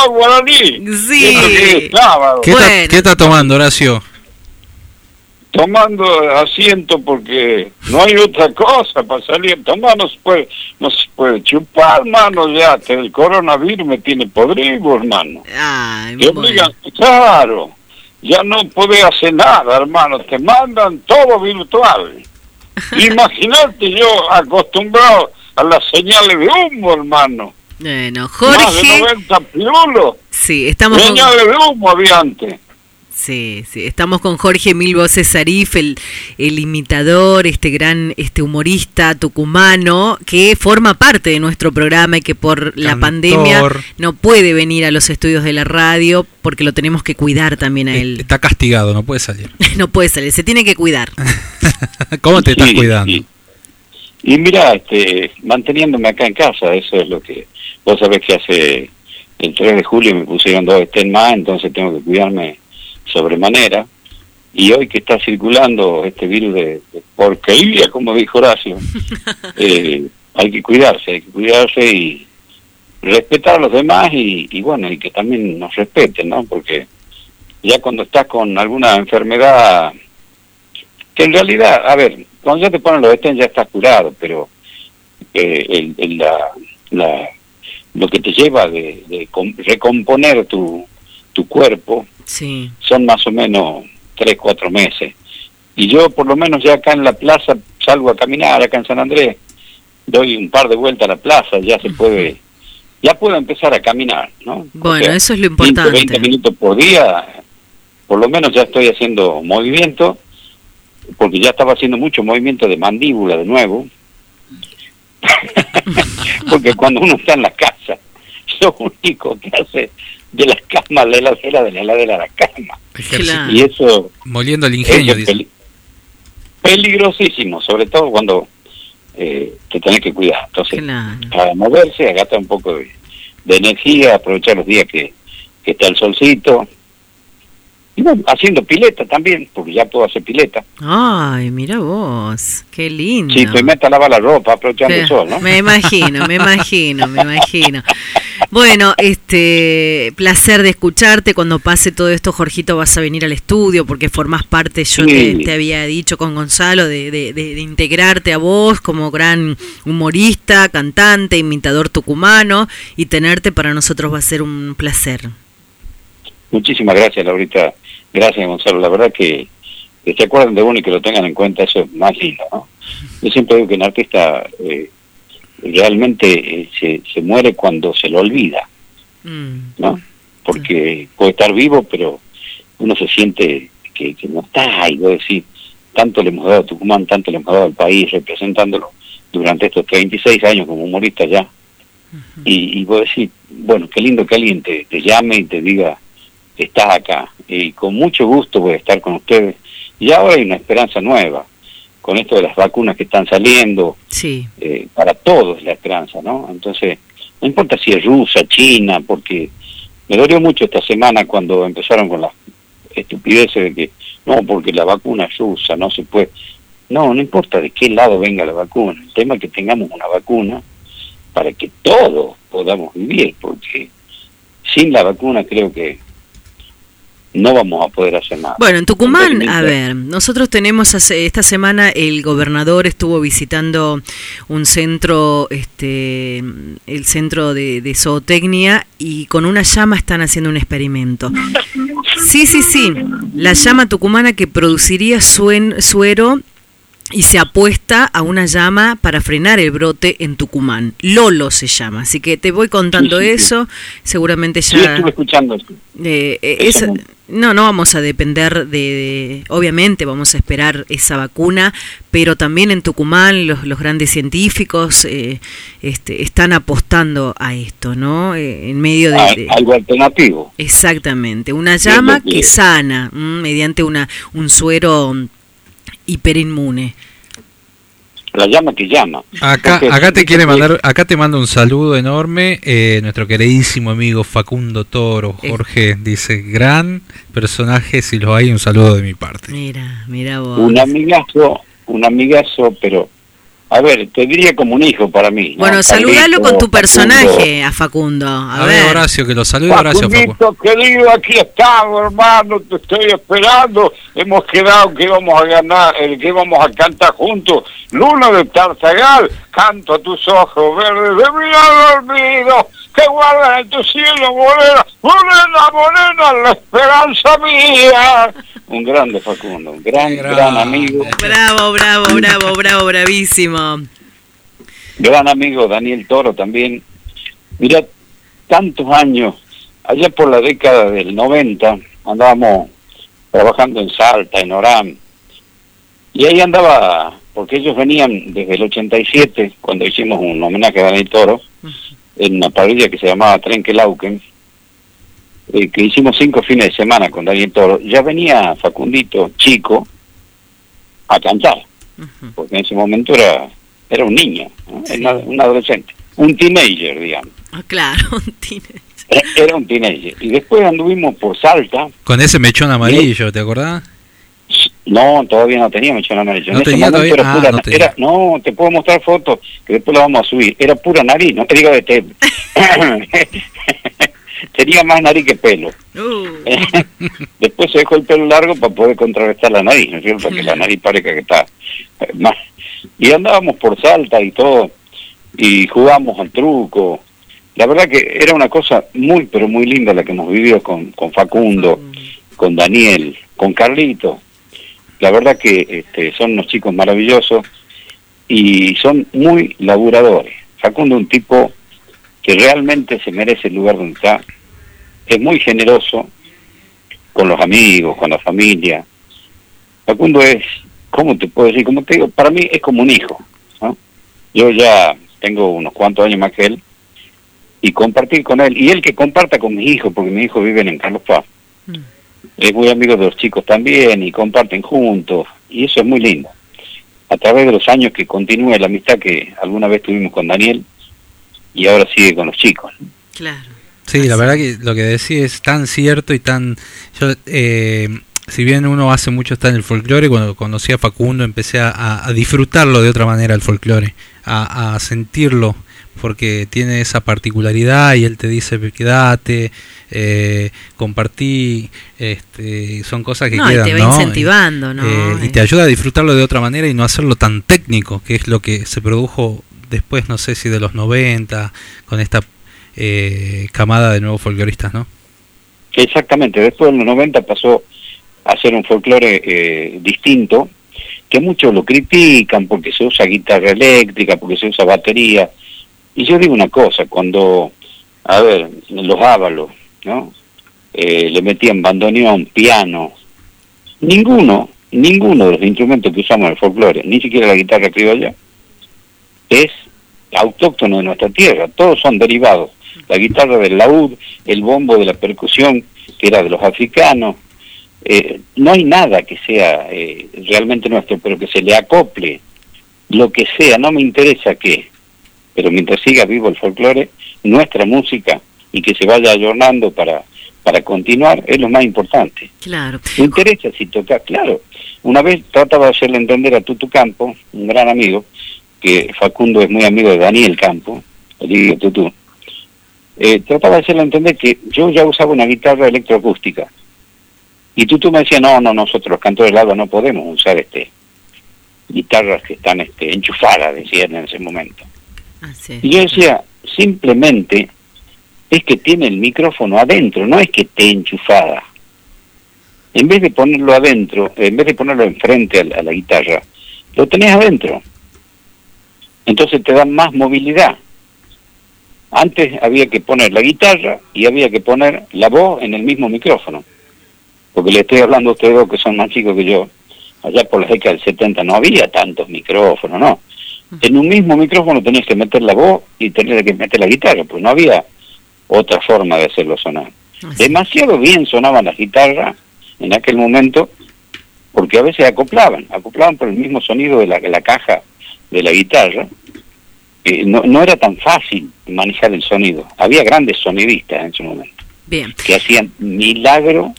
Q: guaraní.
E: Sí.
Q: Es sábado.
F: ¿Qué, está, qué está tomando, Horacio?
Q: Tomando asiento porque no hay otra cosa para salir. Tomar no se puede, no se puede chupar, hermano, ya. El coronavirus me tiene podrido, hermano.
E: Ay,
Q: Te obligan, claro, ya no podés hacer nada, hermano, te mandan todo virtual. Imagínate yo acostumbrado a las señales de humo, hermano.
E: Bueno,
Q: Más
E: Jorge.
Q: de 90 piulos.
E: Sí, estamos con,
Q: Señales de humo había antes.
E: Sí, sí, estamos con Jorge Milbo Cesarif, el, el imitador, este gran este humorista tucumano que forma parte de nuestro programa y que por la pandemia no puede venir a los estudios de la radio porque lo tenemos que cuidar también a él.
F: Está castigado, no puede salir.
E: No puede salir, se tiene que cuidar.
F: ¿Cómo te estás
Q: Sí,
F: cuidando?
Q: sí. Y mira, este, manteniéndome acá en casa, eso es lo que... Vos sabés que hace el 3 de julio me pusieron dos estén más, entonces tengo que cuidarme sobremanera. Y hoy que está circulando este virus de, de porquería, como dijo Horacio, eh, hay que cuidarse, hay que cuidarse y respetar a los demás y, y bueno, y que también nos respeten, ¿no? Porque ya cuando estás con alguna enfermedad que en realidad, a ver, cuando ya te ponen los estén ya estás curado, pero eh, el, el- la, la- lo que te lleva de, de com- recomponer tu, tu cuerpo
E: Sí.
Q: son más o menos tres, cuatro meses. Y yo por lo menos ya acá en la plaza salgo a caminar, acá en San Andrés, doy un par de vueltas a la plaza, ya se puede, ya puedo empezar a caminar, ¿no?
E: Bueno,
Q: sea,
E: eso es lo
Q: 15,
E: importante.
Q: 20 minutos por día, por lo menos ya estoy haciendo movimiento, porque ya estaba haciendo mucho movimiento de mandíbula de nuevo, porque cuando uno está en la casa, lo único que hace de las camas, la heladera, de la heladera a la cama.
F: Claro.
Q: Y eso
F: Moliendo el ingenio,
Q: es
F: dice.
Q: peli- peligrosísimo, sobre todo cuando eh, te tenés que cuidar. Entonces, a moverse, a gastar un poco de, de energía, aprovechar los días que, que está el solcito. Y bueno, haciendo pileta también, porque ya puedo hacer pileta.
E: Ay, mira vos, qué lindo.
Q: Si te metes a lavar la ropa, aprovechando
E: Sí,
Q: el sol, ¿no?
E: Me imagino, me imagino, me imagino. Bueno, este placer de escucharte. Cuando pase todo esto, Jorgito, vas a venir al estudio porque formás parte, yo
Q: Sí.
E: te, te había dicho con Gonzalo, de, de- de- de integrarte a vos como gran humorista, cantante, imitador tucumano y tenerte para nosotros va a ser un placer.
Q: Muchísimas gracias, Laurita. Gracias, Gonzalo. La verdad que, que se acuerden de uno y que lo tengan en cuenta, eso es más lindo, ¿no? Yo siempre digo que un artista eh, realmente eh, se, se muere cuando se lo olvida, ¿no? Porque puede estar vivo, pero uno se siente que, que no está, y vos decís, tanto le hemos dado a Tucumán, tanto le hemos dado al país, representándolo durante estos 36 años como humorista ya. y, y vos decís, bueno, qué lindo que alguien te, te llame y te diga, estás acá. Y con mucho gusto voy a estar con ustedes. Y ahora hay una esperanza nueva, con esto de las vacunas que están saliendo,
E: Sí.
Q: eh, para todos la esperanza, ¿no? Entonces, no importa si es rusa, china, porque me dolió mucho esta semana cuando empezaron con las estupideces de que, no, porque la vacuna es rusa, no se puede. No, no importa de qué lado venga la vacuna, el tema es que tengamos una vacuna para que todos podamos vivir, porque sin la vacuna creo que no vamos a poder hacer nada.
E: Bueno, en Tucumán, a ver, nosotros tenemos hace, esta semana el gobernador estuvo visitando un centro, este, el centro de, de zootecnia y con una llama están haciendo un experimento. Sí, sí, sí, la llama tucumana que produciría suen, suero y se apuesta a una llama para frenar el brote en Tucumán. Lolo se llama, así que te voy contando
Q: Sí, sí, sí.
E: eso. Seguramente ya.
Q: Estuve escuchando eso.
E: Eh, eh,
Q: Eso
E: no, no vamos a depender de, de- Obviamente vamos a esperar esa vacuna, pero también en Tucumán los, los grandes científicos eh, este, están apostando a esto, ¿no? En medio de.
Q: A-
E: de-
Q: algo alternativo.
E: Exactamente, una llama
Q: que-
E: sana mm, mediante una un suero hiperinmune.
Q: La llama que llama.
F: Acá,
Q: Porque-
F: acá te quiere mandar, acá te mando un saludo enorme, eh, nuestro queridísimo amigo Facundo Toro, Jorge, dice, gran personaje, si lo hay, un saludo de mi parte.
E: Mira, mira vos.
Q: Un amigazo, un amigazo, pero a ver, te diría como un hijo para mí. ¿no?
E: Bueno, saludalo
Q: Carlito,
E: con tu
Q: Facundo.
E: personaje a Facundo. A,
F: A ver,
E: ver.
F: Horacio, que lo salude Horacio Facundo.
R: Querido, aquí estamos, hermano, te estoy esperando. Hemos quedado que íbamos a ganar, eh, que íbamos a cantar juntos. Luna de Tartagal, canto a tus ojos verdes de mirar olvido, que guardan en tu cielo morena, morena, morena, la esperanza mía.
Q: Un grande Facundo, un gran, gran amigo,
E: Bravo, bravo, bravo, bravo, bravísimo.
Q: gran amigo Daniel Toro también. Mira, tantos años, allá por la década del 90, andábamos trabajando en Salta, en Orán, y ahí andaba, porque ellos venían desde el 87, cuando hicimos un homenaje a Daniel Toro, en una parrilla que se llamaba Trenkelauken, eh, que hicimos cinco fines de semana con Daniel Toro, ya venía Facundito, chico, a cantar, porque en ese momento era, era un niño, ¿no? Era un adolescente, un teenager, digamos.
E: Ah, claro, tiene.
Q: Era- Era un teenager. Y después anduvimos por Salta.
F: Con ese mechón amarillo, ¿te acordás?
Q: No, todavía no tenía mechón amarillo.
F: ¿No
Q: en ese
F: tenía
Q: momento era
F: Ah,
Q: pura
F: no
Q: era- no, te puedo mostrar fotos que después las vamos a subir. Era pura nariz, no te digo de té. tenía más nariz que pelo.
E: Uh.
Q: después se dejó el pelo largo para poder contrarrestar la nariz, ¿no es cierto? Para que la nariz parezca que está eh, más. Y andábamos por Salta y todo, y jugamos al truco. La verdad que era una cosa muy, pero muy linda la que hemos vivido con, con Facundo, con Daniel, con Carlito. La verdad que este, son unos chicos maravillosos y son muy laburadores. Facundo es un tipo que realmente se merece el lugar donde está. Es muy generoso con los amigos, con la familia. Facundo es, ¿cómo te puedo decir? Como te digo, para mí es como un hijo. ¿no? Yo ya tengo unos cuantos años más que él y compartir con él, y él que comparta con mis hijos, porque mis hijos viven en Carlos Paz. Es muy amigo de los chicos también y comparten juntos, y eso es muy lindo. A través de los años que continúe la amistad que alguna vez tuvimos con Daniel y ahora sigue con los chicos.
E: Claro.
F: Sí, la verdad que lo que decís es tan cierto y tan... Yo, eh, si bien uno hace mucho está en el folclore, cuando conocí a Facundo empecé a, a disfrutarlo de otra manera el folclore, a, a sentirlo, porque tiene esa particularidad y él te dice quédate, eh, compartí, este, son cosas que
E: No, y
F: quedan,
E: te va
F: ¿no?
E: incentivando, ¿no?
F: Eh, y te ayuda a disfrutarlo de otra manera y no hacerlo tan técnico, que es lo que se produjo después, no sé si de los 90, con esta eh, camada de nuevos folcloristas, ¿no?
Q: Exactamente, después de los 90 pasó a ser un folclore eh, distinto, que muchos lo critican porque se usa guitarra eléctrica, porque se usa batería. Y yo digo una cosa, cuando, a ver, los ábalos, ¿no? Eh, le metían bandoneón, piano, ninguno, ninguno de los instrumentos que usamos en el folclore, ni siquiera la guitarra criolla, es autóctono de nuestra tierra, todos son derivados. La guitarra del laúd, el bombo de la percusión, que era de los africanos, eh, no hay nada que sea eh, realmente nuestro, pero que se le acople lo que sea, no me interesa qué, pero mientras siga vivo el folclore, nuestra música y que se vaya ayornando para, para continuar es lo más importante.
E: Claro.
Q: Me interesa si toca, claro. Una vez trataba de hacerle entender a Tutu Campo, un gran amigo, que Facundo es muy amigo de Daniel Campo, de Tutu. eh, trataba de hacerle entender que yo ya usaba una guitarra electroacústica. Y tú me decías, no, no, nosotros los cantores del agua no podemos usar este guitarras que están este, enchufadas, decían en ese momento.
E: Ah,
Q: Y yo decía, simplemente es que tiene el micrófono adentro, no es que esté enchufada. En vez de ponerlo adentro, en vez de ponerlo enfrente a la, a la guitarra, lo tenés adentro. Entonces te da más movilidad. Antes había que poner la guitarra y había que poner la voz en el mismo micrófono. Porque le estoy hablando a ustedes dos que son más chicos que yo. Allá por la década del 70 no había tantos micrófonos, ¿no? En un mismo micrófono tenías que meter la voz y tenías que meter la guitarra, pues no había otra forma de hacerlo sonar. Demasiado bien sonaban las guitarras en aquel momento porque a veces acoplaban, acoplaban por el mismo sonido de la, la caja de la guitarra. Eh, no, no era tan fácil manejar el sonido. Había grandes sonidistas en ese momento
E: Bien.
Q: que hacían milagro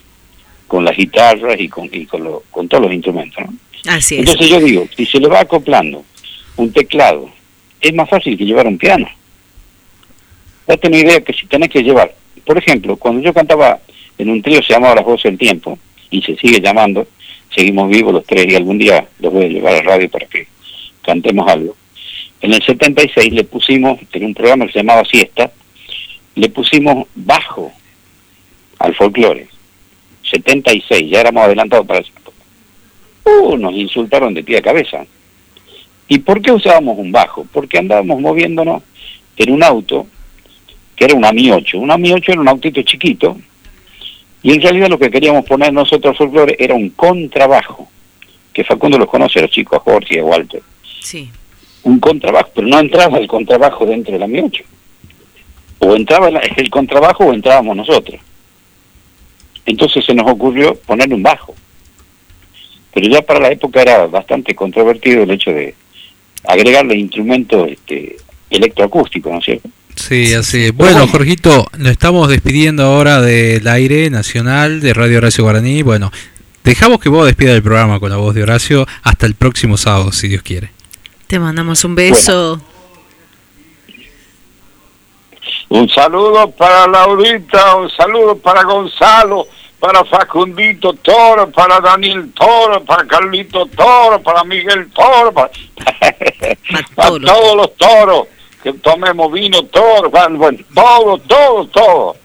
Q: con las guitarras y con, y con, lo- con todos los instrumentos. ¿no?
E: Así es.
Q: Entonces yo digo, si se le va acoplando un teclado, es más fácil que llevar un piano. Date una idea que si tenés que llevar, por ejemplo, cuando yo cantaba en un trío se llamaba Las Voces del Tiempo, y se sigue llamando, seguimos vivos los tres y algún día los voy a llevar a la radio para que cantemos algo. En el 76 le pusimos, en un programa que se llamaba Siesta, le pusimos bajo al folclore. 76, ya éramos adelantados para esa época. Uh, nos insultaron de pie a cabeza. ¿Y por qué usábamos un bajo? Porque andábamos moviéndonos en un auto que era un AMI 8. Un AMI 8 era un autito chiquito y en realidad lo que queríamos poner nosotros folclore era un contrabajo, que Facundo los conoce, a los chicos, a Jorge y a Walter.
E: Sí.
Q: Un contrabajo, pero no entraba el contrabajo dentro del AMI 8. O entraba el, contrabajo o entrábamos nosotros. Entonces se nos ocurrió poner un bajo. Pero ya para la época era bastante controvertido el hecho de agregarle instrumentos este, electroacústicos, ¿no es cierto?
F: Sí, así es. Bueno, Jorgito, nos estamos despidiendo ahora del aire nacional de Radio Horacio Guaraní. Bueno, dejamos que vos despidas el programa con la voz de Horacio hasta el próximo sábado, si Dios quiere.
E: Te mandamos un beso.
R: Un saludo para Laurita, un saludo para Gonzalo, para Facundito Toro, para Daniel Toro, para Carlito Toro, para Miguel Toro, para, para todos los toros, que tomemos vino toro, bueno, bueno, todo, todo, todo.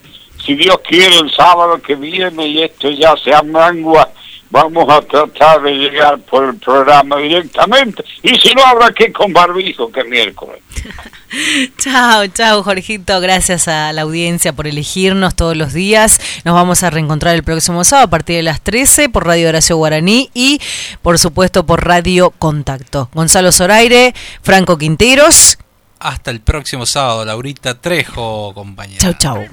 R: Si Dios quiere el sábado que viene y esto ya se amangua, vamos a tratar de llegar por el programa directamente. Y si no, habrá que ir con barbijo, que es miércoles.
E: Chao, chao, Jorgito. Gracias a la audiencia por elegirnos todos los días. Nos vamos a reencontrar el próximo sábado a partir de las 13 por Radio Horacio Guaraní y, por supuesto, por Radio Contacto. Gonzalo Zoraire, Franco Quinteros.
F: Hasta el próximo sábado, Laurita Trejo, compañera.
E: Chau, chau.